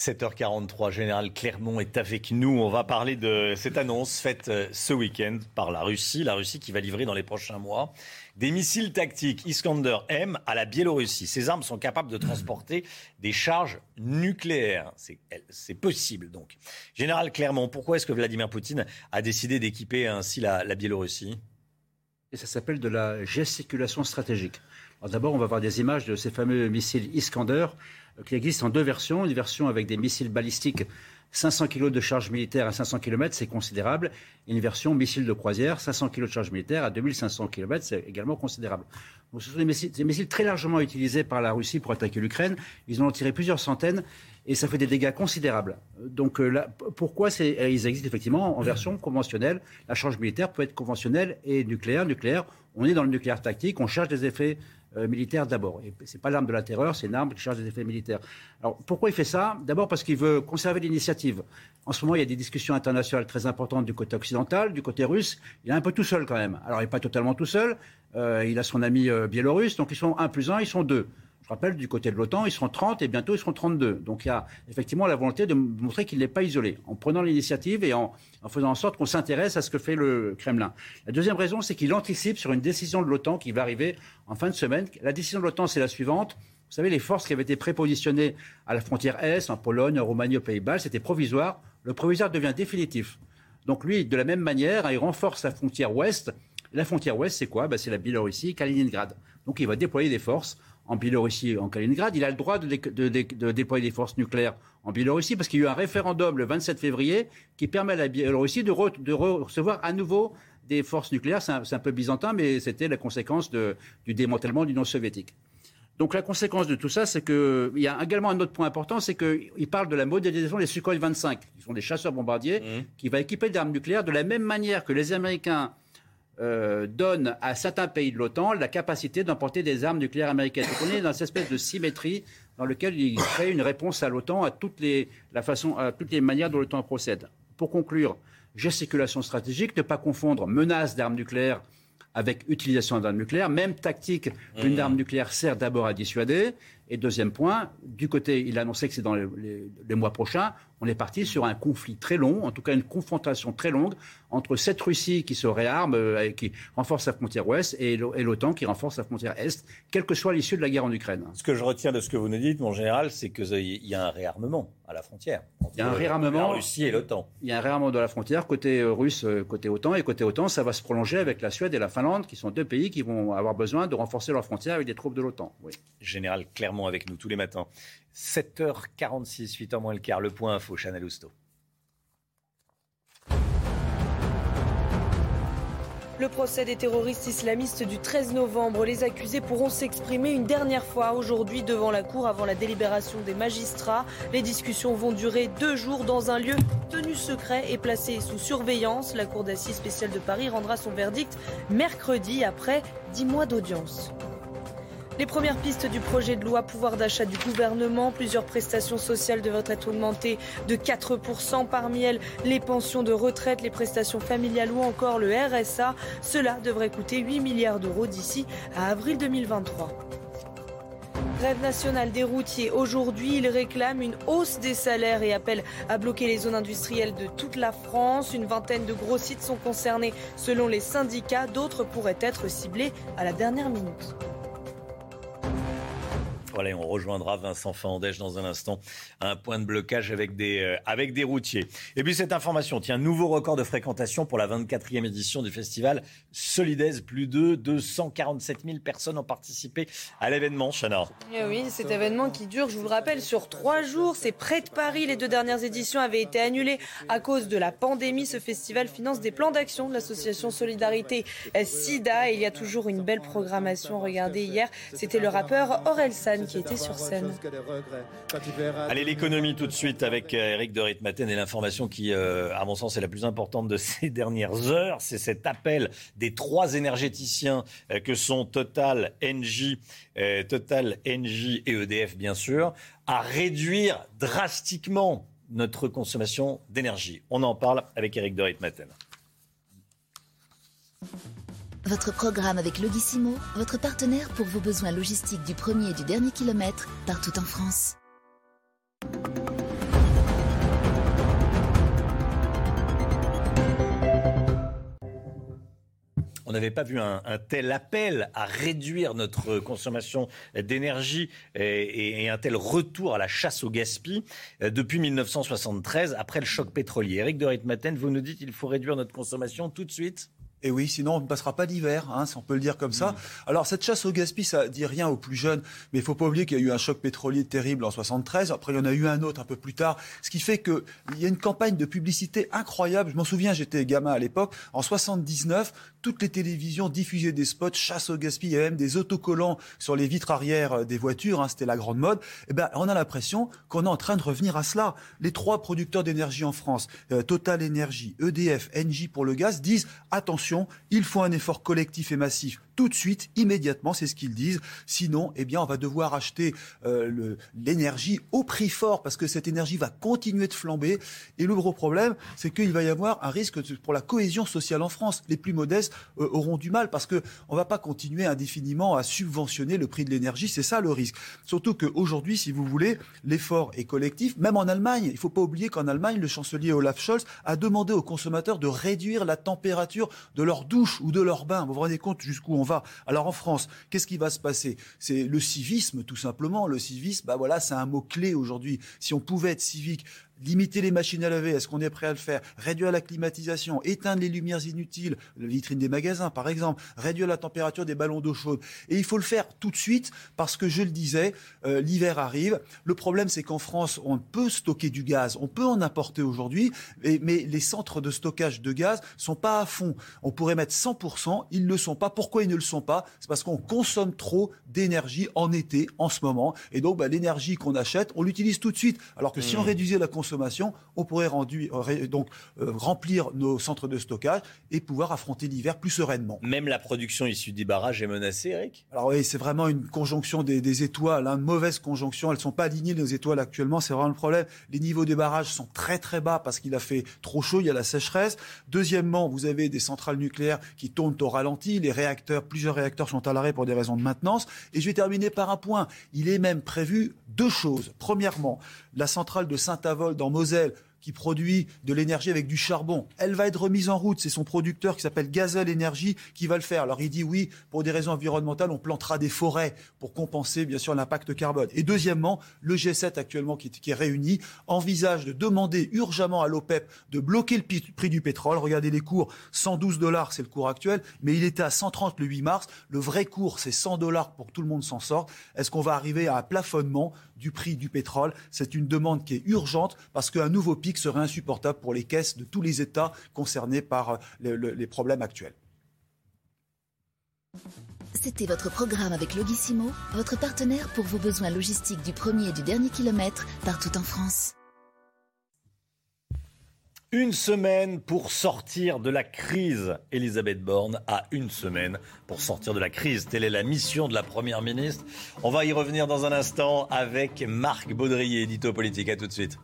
7h43, Général Clermont est avec nous. On va parler de cette annonce faite euh, ce week-end par la Russie. La Russie qui va livrer dans les prochains mois des missiles tactiques Iskander M à la Biélorussie. Ces armes sont capables de transporter des charges nucléaires. C'est possible donc. Général Clermont, pourquoi est-ce que Vladimir Poutine a décidé d'équiper ainsi la, la Biélorussie? Et ça s'appelle de la gesticulation stratégique. D'abord, on va voir des images de ces fameux missiles Iskander qui existe en deux versions. Une version avec des missiles balistiques 500 kg de charge militaire à 500 km, c'est considérable. Une version missile de croisière, 500 kg de charge militaire à 2500 km, c'est également considérable. ce sont des missiles, très largement utilisés par la Russie pour attaquer l'Ukraine. Ils en ont tiré plusieurs centaines et ça fait des dégâts considérables. Donc euh, pourquoi ils existent effectivement en version conventionnelle? La charge militaire peut être conventionnelle et nucléaire. Nucléaire, on est dans le nucléaire tactique, on cherche des effets euh, militaire d'abord. Et c'est pas l'arme de la terreur, c'est une arme qui charge des effets militaires. Alors pourquoi il fait ça? D'abord parce qu'il veut conserver l'initiative. En ce moment, il y a des discussions internationales très importantes du côté occidental, du côté russe. Il est un peu tout seul quand même. Alors il n'est pas totalement tout seul. Euh, il a son ami euh, biélorusse, donc ils sont un plus un, ils sont deux. Je rappelle, du côté de l'OTAN, ils seront 30 et bientôt ils seront 32. Donc il y a effectivement la volonté de montrer qu'il n'est pas isolé, en prenant l'initiative et en, faisant en sorte qu'on s'intéresse à ce que fait le Kremlin. La deuxième raison, c'est qu'il anticipe sur une décision de l'OTAN qui va arriver en fin de semaine. La décision de l'OTAN, c'est la suivante. Vous savez, les forces qui avaient été prépositionnées à la frontière Est, en Pologne, en Roumanie, aux Pays-Bas, c'était provisoire. Le provisoire devient définitif. Donc lui, de la même manière, il renforce la frontière Ouest. La frontière Ouest, c'est quoi? Ben, C'est la Biélorussie, Kaliningrad. Donc il va déployer des forces en Biélorussie, en Kaliningrad, il a le droit de, déployer des forces nucléaires en Biélorussie parce qu'il y a eu un référendum le 27 février qui permet à la Biélorussie de, recevoir à nouveau des forces nucléaires. C'est un, peu byzantin, mais c'était la conséquence du démantèlement de l'Union soviétique. Donc la conséquence de tout ça, c'est qu'il y a également un autre point important, c'est qu'il parle de la modélisation des Sukhoi 25, qui sont des chasseurs bombardiers, mmh. qui va équiper d'armes nucléaires de la même manière que les Américains euh, donne à certains pays de l'OTAN la capacité d'emporter des armes nucléaires américaines. Donc on est dans cette espèce de symétrie dans laquelle il crée une réponse à l'OTAN à toutes les, la façon, à toutes les manières dont l'OTAN procède. Pour conclure, gesticulation stratégique, ne pas confondre menace d'armes nucléaires avec utilisation d'armes nucléaires. Même tactique, une arme nucléaire sert d'abord à dissuader. Et deuxième point, du côté, il a annoncé que c'est dans les, mois prochains, on est parti sur un conflit très long, en tout cas une confrontation très longue entre cette Russie qui se réarme euh, et qui renforce sa frontière ouest et l'OTAN qui renforce sa frontière est, quelle que soit l'issue de la guerre en Ukraine. Ce que je retiens de ce que vous nous dites, mon général, c'est qu'il y a un réarmement à la frontière. Il y a un réarmement. La Russie et l'OTAN. Il y a un réarmement de la frontière côté euh, russe, euh, côté OTAN. Et côté OTAN, ça va se prolonger avec la Suède et la Finlande, qui sont deux pays qui vont avoir besoin de renforcer leurs frontières avec des troupes de l'OTAN. Oui. Général Clermont avec nous tous les matins. 7h46, 8h moins le quart. Le point info, Chanel Housteau. Le procès des terroristes islamistes du 13 novembre. Les accusés pourront s'exprimer une dernière fois aujourd'hui devant la Cour avant la délibération des magistrats. Les discussions vont durer deux jours dans un lieu tenu secret et placé sous surveillance. La Cour d'assises spéciale de Paris rendra son verdict mercredi après dix mois d'audience. Les premières pistes du projet de loi pouvoir d'achat du gouvernement, plusieurs prestations sociales devraient être augmentées de 4%, parmi elles les pensions de retraite, les prestations familiales ou encore le RSA. Cela devrait coûter 8 milliards d'euros d'ici à avril 2023. Grève nationale des routiers. Aujourd'hui, ils réclament une hausse des salaires et appellent à bloquer les zones industrielles de toute la France. Une vingtaine de gros sites sont concernés selon les syndicats. D'autres pourraient être ciblés à la dernière minute. On rejoindra Vincent Fandèche dans un instant un point de blocage avec des, euh, avec des routiers. Et puis cette information, tiens, nouveau record de fréquentation pour la 24e édition du festival Solidaise. Plus de 247 000 personnes ont participé à l'événement, Chana. Eh oui, cet événement qui dure, je vous le rappelle, sur trois jours. C'est près de Paris. Les deux dernières éditions avaient été annulées à cause de la pandémie. Ce festival finance des plans d'action de l'association Solidarité SIDA. Il y a toujours une belle programmation. Regardez hier, c'était le rappeur Orelsan qui était sur scène. Allez, l'économie tout de suite avec euh, Eric de Ritmaten et l'information qui, euh, à mon sens, est la plus importante de [LAUGHS] ces dernières heures. C'est cet appel des trois énergéticiens euh, que sont Total, Engie, Total, Engie et EDF, bien sûr, à réduire drastiquement notre consommation d'énergie. On en parle avec Eric de Ritmaten. Votre programme avec Logissimo, votre partenaire pour vos besoins logistiques du premier et du dernier kilomètre, partout en France. On n'avait pas vu un, tel appel à réduire notre consommation d'énergie et, un tel retour à la chasse au gaspillage euh, depuis 1973, après le choc pétrolier. Eric de Ritmaten, vous nous dites qu'il faut réduire notre consommation tout de suite? Et oui, sinon on ne passera pas l'hiver, hein, si on peut le dire comme ça. Mm. Alors cette chasse au gaspillage, ça dit rien aux plus jeunes, mais il faut pas oublier qu'il y a eu un choc pétrolier terrible en 73. Après, il y en a eu un autre un peu plus tard, ce qui fait qu'il y a une campagne de publicité incroyable. Je m'en souviens, j'étais gamin à l'époque. En 79, toutes les télévisions diffusaient des spots chasse au gaspillage, il y avait même des autocollants sur les vitres arrière euh, des voitures. Hein, C'était la grande mode. Eh ben, on a l'impression qu'on est en train de revenir à cela. Les trois producteurs d'énergie en France, euh, Total Energy, EDF, Engie pour le gaz, disent attention il faut un effort collectif et massif tout de suite, immédiatement, c'est ce qu'ils disent. Sinon, eh bien, on va devoir acheter euh, l'énergie au prix fort parce que cette énergie va continuer de flamber. Et le gros problème, c'est qu'il va y avoir un risque pour la cohésion sociale en France. Les plus modestes euh, auront du mal parce que on va pas continuer indéfiniment à subventionner le prix de l'énergie. C'est ça le risque. Surtout qu'aujourd'hui, si vous voulez, l'effort est collectif. Même en Allemagne, il faut pas oublier qu'en Allemagne, le chancelier Olaf Scholz a demandé aux consommateurs de réduire la température de leur douche ou de leur bain. Vous vous rendez compte jusqu'où on va. Alors en France, qu'est-ce qui va se passer? C'est le civisme, tout simplement. Le civisme, bah voilà, c'est un mot clé aujourd'hui. Si on pouvait être civique, limiter les machines à laver, est-ce qu'on est prêt à le faire? Réduire la climatisation, éteindre les lumières inutiles, la vitrine des magasins par exemple, réduire la température des ballons d'eau chaude. Et il faut le faire tout de suite parce que je le disais, euh, l'hiver arrive. Le problème c'est qu'en France, on peut stocker du gaz, on peut en importer aujourd'hui, mais les centres de stockage de gaz sont pas à fond. On pourrait mettre 100%, ils ne le sont pas. Pourquoi ils ne le sont pas? C'est parce qu'on consomme trop d'énergie en été, en ce moment. Et donc bah, l'énergie qu'on achète, on l'utilise tout de suite. Alors que si on mmh. réduisait la consommation consommation, on pourrait donc remplir nos centres de stockage et pouvoir affronter l'hiver plus sereinement. Même la production issue des barrages est menacée, Eric? Alors oui, c'est vraiment une conjonction des, étoiles, hein, une mauvaise conjonction. Elles ne sont pas alignées, nos étoiles, actuellement. C'est vraiment le problème. Les niveaux des barrages sont très très bas parce qu'il a fait trop chaud, il y a la sécheresse. Deuxièmement, vous avez des centrales nucléaires qui tournent au ralenti. Les réacteurs, plusieurs réacteurs sont à l'arrêt pour des raisons de maintenance. Et je vais terminer par un point. Il est même prévu deux choses. Premièrement, la centrale de Saint-Avold dans Moselle qui produit de l'énergie avec du charbon. Elle va être remise en route. C'est son producteur qui s'appelle Gazelle Énergie qui va le faire. Alors il dit oui, pour des raisons environnementales, on plantera des forêts pour compenser bien sûr l'impact carbone. Et deuxièmement, le G7 actuellement qui, qui est réuni envisage de demander urgemment à l'OPEP de bloquer le prix du pétrole. Regardez les cours, 112 dollars c'est le cours actuel, mais il était à 130 le 8 mars. Le vrai cours c'est 100 dollars pour que tout le monde s'en sorte. Est-ce qu'on va arriver à un plafonnement du prix du pétrole C'est une demande qui est urgente parce qu'un nouveau pic serait insupportable pour les caisses de tous les États concernés par euh, les problèmes actuels. C'était votre programme avec Logissimo, votre partenaire pour vos besoins logistiques du premier et du dernier kilomètre partout en France. Une semaine pour sortir de la crise. Elisabeth Borne a une semaine pour sortir de la crise. Telle est la mission de la Première ministre. On va y revenir dans un instant avec Marc Baudrier, édito politique. À tout de suite.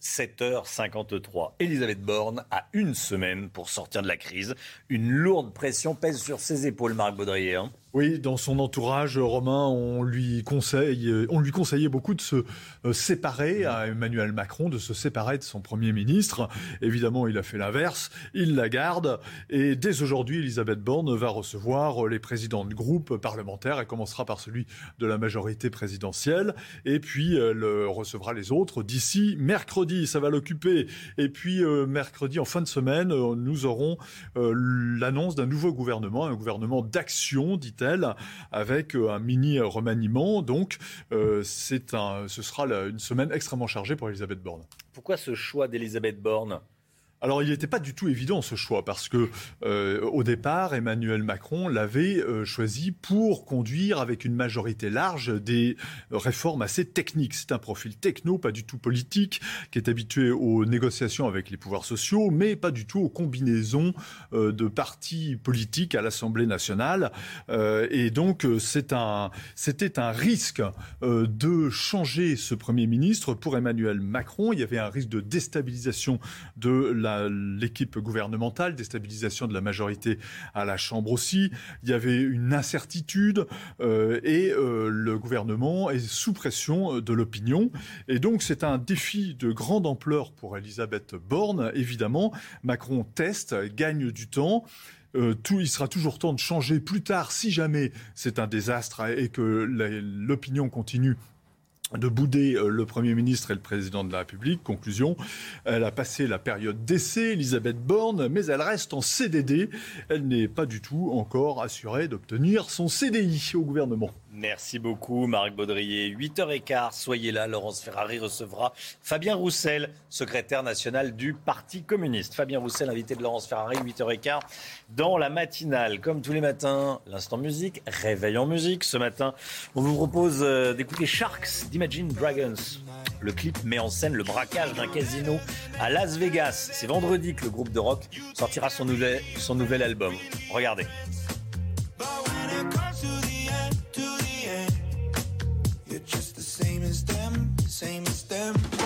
7h53. Elisabeth Borne a une semaine pour sortir de la crise. Une lourde pression pèse sur ses épaules, Marc Baudrier. Hein. Oui, dans son entourage, Romain, on lui, conseille, on lui conseillait beaucoup de se euh, séparer à Emmanuel Macron, de se séparer de son Premier ministre. Évidemment, il a fait l'inverse, il la garde. Et dès aujourd'hui, Elisabeth Borne va recevoir les présidents de groupes parlementaires. Elle commencera par celui de la majorité présidentielle. Et puis, elle recevra les autres d'ici mercredi. Ça va l'occuper. Et puis, euh, mercredi, en fin de semaine, euh, nous aurons l'annonce d'un nouveau gouvernement, un gouvernement d'action, dit avec euh, un mini remaniement. Donc, euh, un, ce sera une semaine extrêmement chargée pour Elisabeth Borne. Pourquoi ce choix d'Elisabeth Borne? Alors, il n'était pas du tout évident ce choix parce que euh, au départ, Emmanuel Macron l'avait euh, choisi pour conduire avec une majorité large des réformes assez techniques. C'est un profil techno, pas du tout politique, qui est habitué aux négociations avec les pouvoirs sociaux, mais pas du tout aux combinaisons euh, de partis politiques à l'Assemblée nationale. et donc, c'était un risque de changer ce premier ministre pour Emmanuel Macron. Il y avait un risque de déstabilisation de la l'équipe gouvernementale, déstabilisation de la majorité à la Chambre aussi. Il y avait une incertitude euh, et euh, le gouvernement est sous pression de l'opinion. Et donc c'est un défi de grande ampleur pour Elisabeth Borne, évidemment. Macron teste, gagne du temps. Euh, il sera toujours temps de changer plus tard si jamais c'est un désastre et que l'opinion continue de bouder euh, le Premier ministre et le Président de la République. Conclusion, elle a passé la période d'essai, Elisabeth Borne, mais elle reste en CDD. Elle n'est pas du tout encore assurée d'obtenir son CDI au gouvernement. Merci beaucoup, Marc Baudrier. 8h15, soyez là. Laurence Ferrari recevra Fabien Roussel, secrétaire national du Parti communiste. Fabien Roussel, invité de Laurence Ferrari, 8h15, dans la matinale. Comme tous les matins, l'instant musique, réveil en musique. Ce matin, on vous propose euh, d'écouter Sharks d'Imagine Dragons. Le clip met en scène le braquage d'un casino à Las Vegas. C'est vendredi que le groupe de rock sortira son nouvel, son nouvel album. Regardez. Same as them.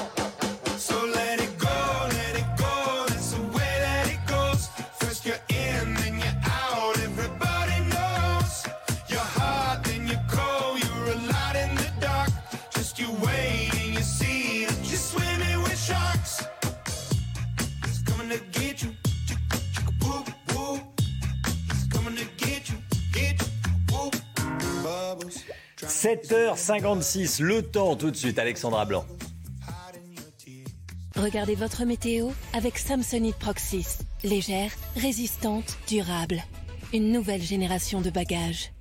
7h56, le temps tout de suite, Alexandra Blanc. Regardez votre météo avec Samsonite Proxys. Légère, résistante, durable. Une nouvelle génération de bagages.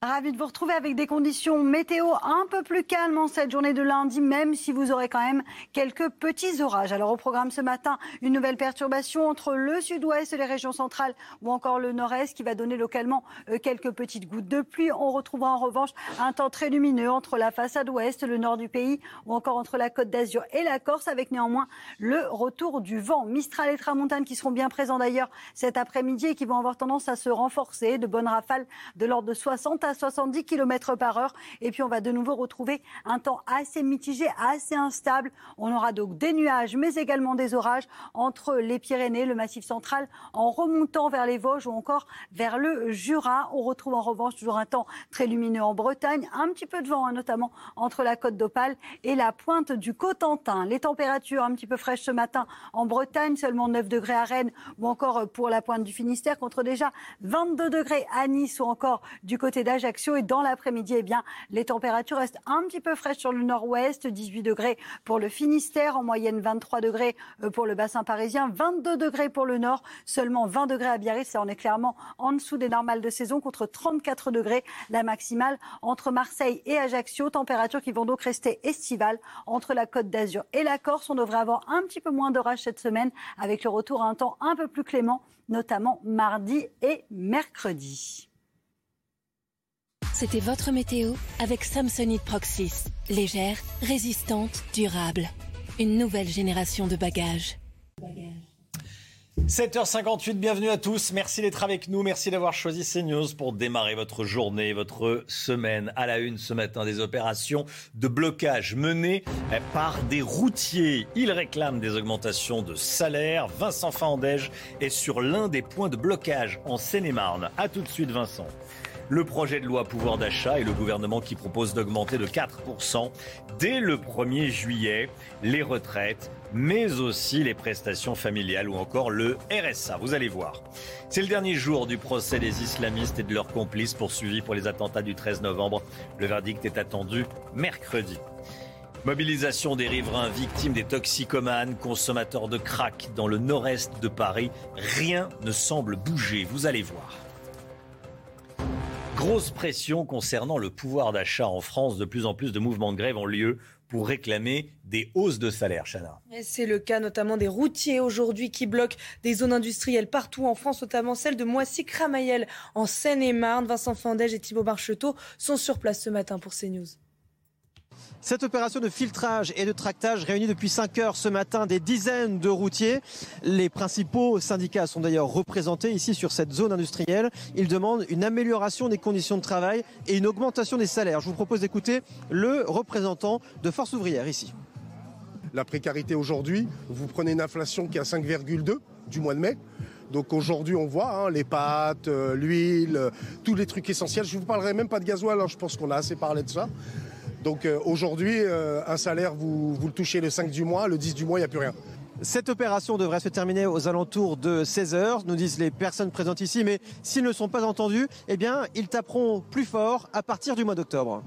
Ravi de vous retrouver avec des conditions météo un peu plus calmes en cette journée de lundi, même si vous aurez quand même quelques petits orages. Alors au programme ce matin, une nouvelle perturbation entre le sud-ouest les régions centrales ou encore le nord-est qui va donner localement euh, quelques petites gouttes de pluie. On retrouvera en revanche un temps très lumineux entre la façade ouest, le nord du pays ou encore entre la côte d'Azur et la Corse avec néanmoins le retour du vent. Mistral et Tramontane qui seront bien présents d'ailleurs cet après-midi et qui vont avoir tendance à se renforcer. De bonnes rafales de l'ordre de 60 à 70 km par heure. Et puis on va de nouveau retrouver un temps assez mitigé, assez instable. On aura donc des nuages, mais également des orages entre les Pyrénées, le Massif central, en remontant vers les Vosges ou encore vers le Jura. On retrouve en revanche toujours un temps très lumineux en Bretagne, un petit peu de vent, hein, notamment entre la côte d'Opale et la pointe du Cotentin. Les températures un petit peu fraîches ce matin en Bretagne, seulement 9 degrés à Rennes ou encore pour la pointe du Finistère, contre déjà 22 degrés à Nice ou encore du côté d'Agen et dans l'après-midi, eh bien, les températures restent un petit peu fraîches sur le nord-ouest, 18 degrés pour le Finistère, en moyenne 23 degrés euh, pour le bassin parisien, 22 degrés pour le nord, seulement 20 degrés à Biarritz. On est clairement en dessous des normales de saison contre 34 degrés la maximale entre Marseille et Ajaccio. Températures qui vont donc rester estivales entre la Côte d'Azur et la Corse. On devrait avoir un petit peu moins d'orage cette semaine avec le retour à un temps un peu plus clément, notamment mardi et mercredi. C'était votre météo avec Samsonite Proxys. Légère, résistante, durable. Une nouvelle génération de bagages. 7h58, bienvenue à tous. Merci d'être avec nous. Merci d'avoir choisi CNews pour démarrer votre journée, votre semaine. À la une ce matin, des opérations de blocage menées par des routiers. Ils réclament des augmentations de salaire. Vincent Fandège est sur l'un des points de blocage en Seine-et-Marne. A tout de suite, Vincent le projet de loi pouvoir d'achat et le gouvernement qui propose d'augmenter de 4% dès le 1er juillet les retraites, mais aussi les prestations familiales ou encore le RSA. Vous allez voir. C'est le dernier jour du procès des islamistes et de leurs complices poursuivis pour les attentats du 13 novembre. Le verdict est attendu mercredi. Mobilisation des riverains victimes des toxicomanes, consommateurs de crack dans le nord-est de Paris. Rien ne semble bouger, vous allez voir. Grosse pression concernant le pouvoir d'achat en France. De plus en plus de mouvements de grève ont lieu pour réclamer des hausses de salaire, Chana. C'est le cas notamment des routiers aujourd'hui qui bloquent des zones industrielles partout en France, notamment celle de Moissy-Cramayel en Seine-et-Marne. Vincent Fandège et Thibault Marcheteau sont sur place ce matin pour CNews. Cette opération de filtrage et de tractage réunit depuis 5 heures ce matin des dizaines de routiers. Les principaux syndicats sont d'ailleurs représentés ici sur cette zone industrielle. Ils demandent une amélioration des conditions de travail et une augmentation des salaires. Je vous propose d'écouter le représentant de Force ouvrière ici. La précarité aujourd'hui, vous prenez une inflation qui est à 5,2 du mois de mai. Donc aujourd'hui, on voit hein, les pâtes, euh, l'huile, euh, tous les trucs essentiels. Je ne vous parlerai même pas de gasoil, hein, je pense qu'on a assez parlé de ça. Donc euh, aujourd'hui, euh, un salaire, vous, vous le touchez le 5 du mois, le 10 du mois, il n'y a plus rien. Cette opération devrait se terminer aux alentours de 16 heures, nous disent les personnes présentes ici, mais s'ils ne sont pas entendus, eh bien, ils taperont plus fort à partir du mois d'octobre.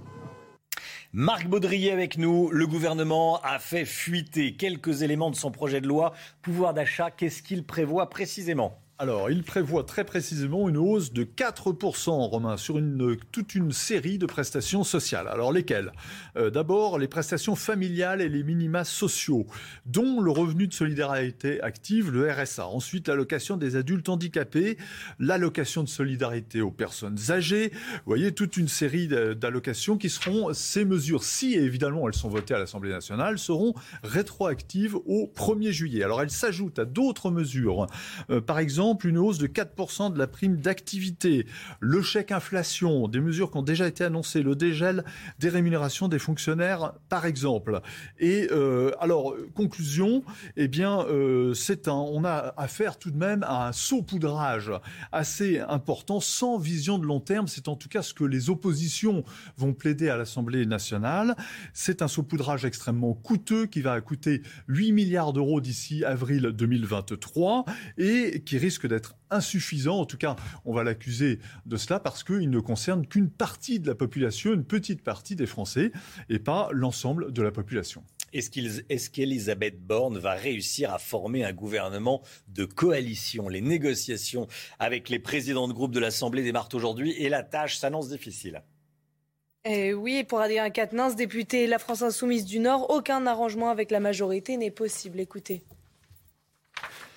Marc Baudrier avec nous. Le gouvernement a fait fuiter quelques éléments de son projet de loi. Pouvoir d'achat, qu'est-ce qu'il prévoit précisément? Alors, il prévoit très précisément une hausse de 4%, Romain, sur une, toute une série de prestations sociales. Alors, lesquelles? Euh, D'abord, les prestations familiales et les minima sociaux, dont le revenu de solidarité active, le RSA. Ensuite, l'allocation des adultes handicapés, l'allocation de solidarité aux personnes âgées. Vous voyez, toute une série d'allocations qui seront, ces mesures, si évidemment elles sont votées à l'Assemblée nationale, seront rétroactives au 1er juillet. Alors, elles s'ajoutent à d'autres mesures. Euh, par exemple, une hausse de 4% de la prime d'activité, le chèque inflation, des mesures qui ont déjà été annoncées, le dégel des rémunérations des fonctionnaires, par exemple. Et euh, alors, conclusion, eh bien, euh, c'est un, on a affaire tout de même à un saupoudrage assez important, sans vision de long terme. C'est en tout cas ce que les oppositions vont plaider à l'Assemblée nationale. C'est un saupoudrage extrêmement coûteux qui va coûter 8 milliards d'euros d'ici avril 2023 et qui risque d'être insuffisant. En tout cas, on va l'accuser de cela parce qu'il ne concerne qu'une partie de la population, une petite partie des Français, et pas l'ensemble de la population. Est-ce qu'Elisabeth Borne va réussir à former un gouvernement de coalition? Les négociations avec les présidents de groupe de l'Assemblée démarrent aujourd'hui et la tâche s'annonce difficile. Eh oui, pour Adrien Quatennens, député La France Insoumise du Nord, aucun arrangement avec la majorité n'est possible. Écoutez.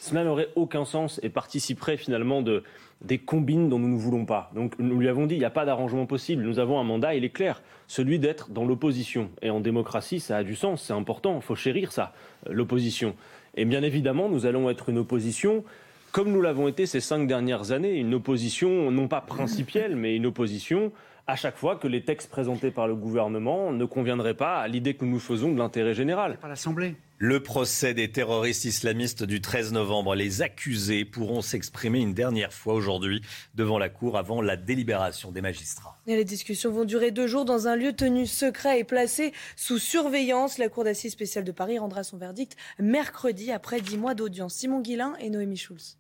Cela n'aurait aucun sens et participerait finalement de, des combines dont nous ne voulons pas. Donc nous lui avons dit, il n'y a pas d'arrangement possible. Nous avons un mandat, il est clair, celui d'être dans l'opposition. Et en démocratie, ça a du sens, c'est important, il faut chérir ça, euh, l'opposition. Et bien évidemment, nous allons être une opposition comme nous l'avons été ces cinq dernières années, une opposition non pas principielle, mais une opposition à chaque fois que les textes présentés par le gouvernement ne conviendraient pas à l'idée que nous faisons de l'intérêt général. Par l'Assemblée. Le procès des terroristes islamistes du 13 novembre. Les accusés pourront s'exprimer une dernière fois aujourd'hui devant la Cour avant la délibération des magistrats. Et les discussions vont durer deux jours dans un lieu tenu secret et placé sous surveillance. La Cour d'assises spéciale de Paris rendra son verdict mercredi après dix mois d'audience. Simon Guillain et Noémie Schulz.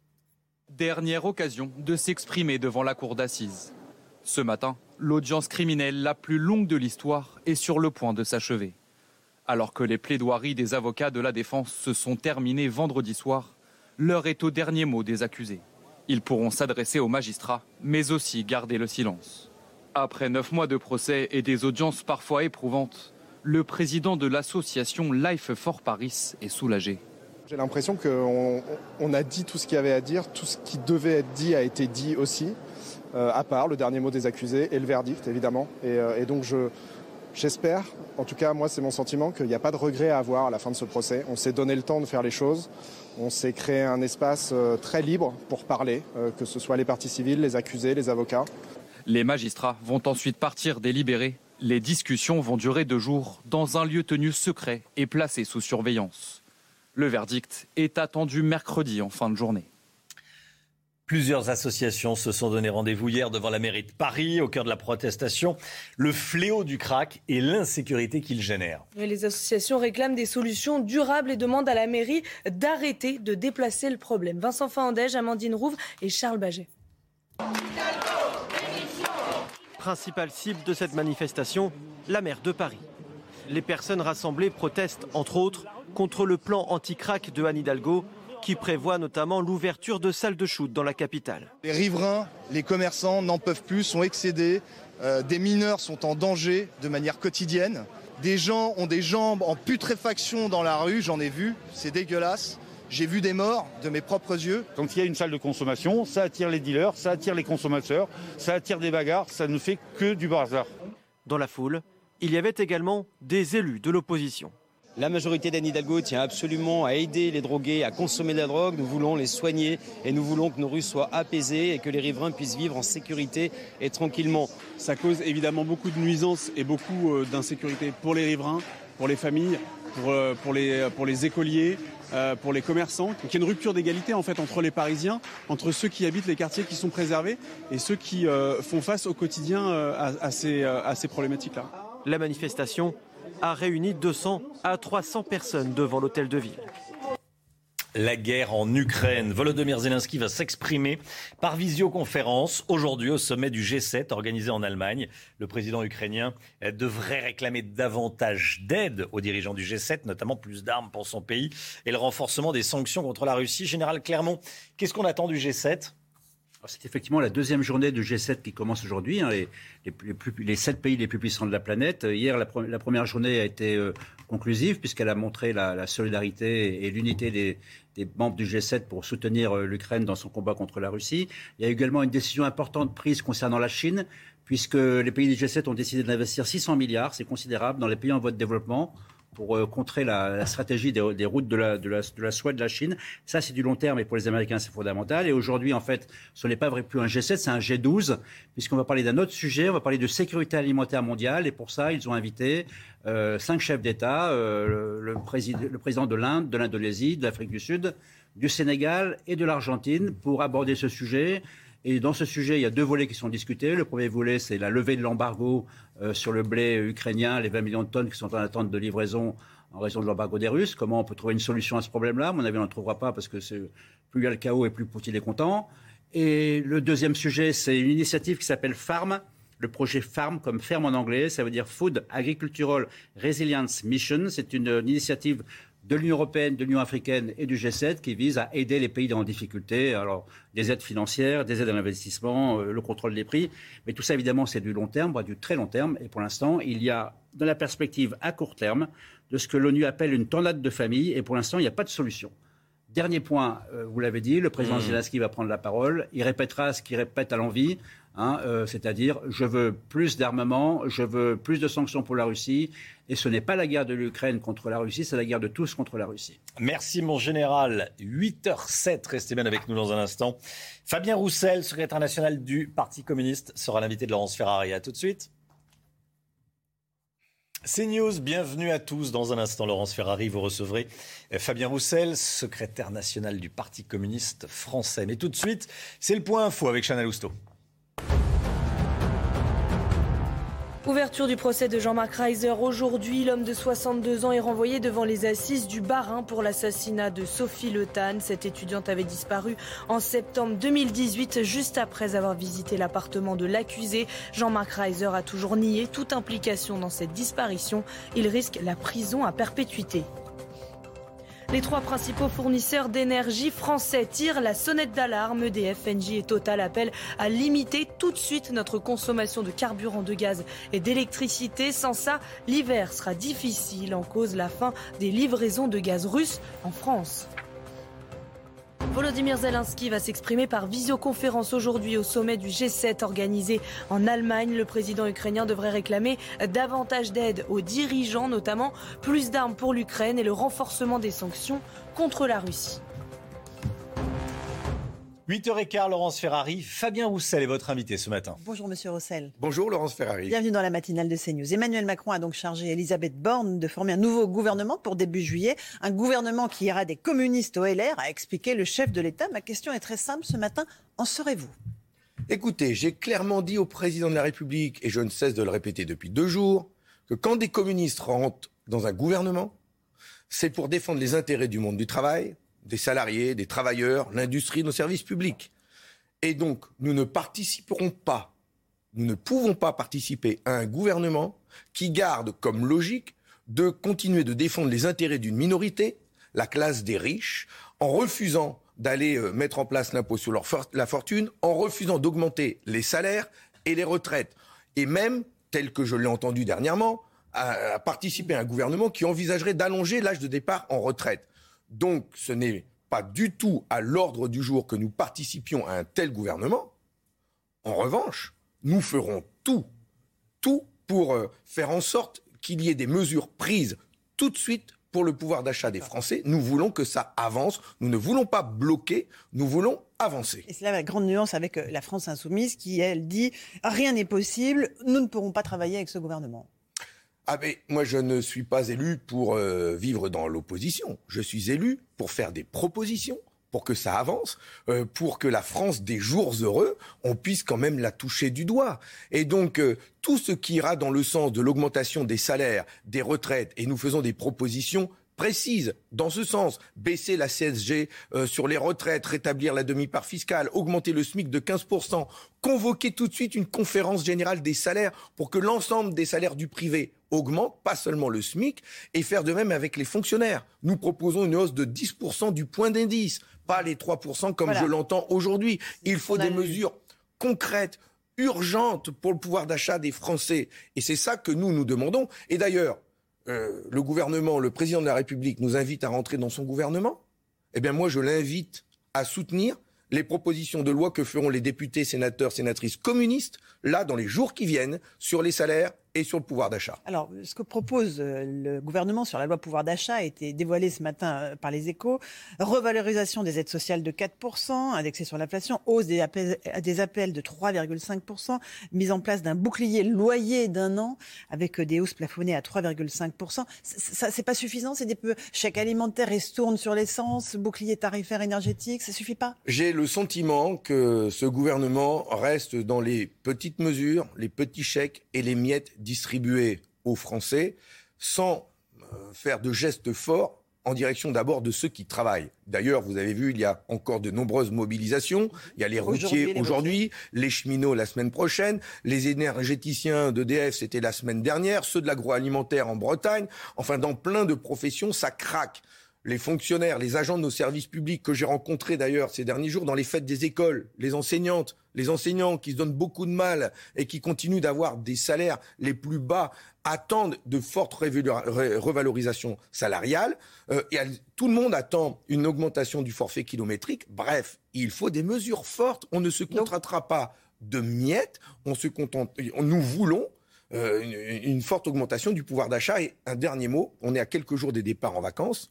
Dernière occasion de s'exprimer devant la Cour d'assises. Ce matin, l'audience criminelle la plus longue de l'histoire est sur le point de s'achever. Alors que les plaidoiries des avocats de la défense se sont terminées vendredi soir, l'heure est au dernier mot des accusés. Ils pourront s'adresser aux magistrats, mais aussi garder le silence. Après neuf mois de procès et des audiences parfois éprouvantes, le président de l'association Life for Paris est soulagé. J'ai l'impression qu'on a dit tout ce qu'il y avait à dire, tout ce qui devait être dit a été dit aussi. Euh, à part le dernier mot des accusés et le verdict, évidemment. Et, euh, donc j'espère, en tout cas moi c'est mon sentiment, qu'il n'y a pas de regret à avoir à la fin de ce procès. On s'est donné le temps de faire les choses. On s'est créé un espace euh, très libre pour parler, que ce soit les parties civiles, les accusés, les avocats. Les magistrats vont ensuite partir délibérer. Les discussions vont durer deux jours dans un lieu tenu secret et placé sous surveillance. Le verdict est attendu mercredi en fin de journée. Plusieurs associations se sont donné rendez-vous hier devant la mairie de Paris, au cœur de la protestation. Le fléau du crack et l'insécurité qu'il génère. les associations réclament des solutions durables et demandent à la mairie d'arrêter de déplacer le problème. Vincent Fandège, Amandine Rouve et Charles Baget. Principale cible de cette manifestation, la maire de Paris. Les personnes rassemblées protestent, entre autres, contre le plan anti-crack de Anne Hidalgo qui prévoit notamment l'ouverture de salles de shoot dans la capitale. Les riverains, les commerçants n'en peuvent plus, sont excédés. Euh, des mineurs sont en danger de manière quotidienne. Des gens ont des jambes en putréfaction dans la rue, j'en ai vu, c'est dégueulasse. J'ai vu des morts de mes propres yeux. Quand il y a une salle de consommation, ça attire les dealers, ça attire les consommateurs, ça attire des bagarres, ça ne fait que du bazar. Dans la foule, il y avait également des élus de l'opposition. La majorité d'Anne Hidalgo tient absolument à aider les drogués à consommer de la drogue. Nous voulons les soigner et nous voulons que nos rues soient apaisées et que les riverains puissent vivre en sécurité et tranquillement. Ça cause évidemment beaucoup de nuisances et beaucoup euh, d'insécurité pour les riverains, pour les familles, pour, euh, pour, les, pour les écoliers, euh, pour les commerçants. Donc il y a une rupture d'égalité en fait entre les Parisiens, entre ceux qui habitent les quartiers qui sont préservés et ceux qui font face au quotidien à, ces, à ces problématiques-là. La manifestation a réuni 200 à 300 personnes devant l'hôtel de ville. La guerre en Ukraine. Volodymyr Zelensky va s'exprimer par visioconférence aujourd'hui au sommet du G7 organisé en Allemagne. Le président ukrainien devrait réclamer davantage d'aide aux dirigeants du G7, notamment plus d'armes pour son pays et le renforcement des sanctions contre la Russie. Général Clermont, qu'est-ce qu'on attend du G7 c'est effectivement la deuxième journée du G7 qui commence aujourd'hui, hein, les, sept pays les plus puissants de la planète. Hier, la, première journée a été euh, conclusive puisqu'elle a montré la, solidarité et, l'unité des, membres du G7 pour soutenir euh, l'Ukraine dans son combat contre la Russie. Il y a également une décision importante prise concernant la Chine puisque les pays du G7 ont décidé d'investir 600 milliards, c'est considérable, dans les pays en voie de développement pour euh, contrer la, stratégie des, routes de la, de, de la soie de la Chine. Ça, c'est du long terme et pour les Américains, c'est fondamental. Et aujourd'hui, en fait, ce n'est pas vrai plus un G7, c'est un G12, puisqu'on va parler d'un autre sujet, on va parler de sécurité alimentaire mondiale. Et pour ça, ils ont invité euh, cinq chefs d'État, euh, le, président de l'Inde, de l'Indonésie, de l'Afrique du Sud, du Sénégal et de l'Argentine pour aborder ce sujet. Et dans ce sujet, il y a deux volets qui sont discutés. Le premier volet, c'est la levée de l'embargo sur le blé ukrainien, les 20 millions de tonnes qui sont en attente de livraison en raison de l'embargo des Russes. Comment on peut trouver une solution à ce problème-là? Mon avis, on ne trouvera pas parce que plus il y a le chaos et plus Poutine est content. Et le deuxième sujet, c'est une initiative qui s'appelle FARM, le projet FARM, comme ferme en anglais, ça veut dire Food Agricultural Resilience Mission. C'est une initiative de l'Union européenne, de l'Union africaine et du G7 qui vise à aider les pays la difficulté. Alors, des aides financières, des aides à l'investissement, euh, le contrôle des prix. Mais tout ça, évidemment, c'est du long terme, voire du très long terme. Et pour l'instant, il y a, dans la perspective à court terme, de ce que l'ONU appelle une tornade de famille. Et pour l'instant, il n'y a pas de solution. Dernier point, euh, vous l'avez dit, le président Mmh. Zelensky va prendre la parole. Il répétera ce qu'il répète à l'envie, hein, euh, c'est-à-dire je veux plus d'armement, je veux plus de sanctions pour la Russie. Et ce n'est pas la guerre de l'Ukraine contre la Russie, c'est la guerre de tous contre la Russie. Merci mon général. 8h07, restez bien avec nous dans un instant. Fabien Roussel, secrétaire national du Parti communiste, sera l'invité de Laurence Ferrari. À tout de suite. CNews, bienvenue à tous. Dans un instant, Laurence Ferrari, vous recevrez euh, Fabien Roussel, secrétaire national du Parti communiste français. Mais tout de suite, c'est le point info avec Chanel Housteau. Ouverture du procès de Jean-Marc Reiser. Aujourd'hui, l'homme de 62 ans est renvoyé devant les assises du Bas-Rhin pour l'assassinat de Sophie Le Tan. Cette étudiante avait disparu en septembre 2018, juste après avoir visité l'appartement de l'accusé. Jean-Marc Reiser a toujours nié toute implication dans cette disparition. Il risque la prison à perpétuité. Les trois principaux fournisseurs d'énergie français tirent la sonnette d'alarme. EDF, Engie et Total appellent à limiter tout de suite notre consommation de carburant, de gaz et d'électricité. Sans ça, l'hiver sera difficile en cause la fin des livraisons de gaz russe en France. Volodymyr Zelensky va s'exprimer par visioconférence aujourd'hui au sommet du G7 organisé en Allemagne. Le président ukrainien devrait réclamer davantage d'aide aux dirigeants, notamment plus d'armes pour l'Ukraine et le renforcement des sanctions contre la Russie. 8h15, Laurence Ferrari. Fabien Roussel est votre invité ce matin. Bonjour Monsieur Rossel. Bonjour Laurence Ferrari. Bienvenue dans la matinale de CNews. Emmanuel Macron a donc chargé Elisabeth Borne de former un nouveau gouvernement pour début juillet. Un gouvernement qui ira des communistes au LR, a expliqué le chef de l'État. Ma question est très simple ce matin. En serez-vous? Écoutez, j'ai clairement dit au président de la République, et je ne cesse de le répéter depuis deux jours, que quand des communistes rentrent dans un gouvernement, c'est pour défendre les intérêts du monde du travail, des salariés, des travailleurs, l'industrie, nos services publics. Et donc, nous ne participerons pas, nous ne pouvons pas participer à un gouvernement qui garde comme logique de continuer de défendre les intérêts d'une minorité, la classe des riches, en refusant d'aller euh, mettre en place l'impôt sur la fortune, en refusant d'augmenter les salaires et les retraites. Et même, tel que je l'ai entendu dernièrement, à participer à un gouvernement qui envisagerait d'allonger l'âge de départ en retraite. Donc, ce n'est pas du tout à l'ordre du jour que nous participions à un tel gouvernement. En revanche, nous ferons tout, tout pour euh, faire en sorte qu'il y ait des mesures prises tout de suite pour le pouvoir d'achat des Français. Nous voulons que ça avance. Nous ne voulons pas bloquer, nous voulons avancer. Et c'est là la grande nuance avec euh, la France insoumise qui, elle, dit rien n'est possible, nous ne pourrons pas travailler avec ce gouvernement. Ah mais moi je ne suis pas élu pour euh, vivre dans l'opposition. Je suis élu pour faire des propositions, pour que ça avance, euh, pour que la France des jours heureux, on puisse quand même la toucher du doigt. Et donc euh, tout ce qui ira dans le sens de l'augmentation des salaires, des retraites, et nous faisons des propositions précises dans ce sens. Baisser la CSG euh, sur les retraites, rétablir la demi-part fiscale, augmenter le SMIC de 15%, convoquer tout de suite une conférence générale des salaires pour que l'ensemble des salaires du privé augmente, pas seulement le SMIC, et faire de même avec les fonctionnaires. Nous proposons une hausse de 10% du point d'indice, pas les 3% comme Voilà. je l'entends aujourd'hui. Il faut des mesures concrètes, urgentes pour le pouvoir d'achat des Français. Et c'est ça que nous nous demandons. Et d'ailleurs, euh, le gouvernement, le président de la République nous invite à rentrer dans son gouvernement. Eh bien, moi, je l'invite à soutenir les propositions de loi que feront les députés, sénateurs, sénatrices communistes, là, dans les jours qui viennent, sur les salaires et sur le pouvoir d'achat. Alors, ce que propose euh, le gouvernement sur la loi pouvoir d'achat a été dévoilé ce matin euh, par les échos. Revalorisation des aides sociales de 4%, indexée sur l'inflation, hausse des appels, des appels de 3,5%, mise en place d'un bouclier loyer d'un an avec euh, des hausses plafonnées à 3,5%. C- Ça, c'est pas suffisant, c'est des peu chèques alimentaires, ristournes sur l'essence, bouclier tarifaire énergétique, ça suffit pas? J'ai le sentiment que ce gouvernement reste dans les petites mesures, les petits chèques et les miettes distribuées aux Français sans euh, faire de gestes forts en direction d'abord de ceux qui travaillent. D'ailleurs, vous avez vu, il y a encore de nombreuses mobilisations. Il y a les routiers les aujourd'hui, les cheminots la semaine prochaine, les énergéticiens d'EDF, c'était la semaine dernière, ceux de l'agroalimentaire en Bretagne. Enfin, dans plein de professions, ça craque les fonctionnaires, les agents de nos services publics que j'ai rencontrés d'ailleurs ces derniers jours dans les fêtes des écoles, les enseignantes, les enseignants qui se donnent beaucoup de mal et qui continuent d'avoir des salaires les plus bas attendent de fortes revalorisations salariales. Euh, et elles- tout le monde attend une augmentation du forfait kilométrique. Bref, il faut des mesures fortes. On ne se contentera pas de miettes. On se contente. Nous voulons euh, une, une forte augmentation du pouvoir d'achat. Et un dernier mot, on est à quelques jours des départs en vacances.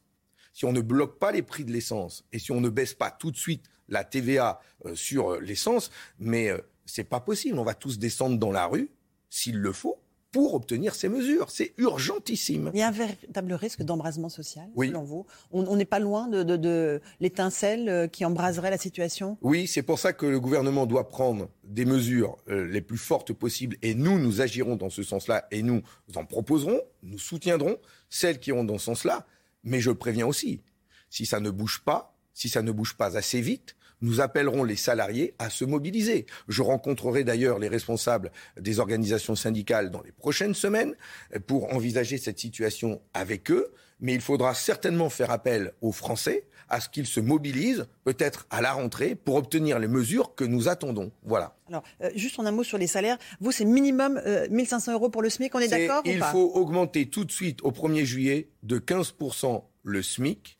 Si on ne bloque pas les prix de l'essence et si on ne baisse pas tout de suite la TVA euh, sur euh, l'essence, mais euh, c'est pas possible. On va tous descendre dans la rue, s'il le faut, pour obtenir ces mesures. C'est urgentissime. Il y a un véritable risque d'embrasement social, Oui. selon vous? On n'est pas loin de, de- de l'étincelle euh, qui embraserait la situation? Oui, c'est pour ça que le gouvernement doit prendre des mesures euh, les plus fortes possibles et nous, nous agirons dans ce sens-là et nous en proposerons, nous soutiendrons celles qui iront dans ce sens-là. Mais je préviens aussi, si ça ne bouge pas, si ça ne bouge pas assez vite, nous appellerons les salariés à se mobiliser. Je rencontrerai d'ailleurs les responsables des organisations syndicales dans les prochaines semaines pour envisager cette situation avec eux. Mais il faudra certainement faire appel aux Français à ce qu'ils se mobilisent, peut-être à la rentrée, pour obtenir les mesures que nous attendons. Voilà. Alors, euh, juste en un mot sur les salaires. Vous, c'est minimum euh, 1500 euros pour le SMIC, on est, d'accord ou Il pas? faut augmenter tout de suite au 1er juillet de 15% le SMIC,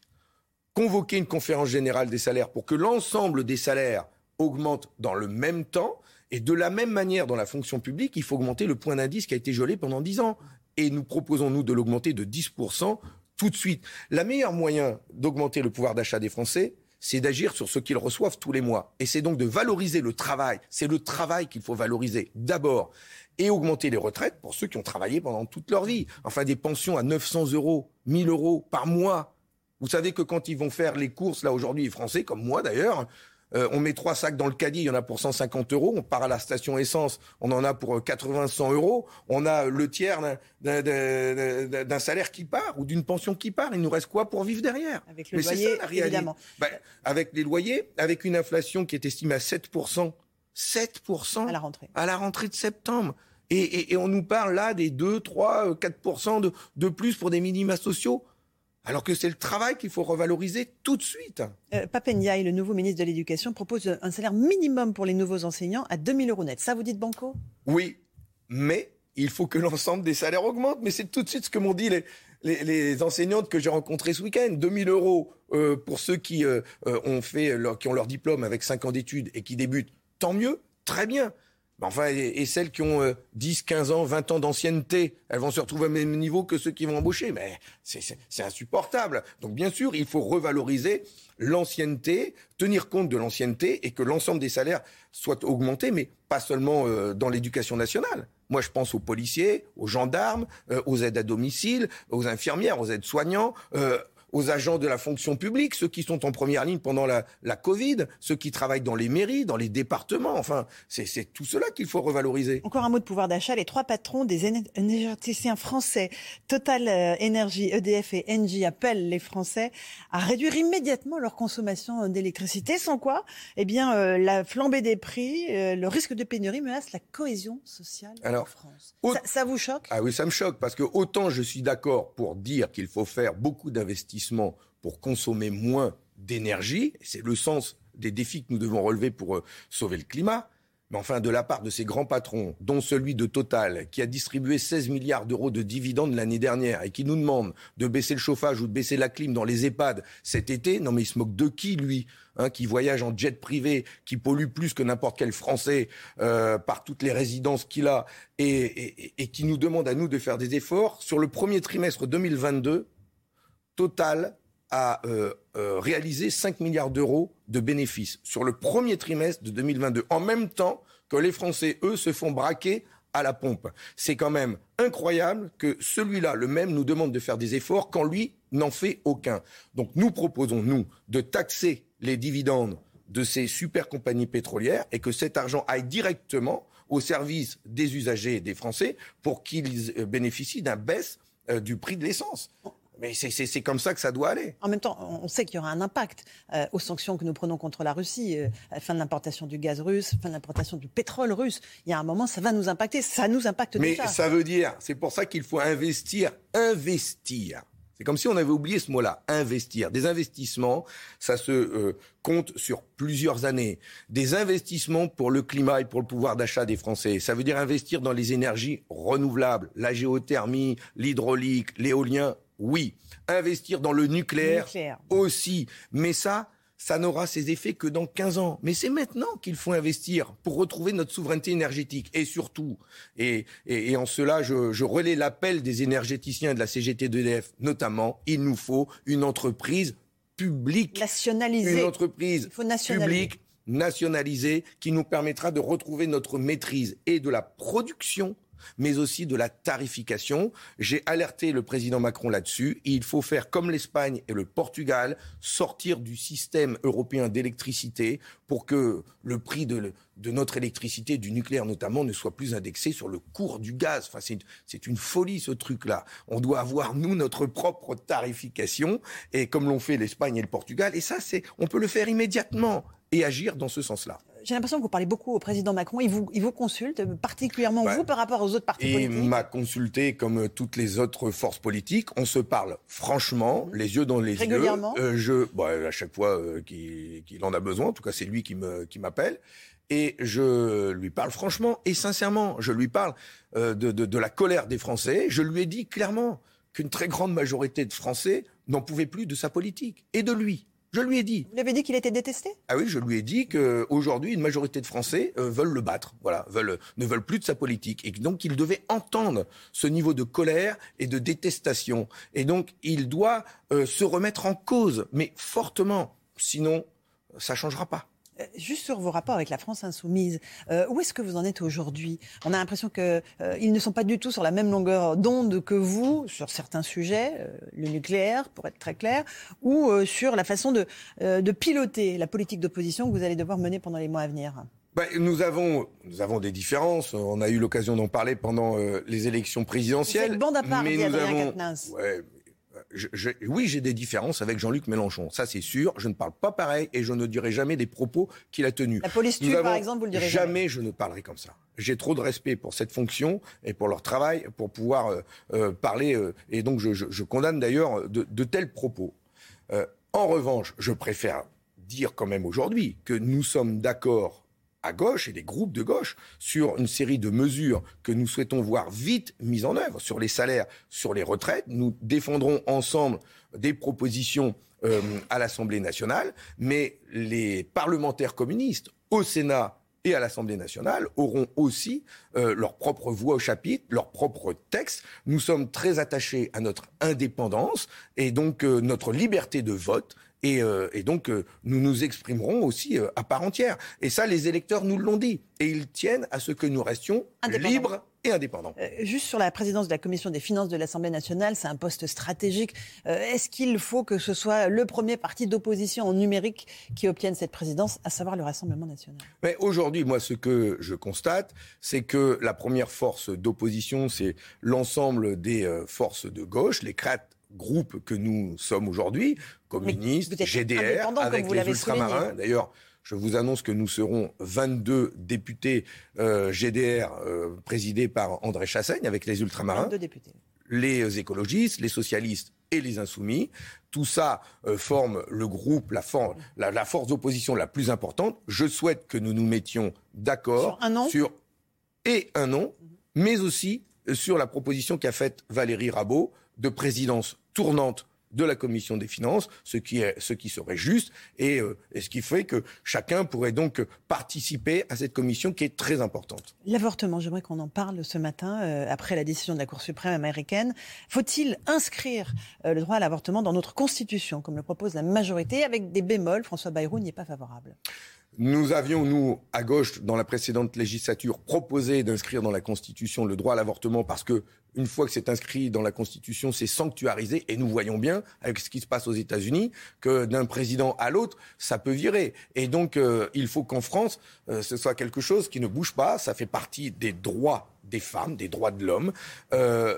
convoquer une conférence générale des salaires pour que l'ensemble des salaires augmentent dans le même temps. Et de la même manière, dans la fonction publique, il faut augmenter le point d'indice qui a été gelé pendant 10 ans. Et nous proposons, nous, de l'augmenter de 10% tout de suite. Le meilleur moyen d'augmenter le pouvoir d'achat des Français, c'est d'agir sur ce qu'ils reçoivent tous les mois. Et c'est donc de valoriser le travail. C'est le travail qu'il faut valoriser d'abord. Et augmenter les retraites pour ceux qui ont travaillé pendant toute leur vie. Enfin, des pensions à 900 euros, 1000 euros par mois. Vous savez que quand ils vont faire les courses, là aujourd'hui, les Français, comme moi d'ailleurs, euh, on met trois sacs dans le caddie, il y en a pour 150 euros. On part à la station essence, on en a pour 80-100 euros. On a le tiers d'un- salaire qui part ou d'une pension qui part. Il nous reste quoi pour vivre derrière? Avec le Mais loyer, ça, la réalité. évidemment. Ben, avec les loyers, avec une inflation qui est estimée à 7%. 7% à la rentrée. à la rentrée de septembre. Et, et- et on nous parle là des 2, 3, euh, 4% de, de plus pour des minima sociaux. Alors que c'est le travail qu'il faut revaloriser tout de suite. Euh, Papendiaï, le nouveau ministre de l'Éducation, propose un salaire minimum pour les nouveaux enseignants à 2000 euros net. Ça, vous dites Banco? Oui, mais il faut que l'ensemble des salaires augmente. Mais c'est tout de suite ce que m'ont dit les, les, les enseignantes que j'ai rencontrées ce week-end. 2000 euros euh, pour ceux qui, euh, euh, ont fait leur, qui ont leur diplôme avec 5 ans d'études et qui débutent, tant mieux, très bien. Enfin, et, celles qui ont euh, 10, 15 ans, 20 ans d'ancienneté, elles vont se retrouver au même niveau que ceux qui vont embaucher. Mais c'est- insupportable. Donc bien sûr, il faut revaloriser l'ancienneté, tenir compte de l'ancienneté et que l'ensemble des salaires soient augmentés, mais pas seulement euh, dans l'éducation nationale. Moi, je pense aux policiers, aux gendarmes, euh, aux aides à domicile, aux infirmières, aux aides-soignants, euh, aux agents de la fonction publique, ceux qui sont en première ligne pendant la, la Covid, ceux qui travaillent dans les mairies, dans les départements. Enfin, c'est tout cela qu'il faut revaloriser. Encore un mot de pouvoir d'achat. Les trois patrons des éner- énergéticiens français, Total euh, Énergie, EDF et Engie, appellent les Français à réduire immédiatement leur consommation d'électricité. Sans quoi, eh bien, euh, la flambée des prix, euh, le risque de pénurie menace la cohésion sociale en Alors, France. au- Ça, ça vous choque? Ah oui, ça me choque parce que autant je suis d'accord pour dire qu'il faut faire beaucoup d'investissements pour consommer moins d'énergie, c'est le sens des défis que nous devons relever pour euh, sauver le climat. Mais enfin, de la part de ces grands patrons, dont celui de Total, qui a distribué 16 milliards d'euros de dividendes l'année dernière et qui nous demande de baisser le chauffage ou de baisser la clim dans les EHPAD cet été, non mais il se moque de qui, lui hein, Qui voyage en jet privé, qui pollue plus que n'importe quel Français euh, par toutes les résidences qu'il a et qui nous demande à nous de faire des efforts. Sur le premier trimestre 2022, Total a réalisé 5 milliards d'euros de bénéfices sur le premier trimestre de 2022, en même temps que les Français, eux, se font braquer à la pompe. C'est quand même incroyable que celui-là, le même, nous demande de faire des efforts quand lui n'en fait aucun. Donc nous proposons, nous, de taxer les dividendes de ces super compagnies pétrolières et que cet argent aille directement au service des usagers et des Français pour qu'ils euh, bénéficient d'un baisse euh, du prix de l'essence. Mais c'est comme ça que ça doit aller. En même temps, on sait qu'il y aura un impact euh, aux sanctions que nous prenons contre la Russie, euh, fin de l'importation du gaz russe, fin de l'importation du pétrole russe. Il y a un moment, ça va nous impacter. Ça nous impacte Mais déjà. ça veut dire, c'est pour ça qu'il faut investir, investir. C'est comme si on avait oublié ce mot-là, investir. Des investissements, ça se euh, compte sur plusieurs années. Des investissements pour le climat et pour le pouvoir d'achat des Français. Ça veut dire investir dans les énergies renouvelables, la géothermie, l'hydraulique, l'éolien, oui. Investir dans le nucléaire, Nucléaire. aussi. Mais ça, ça n'aura ses effets que dans 15 ans. Mais c'est maintenant qu'il faut investir pour retrouver notre souveraineté énergétique. Et surtout, et, et, et en cela, je, je relais l'appel des énergéticiens de la CGT d'EDF, notamment, il nous faut une entreprise publique. Nationalisée. Une entreprise publique, nationalisée, qui nous permettra de retrouver notre maîtrise et de la production mais aussi de la tarification. J'ai alerté le président Macron là-dessus. Il faut faire comme l'Espagne et le Portugal, sortir du système européen d'électricité pour que le prix de, notre électricité, du nucléaire notamment, ne soit plus indexé sur le cours du gaz. Enfin, c'est, c'est une folie ce truc-là. On doit avoir, nous, notre propre tarification, et comme l'ont fait l'Espagne et le Portugal. Et ça, c'est, on peut le faire immédiatement et agir dans ce sens-là. J'ai l'impression que vous parlez beaucoup au président Macron. Il vous, il vous consulte, particulièrement Ouais. vous par rapport aux autres partis Et politiques. m'a consulté comme toutes les autres forces politiques. On se parle franchement, les yeux dans les Régulièrement yeux. Euh, je, bon, à chaque fois euh, qu'il en a besoin, en tout cas c'est lui qui m'appelle. Et je lui parle franchement et sincèrement. Je lui parle euh, de, de, de la colère des Français. Je lui ai dit clairement qu'une très grande majorité de Français n'en pouvaient plus de sa politique et de lui. Je lui ai dit. Vous l'avez dit qu'il était détesté? Ah oui, je lui ai dit qu'aujourd'hui, une majorité de Français euh, veulent le battre, voilà, veulent, ne veulent plus de sa politique. Et donc, il devait entendre ce niveau de colère et de détestation. Et donc, il doit euh, se remettre en cause, mais fortement. Sinon, ça changera pas. Euh, Juste sur vos rapports avec la France insoumise, euh, où est-ce que vous en êtes aujourd'hui? On a l'impression qu'ils ne sont pas du tout sur la même longueur d'onde que vous sur certains sujets, euh, le nucléaire pour être très clair, ou euh, sur la façon de, euh, de piloter la politique d'opposition que vous allez devoir mener pendant les mois à venir. Ben, nous avons, nous avons des différences. On a eu l'occasion d'en parler pendant euh, les élections présidentielles. Vous êtes bande à part, mais nous Adrien avons. Ouais, je- je- oui, j'ai des différences avec Jean-Luc Mélenchon. Ça, c'est sûr. Je ne parle pas pareil et je ne dirai jamais des propos qu'il a tenus. La police tue, par exemple, vous le direz jamais. jamais. je ne parlerai comme ça. J'ai trop de respect pour cette fonction et pour leur travail pour pouvoir euh, euh, parler. euh, et donc, je, condamne d'ailleurs de, de tels propos. En revanche, je préfère dire quand même aujourd'hui que nous sommes d'accord à gauche et des groupes de gauche sur une série de mesures que nous souhaitons voir vite mises en œuvre sur les salaires, sur les retraites. Nous défendrons ensemble des propositions euh, à l'Assemblée nationale, mais les parlementaires communistes au Sénat et à l'Assemblée nationale auront aussi euh, leur propre voix au chapitre, leur propre texte. Nous sommes très attachés à notre indépendance et donc euh, notre liberté de vote. Et, euh, et donc, euh, nous nous exprimerons aussi euh, à part entière. Et ça, les électeurs nous l'ont dit. Et ils tiennent à ce que nous restions libres et indépendants. Juste sur la présidence de la commission des finances de l'Assemblée nationale, c'est un poste stratégique. Est-ce qu'il faut que ce soit le premier parti d'opposition en numérique qui obtienne cette présidence, à savoir le Rassemblement national? Mais aujourd'hui, moi, ce que je constate, c'est que la première force d'opposition, c'est l'ensemble des forces de gauche, les groupes que nous sommes aujourd'hui, communistes, GDR, avec les ultramarins. D'ailleurs, je vous annonce que nous serons 22 députés euh, GDR euh, présidés par André Chassaigne avec les ultramarins. 22 députés. les écologistes, les socialistes et les insoumis. Tout ça euh, forme le groupe, la, for- la, la force d'opposition la plus importante. Je souhaite que nous nous mettions d'accord Sur un nom sur et un nom, mais aussi sur la proposition qu'a faite Valérie Rabault de présidence tournante de la commission des finances, ce qui, est, ce qui serait juste, et, euh, et ce qui fait que chacun pourrait donc participer à cette commission qui est très importante. L'avortement, j'aimerais qu'on en parle ce matin, euh, après la décision de la Cour suprême américaine. Faut-il inscrire euh, le droit à l'avortement dans notre Constitution, comme le propose la majorité, avec des bémols? François Bayrou n'y est pas favorable. Nous avions, nous, à gauche, dans la précédente législature, proposé d'inscrire dans la Constitution le droit à l'avortement parce que, une fois que c'est inscrit dans la Constitution, c'est sanctuarisé. Et nous voyons bien, avec ce qui se passe aux États-Unis, que d'un président à l'autre, ça peut virer. Et donc, euh, il faut qu'en France, euh, ce soit quelque chose qui ne bouge pas. Ça fait partie des droits des femmes, des droits de l'homme. Euh.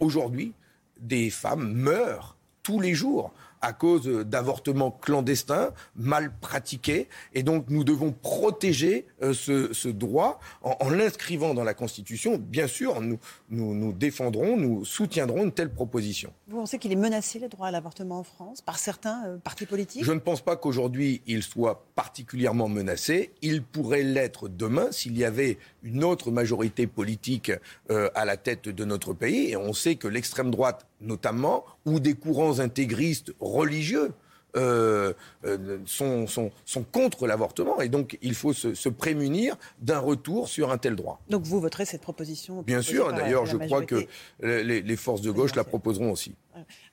Aujourd'hui, des femmes meurent tous les jours à cause d'avortements clandestins, mal pratiqués. Et donc, nous devons protéger euh, ce, droit en, l'inscrivant dans la Constitution. Bien sûr, nous, nous, défendrons, nous soutiendrons une telle proposition. Vous pensez qu'il est menacé, le droit à l'avortement en France, par certains euh, partis politiques? Je ne pense pas qu'aujourd'hui, il soit particulièrement menacé. Il pourrait l'être demain s'il y avait une autre majorité politique euh, à la tête de notre pays. Et on sait que l'extrême droite, notamment, ou des courants intégristes religieux, euh, euh, sont, sont, sont, contre l'avortement. Et donc, il faut se, se prémunir d'un retour sur un tel droit. Donc, vous voterez cette proposition Bien sûr. D'ailleurs, je crois que les, les forces de gauche la proposeront aussi.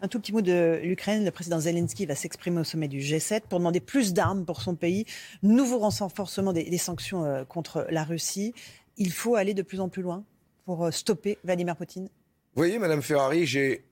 Un tout petit mot de l'Ukraine. Le président Zelensky va s'exprimer au sommet du G7 pour demander plus d'armes pour son pays, nouveau renforcement des, des sanctions contre la Russie il faut aller de plus en plus loin pour euh, stopper Vladimir Poutine Vous voyez, Madame Ferrari, j'ai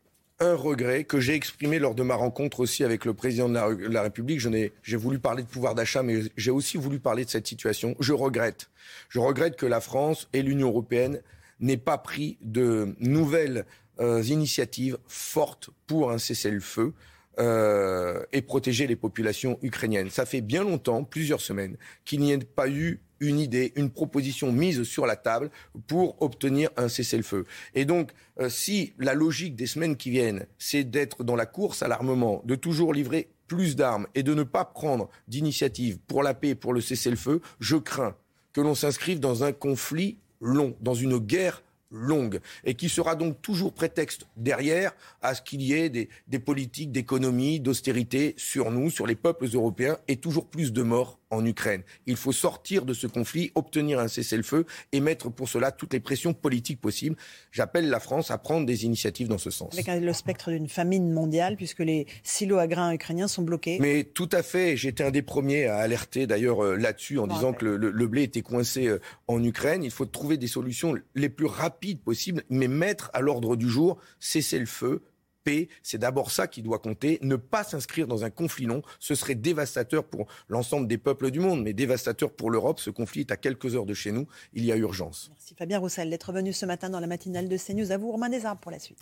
un regret que j'ai exprimé lors de ma rencontre aussi avec le président de la, République. J'ai voulu parler de pouvoir d'achat, mais j'ai aussi voulu parler de cette situation. Je regrette. Je regrette que la France et l'Union européenne n'aient pas pris de nouvelles euh, initiatives fortes pour un cessez-le-feu. Euh, et protéger les populations ukrainiennes. Ça fait bien longtemps, plusieurs semaines, qu'il n'y ait pas eu une idée, une proposition mise sur la table pour obtenir un cessez-le-feu. Et donc, euh, si la logique des semaines qui viennent, c'est d'être dans la course à l'armement, de toujours livrer plus d'armes et de ne pas prendre d'initiative pour la paix pour le cessez-le-feu, je crains que l'on s'inscrive dans un conflit long, dans une guerre longue et qui sera donc toujours prétexte derrière à ce qu'il y ait des, des politiques d'économie, d'austérité sur nous, sur les peuples européens et toujours plus de morts en Ukraine. Il faut sortir de ce conflit, obtenir un cessez-le-feu et mettre pour cela toutes les pressions politiques possibles. J'appelle la France à prendre des initiatives dans ce sens. Avec le spectre d'une famine mondiale, puisque les silos à grains ukrainiens sont bloqués. Mais tout à fait. J'étais un des premiers à alerter d'ailleurs euh, là-dessus en disant que le, blé était coincé euh, en Ukraine. Il faut trouver des solutions les plus rapides possibles, mais mettre à l'ordre du jour cesser le feu, paix, c'est d'abord ça qui doit compter. Ne pas s'inscrire dans un conflit long, ce serait dévastateur pour l'ensemble des peuples du monde, mais dévastateur pour l'Europe. Ce conflit est à quelques heures de chez nous. Il y a urgence. Merci Fabien Roussel d'être venu ce matin dans la matinale de CNews. À vous, Romain Desarbes, pour la suite.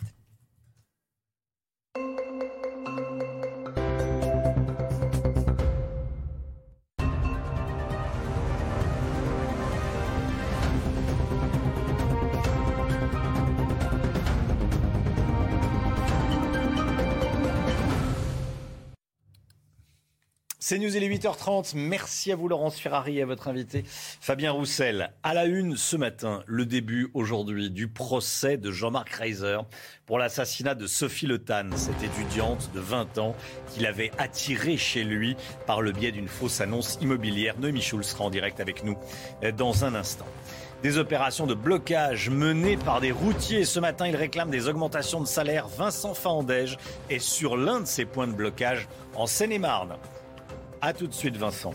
C'est News, il est 8h30. Merci à vous, Laurence Ferrari, et à votre invité, Fabien Roussel. À la une ce matin, le début aujourd'hui du procès de Jean-Marc Reiser pour l'assassinat de Sophie Le Tan, cette étudiante de 20 ans qu'il avait attirée chez lui par le biais d'une fausse annonce immobilière. Noémie Schulz sera en direct avec nous dans un instant. Des opérations de blocage menées par des routiers. Ce matin, ils réclament des augmentations de salaire. Vincent Faandège est sur l'un de ces points de blocage en Seine-et-Marne. A tout de suite, Vincent.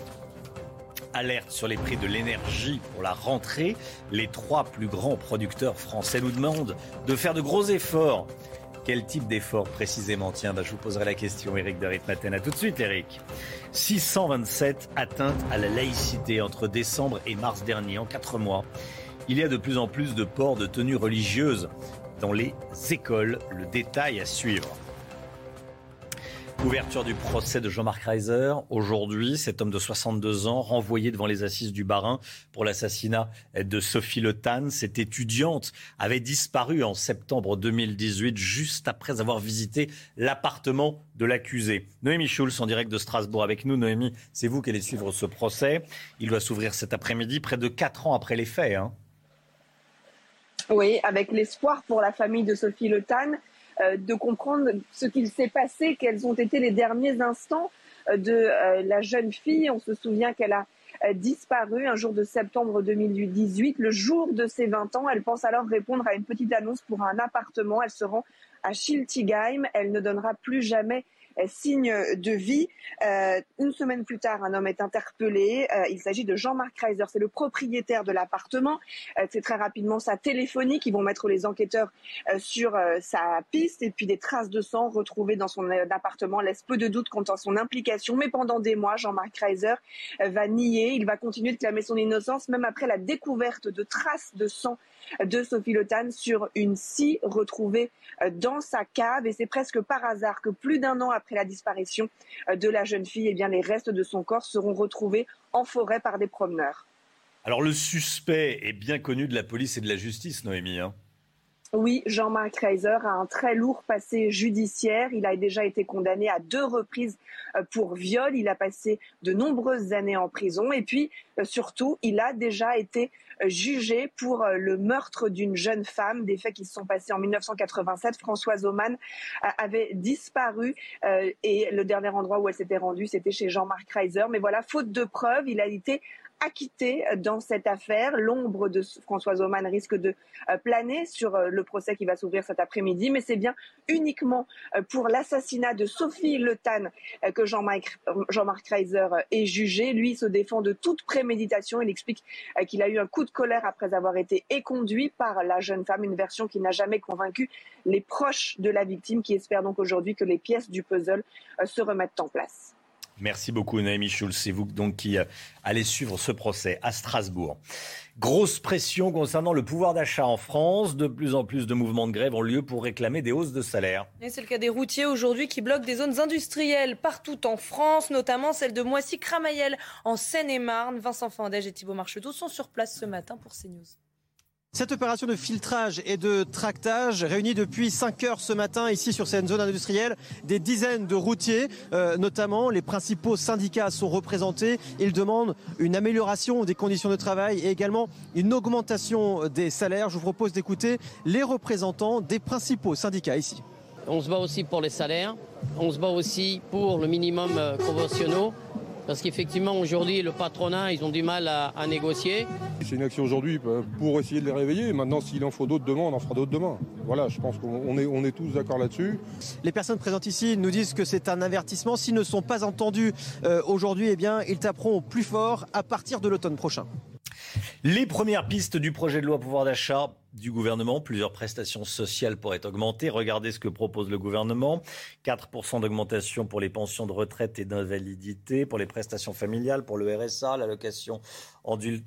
Alerte sur les prix de l'énergie pour la rentrée. Les trois plus grands producteurs français nous demandent de faire de gros efforts. Quel type d'effort précisément? Tiens, bah, je vous poserai la question, Eric de Maten. A tout de suite, Eric. 627 atteintes à la laïcité entre décembre et mars dernier, en quatre mois. Il y a de plus en plus de ports de tenues religieuses dans les écoles. Le détail à suivre. Ouverture du procès de Jean-Marc Reiser. Aujourd'hui, cet homme de 62 ans, renvoyé devant les assises du Barin pour l'assassinat de Sophie Le Tan. Cette étudiante avait disparu en septembre 2018, juste après avoir visité l'appartement de l'accusé. Noémie Schulz en direct de Strasbourg avec nous. Noémie, c'est vous qui allez suivre ce procès. Il doit s'ouvrir cet après-midi, près de 4 ans après les faits. Hein. Oui, avec l'espoir pour la famille de Sophie Le Tan de comprendre ce qu'il s'est passé, quels ont été les derniers instants euh, de euh, la jeune fille. On se souvient qu'elle a disparu un jour de septembre 2018, le jour de ses 20 ans. Elle pense alors répondre à une petite annonce pour un appartement. Elle se rend à Schiltigheim. Elle ne donnera plus jamais signe de vie. Euh, une semaine plus tard, un homme est interpellé. Euh, il s'agit de Jean-Marc Reiser. C'est le propriétaire de l'appartement. Euh, c'est très rapidement sa téléphonie qui vont mettre les enquêteurs sur sa piste. Et puis des traces de sang retrouvées dans son appartement laissent peu de doute quant à son implication. Mais pendant des mois, Jean-Marc Reiser va nier. Il va continuer de clamer son innocence, même après la découverte de traces de sang de Sophie Le sur une scie retrouvée euh, dans sa cave. Et c'est presque par hasard que plus d'un an après la disparition euh, de la jeune fille, eh les restes de son corps seront retrouvés en forêt par des promeneurs. Alors le suspect est bien connu de la police et de la justice, Noémie. Hein oui, Jean-Marc Reiser a un très lourd passé judiciaire. Il a déjà été condamné à deux reprises euh, pour viol. Il a passé de nombreuses années en prison. Et puis, euh, surtout, il a déjà été euh, jugé pour le meurtre d'une jeune femme, des faits qui se sont passés en 1987. Françoise Oman avait disparu et le dernier endroit où elle s'était rendue, c'était chez Jean-Marc Reiser. Mais voilà, faute de preuves, il a été acquitté dans cette affaire. L'ombre de Françoise Oman risque de euh, planer sur euh, le procès qui va s'ouvrir cet après-midi, mais c'est bien uniquement euh, pour l'assassinat de Sophie Le Tan que Jean-Marc Jean Reiser est jugé. Lui se défend de toute préméditation. Il explique qu'il a eu un coup de colère après avoir été éconduit par la jeune femme, une version qui n'a jamais convaincu les proches de la victime qui espèrent donc aujourd'hui que les pièces du puzzle se remettent en place. Merci beaucoup, Naomi Schulz. C'est vous donc qui euh, allez suivre ce procès à Strasbourg. Grosse pression concernant le pouvoir d'achat en France. De plus en plus de mouvements de grève ont lieu pour réclamer des hausses de salaire. c'est le cas des routiers aujourd'hui qui bloquent des zones industrielles partout en France, notamment celle de Moissy-Cramayel en Seine-et-Marne. Vincent Fandège et Thibault Marcheteau sont sur place ce matin pour CNews. Cette opération de filtrage et de tractage réunit depuis 5 heures ce matin ici sur cette zone industrielle des dizaines de routiers, euh, notamment les principaux syndicats sont représentés. Ils demandent une amélioration des conditions de travail et également une augmentation des salaires. Je vous propose d'écouter les représentants des principaux syndicats ici. On se bat aussi pour les salaires, on se bat aussi pour le minimum euh, conventionnel parce qu'effectivement, aujourd'hui, le patronat, ils ont du mal à, négocier. C'est une action aujourd'hui euh, pour essayer de les réveiller. Maintenant, s'il en faut d'autres demain, on en fera d'autres demain. Voilà, je pense qu'on est, on est tous d'accord là-dessus. Les personnes présentes ici nous disent que c'est un avertissement. S'ils ne sont pas entendus euh, aujourd'hui, eh bien, ils taperont plus fort à partir de l'automne prochain. Les premières pistes du projet de loi pouvoir d'achat du gouvernement. Plusieurs prestations sociales pourraient augmenter. Regardez ce que propose le gouvernement. 4% d'augmentation pour les pensions de retraite et d'invalidité, pour les prestations familiales, pour le RSA, l'allocation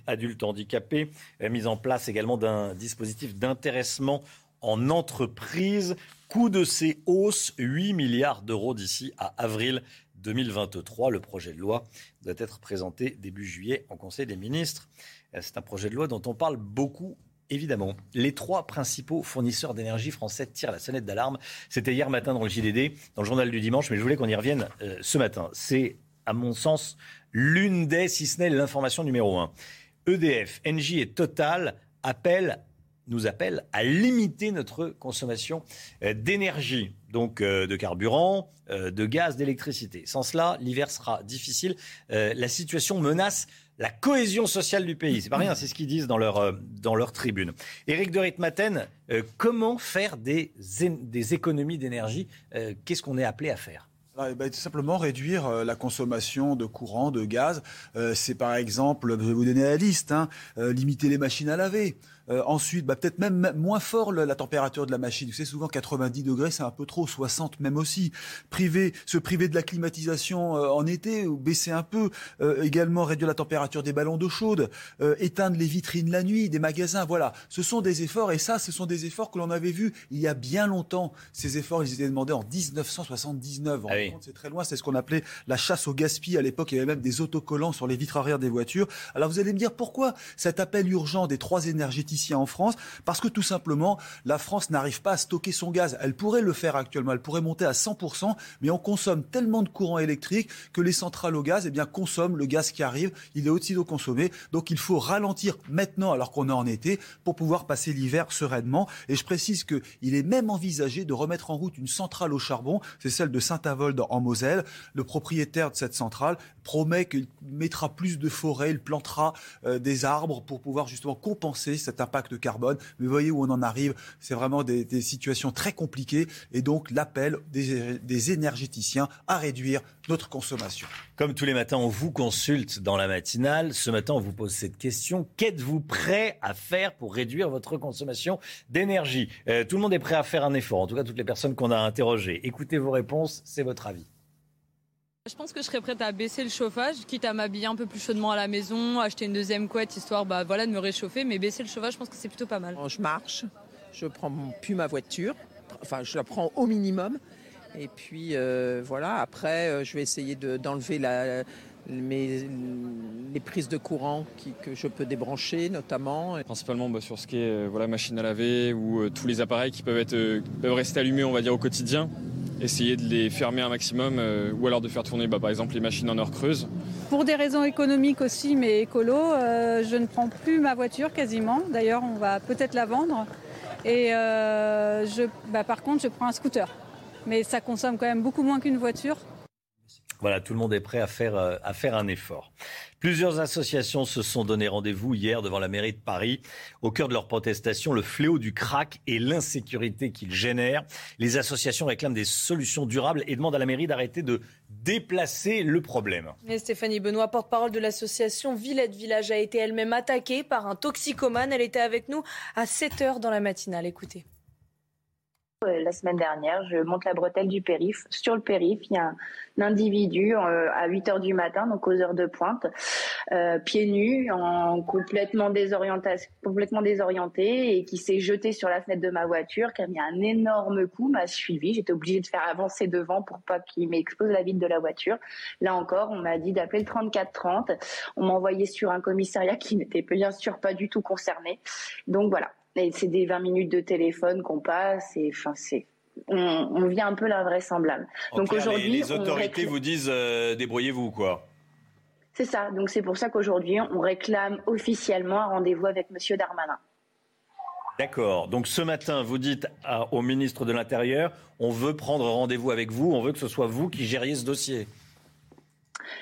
adulte handicapé. Mise en place également d'un dispositif d'intéressement en entreprise. Coût de ces hausses, 8 milliards d'euros d'ici à avril 2023. Le projet de loi doit être présenté début juillet en Conseil des ministres. C'est un projet de loi dont on parle beaucoup Évidemment, les trois principaux fournisseurs d'énergie français tirent la sonnette d'alarme. C'était hier matin dans le JDD, dans le journal du dimanche, mais je voulais qu'on y revienne euh, ce matin. C'est, à mon sens, l'une des, si ce n'est l'information numéro un. EDF, Engie et Total appellent nous appellent à limiter notre consommation euh, d'énergie, donc euh, de carburant, de gaz, d'électricité. Sans cela, l'hiver sera difficile. La situation menace la cohésion sociale du pays. C'est pas rien, c'est ce qu'ils disent dans leur, euh, dans leur tribune. Éric de Ritmaten, euh, comment faire des, économies d'énergie euh, Qu'est-ce qu'on est appelé à faire? Eh ben, tout simplement réduire la consommation de courant, de gaz. c'est par exemple, je vais vous donner la liste, hein, limiter les machines à laver. Euh, ensuite, bah, peut-être même moins fort la, température de la machine. Vous savez, souvent 90 degrés, c'est un peu trop, 60 même aussi. Priver, se priver de la climatisation euh, en été ou baisser un peu. Euh, également réduire la température des ballons d'eau chaude, éteindre les vitrines la nuit des magasins. Voilà, ce sont des efforts et ça, ce sont des efforts que l'on avait vus il y a bien longtemps. Ces efforts, ils étaient demandés en 1979. Ah c'est très loin. C'est ce qu'on appelait la chasse au gaspillage. À l'époque, il y avait même des autocollants sur les vitres arrière des voitures. Alors vous allez me dire pourquoi cet appel urgent des trois énergéticiens ici en France, parce que tout simplement, la France n'arrive pas à stocker son gaz. Elle pourrait le faire actuellement, elle pourrait monter à 100%, mais on consomme tellement de courant électrique que les centrales au gaz eh bien, consomment le gaz qui arrive, il est aussi consommé, donc il faut ralentir maintenant alors qu'on est en été pour pouvoir passer l'hiver sereinement. Et je précise qu'il est même envisagé de remettre en route une centrale au charbon, c'est celle de Saint-Avold en Moselle. Le propriétaire de cette centrale promet qu'il mettra plus de forêts, il plantera euh, des arbres pour pouvoir justement compenser cette l'impact carbone. Mais voyez où on en arrive. C'est vraiment des, situations très compliquées. Et donc, l'appel des, des énergéticiens à réduire notre consommation. Comme tous les matins, on vous consulte dans la matinale. Ce matin, on vous pose cette question. Qu'êtes-vous prêt à faire pour réduire votre consommation d'énergie? Euh, Tout le monde est prêt à faire un effort. En tout cas, toutes les personnes qu'on a interrogées. Écoutez vos réponses. C'est votre avis. Je pense que je serais prête à baisser le chauffage, quitte à m'habiller un peu plus chaudement à la maison, acheter une deuxième couette histoire bah, voilà, de me réchauffer, mais baisser le chauffage, je pense que c'est plutôt pas mal. Je marche, je prends plus ma voiture, enfin je la prends au minimum. Et puis euh, voilà, après euh, je vais essayer d'enlever mes, les prises de courant qui, que je peux débrancher notamment. Principalement bah, sur ce qui est euh, voilà, machine à laver ou euh, tous les appareils qui peuvent, être, euh, peuvent rester allumés on va dire, au quotidien essayer de les fermer un maximum euh, ou alors de faire tourner bah, par exemple les machines en heure creuse. Pour des raisons économiques aussi, mais écolo, euh, je ne prends plus ma voiture quasiment. D'ailleurs, on va peut-être la vendre. Et euh, je, bah, par contre, je prends un scooter. Mais ça consomme quand même beaucoup moins qu'une voiture. Voilà, tout le monde est prêt à faire, euh, à faire un effort. Plusieurs associations se sont donné rendez-vous hier devant la mairie de Paris. Au cœur de leur protestation, le fléau du crack et l'insécurité qu'il génère. Les associations réclament des solutions durables et demandent à la mairie d'arrêter de déplacer le problème. Stéphanie Benoît, porte-parole de l'association Villette Village, a été elle-même attaquée par un toxicomane. Elle était avec nous à 7 heures dans la matinale. Écoutez. Euh, La semaine dernière, je monte la bretelle du périph. Sur le périph, il y a un individu euh, à 8 heures du matin, donc aux heures de pointe, euh, pieds nus, en complètement, complètement désorienté et qui s'est jeté sur la fenêtre de ma voiture, qui a mis un énorme coup, m'a suivi. J'étais obligée de faire avancer devant pour pas qu'il m'expose la vitre de la voiture. Là encore, on m'a dit d'appeler le 3430. On m'a envoyé sur un commissariat qui n'était bien sûr pas du tout concerné. Donc voilà. Et c'est des 20 minutes de téléphone qu'on passe. Et enfin, c'est on, on vient un peu l'invraisemblable. En Donc les, aujourd'hui, les autorités réclame- vous disent euh, débrouillez-vous quoi. c'est ça. Donc c'est pour ça qu'aujourd'hui, on réclame officiellement un rendez-vous avec Monsieur Darmanin. D'accord. Donc ce matin, vous dites à- au ministre de l'Intérieur, on veut prendre rendez-vous avec vous, on veut que ce soit vous qui gériez ce dossier.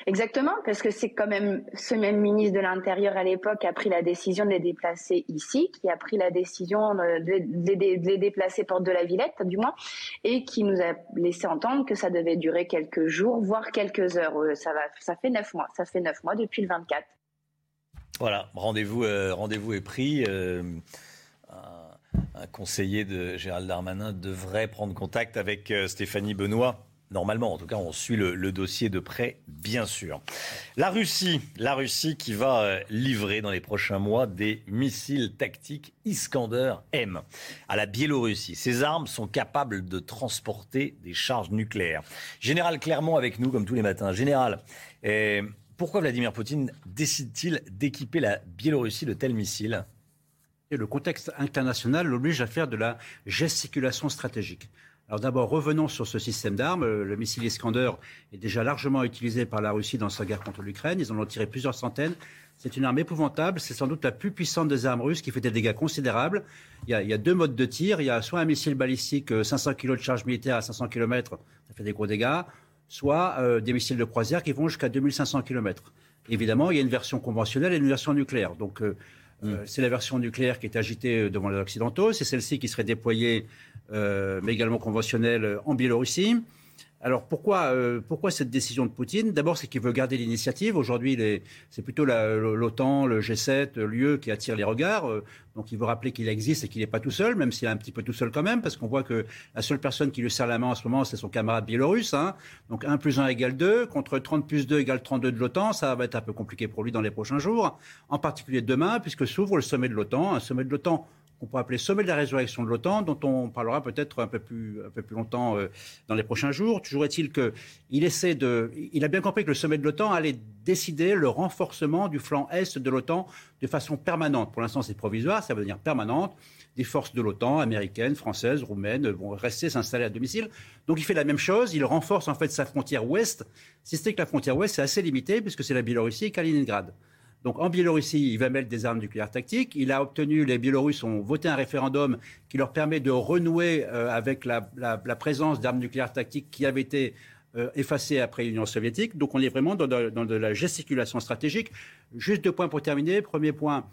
Exactement, parce que c'est quand même ce même ministre de l'Intérieur à l'époque qui a pris la décision de les déplacer ici, qui a pris la décision de, les, déplacer porte de la Villette, du moins, et qui nous a laissé entendre que ça devait durer quelques jours, voire quelques heures. Euh, Ça va, ça fait neuf mois. Ça fait neuf mois depuis le 24. Voilà, rendez-vous euh, rendez-vous est pris. euh, un, conseiller de Gérald Darmanin devrait prendre contact avec Stéphanie Benoît. Normalement, en tout cas, on suit le, dossier de près, bien sûr. La Russie, la Russie qui va euh, livrer dans les prochains mois des missiles tactiques Iskander M à la Biélorussie. Ces armes sont capables de transporter des charges nucléaires. Général Clermont avec nous, comme tous les matins. Général, euh, pourquoi Vladimir Poutine décide-t-il d'équiper la Biélorussie de tels missiles? Et le contexte international l'oblige à faire de la gesticulation stratégique. Alors d'abord, revenons sur ce système d'armes. Euh, Le missile Iskander est déjà largement utilisé par la Russie dans sa guerre contre l'Ukraine. Ils en ont tiré plusieurs centaines. C'est une arme épouvantable. C'est sans doute la plus puissante des armes russes qui fait des dégâts considérables. Il y a, il y a deux modes de tir. Il y a soit un missile balistique euh, 500 kg de charge militaire à 500 km, ça fait des gros dégâts, soit euh, des missiles de croisière qui vont jusqu'à 2500 km. Évidemment, il y a une version conventionnelle et une version nucléaire. Donc, euh, euh, c'est la version nucléaire qui est agitée euh, devant les Occidentaux. C'est celle-ci qui serait déployée, euh, mais également conventionnelle, euh, en Biélorussie. Alors pourquoi, euh, pourquoi cette décision de Poutine? D'abord, c'est qu'il veut garder l'initiative. Aujourd'hui, c'est plutôt l'OTAN, le G7, l'UE qui attire les regards. Euh, Donc il veut rappeler qu'il existe et qu'il n'est pas tout seul, même s'il est un petit peu tout seul quand même, parce qu'on voit que la seule personne qui lui serre la main en ce moment, c'est son camarade biélorusse. hein. Donc 1 plus 1 égale 2, contre 30 plus 2 égale 32 de l'OTAN. Ça va être un peu compliqué pour lui dans les prochains jours, en particulier demain, puisque s'ouvre le sommet de l'OTAN, un sommet de l'OTAN qu'on pourrait appeler sommet de la résurrection de l'OTAN, dont on parlera peut-être un peu plus, longtemps euh, dans les prochains jours. Toujours est-il qu'il essaie de, il a bien compris que le sommet de l'OTAN allait décider le renforcement du flanc est de l'OTAN de façon permanente. Pour l'instant, c'est provisoire, ça veut dire permanente. Des forces de l'OTAN, américaines, françaises, roumaines, vont rester s'installer à domicile. Donc il fait la même chose, il renforce en fait sa frontière ouest, si c'est que la frontière ouest est assez limitée, puisque c'est la Biélorussie et Kaliningrad. Donc en Biélorussie, il va mettre des armes nucléaires tactiques. Il a obtenu, les Biélorusses ont voté un référendum qui leur permet de renouer euh, avec la, présence d'armes nucléaires tactiques qui avaient été euh, effacées après l'Union soviétique. Donc on est vraiment dans dans de la gesticulation stratégique. Juste deux points pour terminer. Premier point,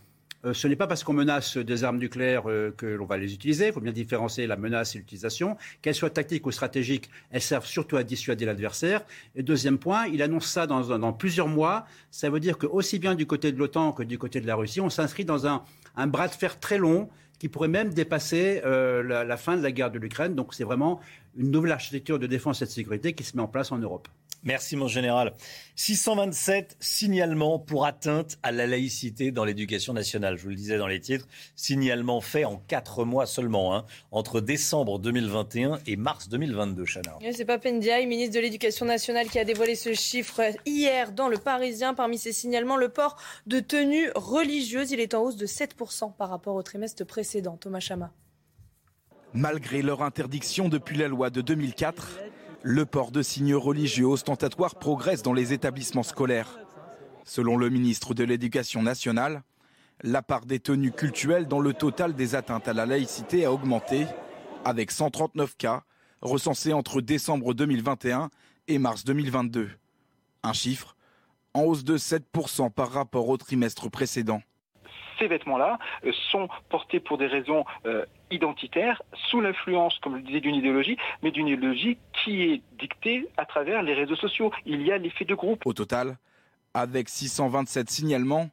euh, ce n'est pas parce qu'on menace des armes nucléaires euh, que l'on va les utiliser. Il faut bien différencier la menace et l'utilisation. Qu'elles soient tactiques ou stratégiques, elles servent surtout à dissuader l'adversaire. Et deuxième point, il annonce ça dans, dans plusieurs mois. Ça veut dire que aussi bien du côté de l'OTAN que du côté de la Russie, on s'inscrit dans un, un bras de fer très long qui pourrait même dépasser euh, la, la, fin de la guerre de l'Ukraine. Donc c'est vraiment une nouvelle architecture de défense et de sécurité qui se met en place en Europe. Merci mon général. 627 signalements pour atteinte à la laïcité dans l'éducation nationale. Je vous le disais dans les titres, signalement fait en quatre mois seulement, hein, entre décembre 2021 et mars 2022, Chana. C'est pas Pendiaï, ministre de l'Éducation nationale, qui a dévoilé ce chiffre hier dans le Parisien. Parmi ces signalements, le port de tenues religieuses, il est en hausse de 7% par rapport au trimestre précédent. Thomas Chama. Malgré leur interdiction depuis la loi de 2004, le port de signes religieux ostentatoires progresse dans les établissements scolaires. Selon le ministre de l'Éducation nationale, la part des tenues cultuelles dans le total des atteintes à la laïcité a augmenté, avec 139 cas recensés entre décembre 2021 et mars 2022. Un chiffre en hausse de 7% par rapport au trimestre précédent ces vêtements-là sont portés pour des raisons euh, identitaires, sous l'influence, comme je le disais, d'une idéologie, mais d'une idéologie qui est dictée à travers les réseaux sociaux. Il y a l'effet de groupe. Au total, avec 627 signalements,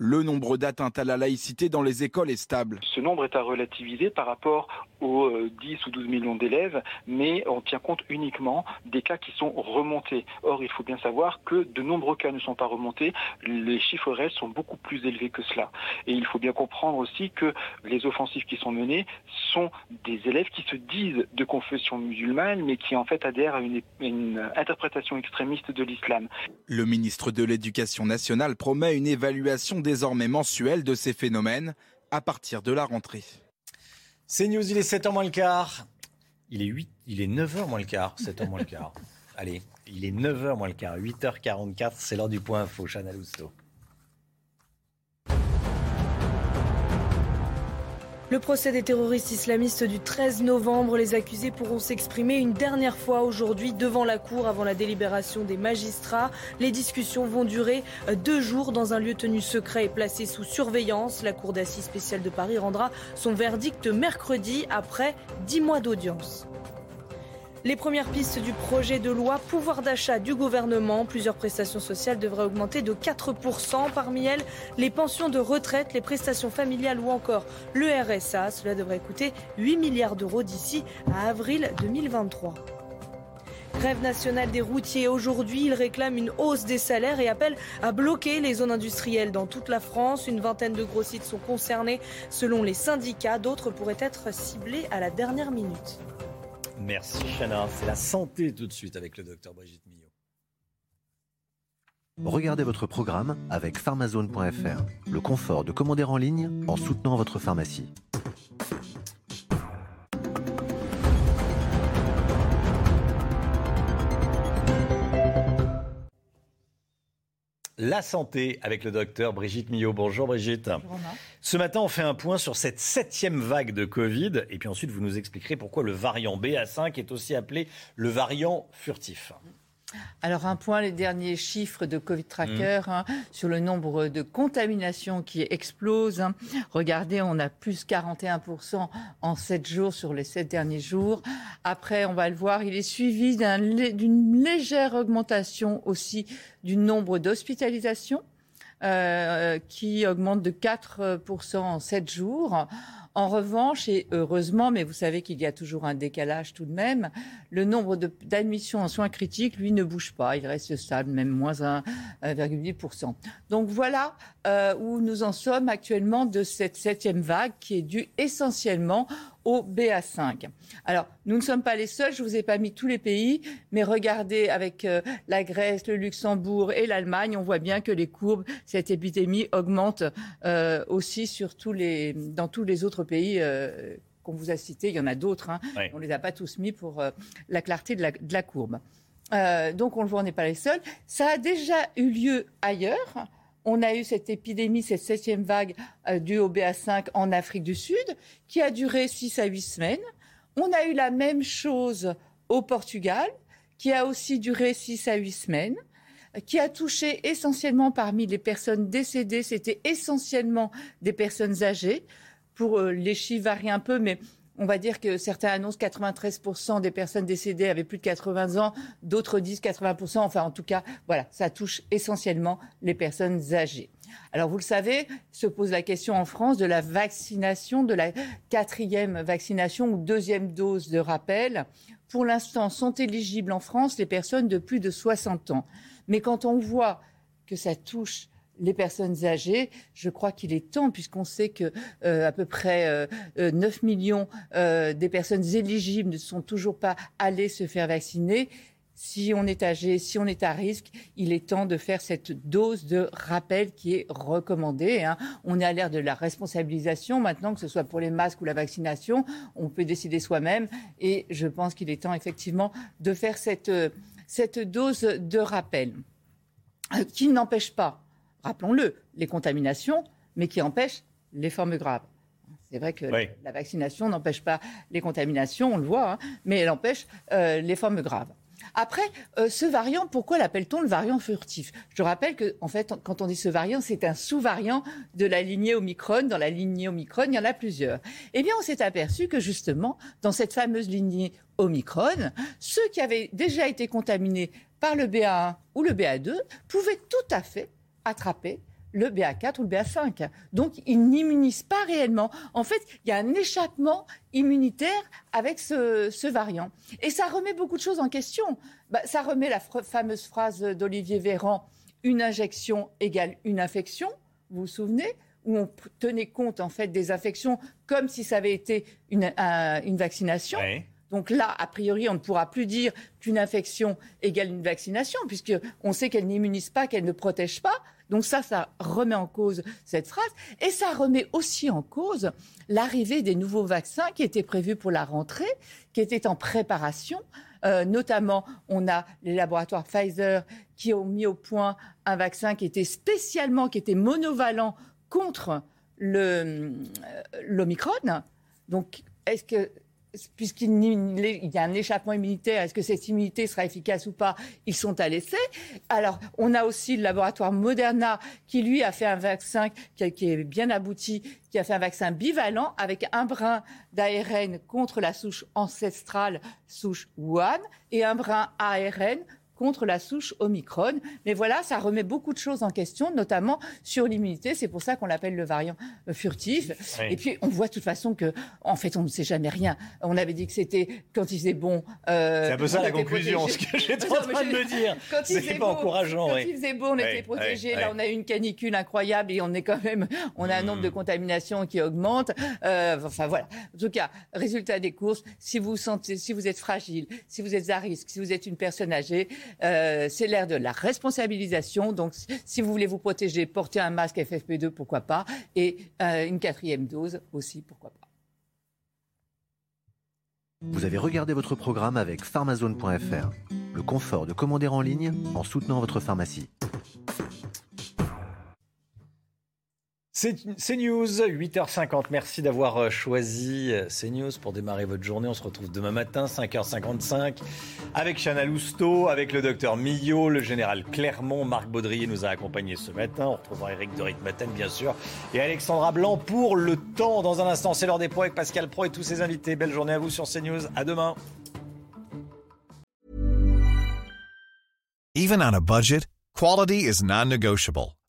le nombre d'atteintes à la laïcité dans les écoles est stable. Ce nombre est à relativiser par rapport aux 10 ou 12 millions d'élèves, mais on tient compte uniquement des cas qui sont remontés. Or, il faut bien savoir que de nombreux cas ne sont pas remontés. Les chiffres réels sont beaucoup plus élevés que cela. Et il faut bien comprendre aussi que les offensives qui sont menées sont des élèves qui se disent de confession musulmane, mais qui en fait adhèrent à une, une interprétation extrémiste de l'islam. Le ministre de l'Éducation nationale promet une évaluation désormais mensuelle de ces phénomènes à partir de la rentrée. C'est News, il est 7h moins le quart. Il est 8, il est 9h moins le quart, 7h moins le quart. [LAUGHS] Allez, il est 9h moins le quart, 8h44, c'est l'heure du point info, Chana Lousteau. Le procès des terroristes islamistes du 13 novembre, les accusés pourront s'exprimer une dernière fois aujourd'hui devant la Cour avant la délibération des magistrats. Les discussions vont durer deux jours dans un lieu tenu secret et placé sous surveillance. La Cour d'assises spéciale de Paris rendra son verdict mercredi après dix mois d'audience. Les premières pistes du projet de loi pouvoir d'achat du gouvernement, plusieurs prestations sociales devraient augmenter de 4%. Parmi elles, les pensions de retraite, les prestations familiales ou encore le RSA. Cela devrait coûter 8 milliards d'euros d'ici à avril 2023. Grève nationale des routiers. Aujourd'hui, ils réclament une hausse des salaires et appellent à bloquer les zones industrielles dans toute la France. Une vingtaine de gros sites sont concernés selon les syndicats. D'autres pourraient être ciblés à la dernière minute. Merci Chana. C'est la santé tout de suite avec le docteur Brigitte Millot. Regardez votre programme avec pharmazone.fr. Le confort de commander en ligne en soutenant votre pharmacie. La santé avec le docteur Brigitte Millot. Bonjour Brigitte. Bonjour Ce matin, on fait un point sur cette septième vague de Covid. Et puis ensuite, vous nous expliquerez pourquoi le variant BA5 est aussi appelé le variant furtif. Alors un point, les derniers chiffres de Covid Tracker Mmh. hein, sur le nombre de contaminations qui explose. hein. Regardez, on a plus 41% en 7 jours sur les 7 derniers jours. Après, on va le voir, il est suivi d'une légère augmentation aussi du nombre d'hospitalisations. euh, qui augmente de 4% en 7 jours. En revanche, et heureusement, mais vous savez qu'il y a toujours un décalage tout de même, le nombre d'admissions en soins critiques, lui, ne bouge pas. Il reste stable, même moins 1,8%. Donc voilà euh, où nous en sommes actuellement de cette septième vague qui est due essentiellement au BA5. Alors, nous ne sommes pas les seuls, je ne vous ai pas mis tous les pays, mais regardez avec euh, la Grèce, le Luxembourg et l'Allemagne, on voit bien que les courbes, cette épidémie augmente euh, aussi sur tous les, dans tous les autres pays euh, qu'on vous a cités. Il y en a d'autres, hein. On ne les a pas tous mis pour la clarté de la, de la courbe. Donc on le voit, on n'est pas les seuls. Ça a déjà eu lieu ailleurs. On a eu cette épidémie, cette septième vague euh, due au BA5 en Afrique du Sud, qui a duré 6 à 8 semaines. On a eu la même chose au Portugal, qui a aussi duré 6 à 8 semaines. qui a touché essentiellement parmi les personnes décédées, c'était essentiellement des personnes âgées. Pour euh, les chiffres varient un peu, mais on va dire que certains annoncent 93% des personnes décédées avaient plus de 80 ans, d'autres disent 80%. Enfin, en tout cas, voilà, ça touche essentiellement les personnes âgées. Alors, vous le savez, se pose la question en France de la vaccination, de la quatrième vaccination ou deuxième dose de rappel. Pour l'instant, sont éligibles en France les personnes de plus de 60 ans. Mais quand on voit que ça touche les personnes âgées, je crois qu'il est temps, puisqu'on sait que euh, à peu près 9 euh, millions euh, des personnes éligibles ne sont toujours pas allées se faire vacciner. Si on est âgé, si on est à risque, il est temps de faire cette dose de rappel qui est recommandée. Hein. On est à l'ère de la responsabilisation maintenant, que ce soit pour les masques ou la vaccination. On peut décider soi-même. Et je pense qu'il est temps effectivement de faire cette, cette dose de rappel qui n'empêche pas rappelons-le, les contaminations, mais qui empêchent les formes graves. C'est vrai que la vaccination n'empêche pas les contaminations, on le voit, hein, mais elle empêche euh, les formes graves. Après, euh, ce variant, pourquoi l'appelle-t-on le variant furtif? Je rappelle que, en fait, quand on dit ce variant, c'est un sous-variant de la lignée Omicron. Dans la lignée Omicron, il y en a plusieurs. Eh bien, on s'est aperçu que justement, dans cette fameuse lignée Omicron, ceux qui avaient déjà été contaminés par le BA1 ou le BA2 pouvaient tout à fait attraper le BA4 ou le BA5. Donc, il n'immunise pas réellement. En fait, il y a un échappement immunitaire avec ce, variant. Et ça remet beaucoup de choses en question. Bah, ça remet la fameuse phrase d'Olivier Véran, une injection égale une infection, vous vous souvenez où on tenait compte en fait des infections comme si ça avait été une, vaccination? Donc là, a priori, on ne pourra plus dire qu'une infection égale une vaccination, puisqu'on sait qu'elle n'immunise pas, qu'elle ne protège pas. Donc ça, ça remet en cause cette phrase. Et ça remet aussi en cause l'arrivée des nouveaux vaccins qui étaient prévus pour la rentrée, qui étaient en préparation. Euh, notamment, on a les laboratoires Pfizer qui ont mis au point un vaccin qui était spécialement, qui était monovalent contre euh, l'Omicron. Donc, est-ce que puisqu'il y a un échappement immunitaire, est-ce que cette immunité sera efficace ou pas Ils sont à l'essai. Alors, on a aussi le laboratoire Moderna qui, lui, a fait un vaccin qui, est bien abouti, qui a fait un vaccin bivalent avec un brin d'ARN contre la souche ancestrale, souche Wuhan, et un brin ARN contre la souche Omicron. Mais voilà, ça remet beaucoup de choses en question, notamment sur l'immunité. C'est pour ça qu'on l'appelle le variant euh, furtif. Et puis, on voit de toute façon que, en fait, on ne sait jamais rien. On avait dit que c'était quand il faisait bon. Euh, c'est un peu ça la conclusion, ce que j'étais en train de me dire. C'est pas encourageant. Quand il faisait beau, on était protégés. Là, on a eu une canicule incroyable et on est quand même, on a un nombre de hmm. contaminations qui augmente. Euh, enfin voilà. En tout cas, résultat des courses. Si vous sentez, si vous êtes fragile, si vous êtes à risque, si vous êtes une personne âgée, euh, c'est l'ère de la responsabilisation. Donc, si vous voulez vous protéger, portez un masque FFP2, pourquoi pas, et euh, une quatrième dose aussi, pourquoi pas. Vous avez regardé votre programme avec pharmazone.fr, le confort de commander en ligne en soutenant votre pharmacie. C'est News, 8h50. Merci d'avoir euh, choisi euh, CNews pour démarrer votre journée. On se retrouve demain matin, 5h55, avec Chana Lousteau, avec le docteur Millot, le général Clermont. Marc Baudrier nous a accompagnés ce matin. On retrouvera Eric de Ritmaten, bien sûr, et Alexandra Blanc pour le temps. Dans un instant, c'est l'heure des pros avec Pascal Pro et tous ses invités. Belle journée à vous sur CNews. À demain. Even on a budget, quality is non-negotiable.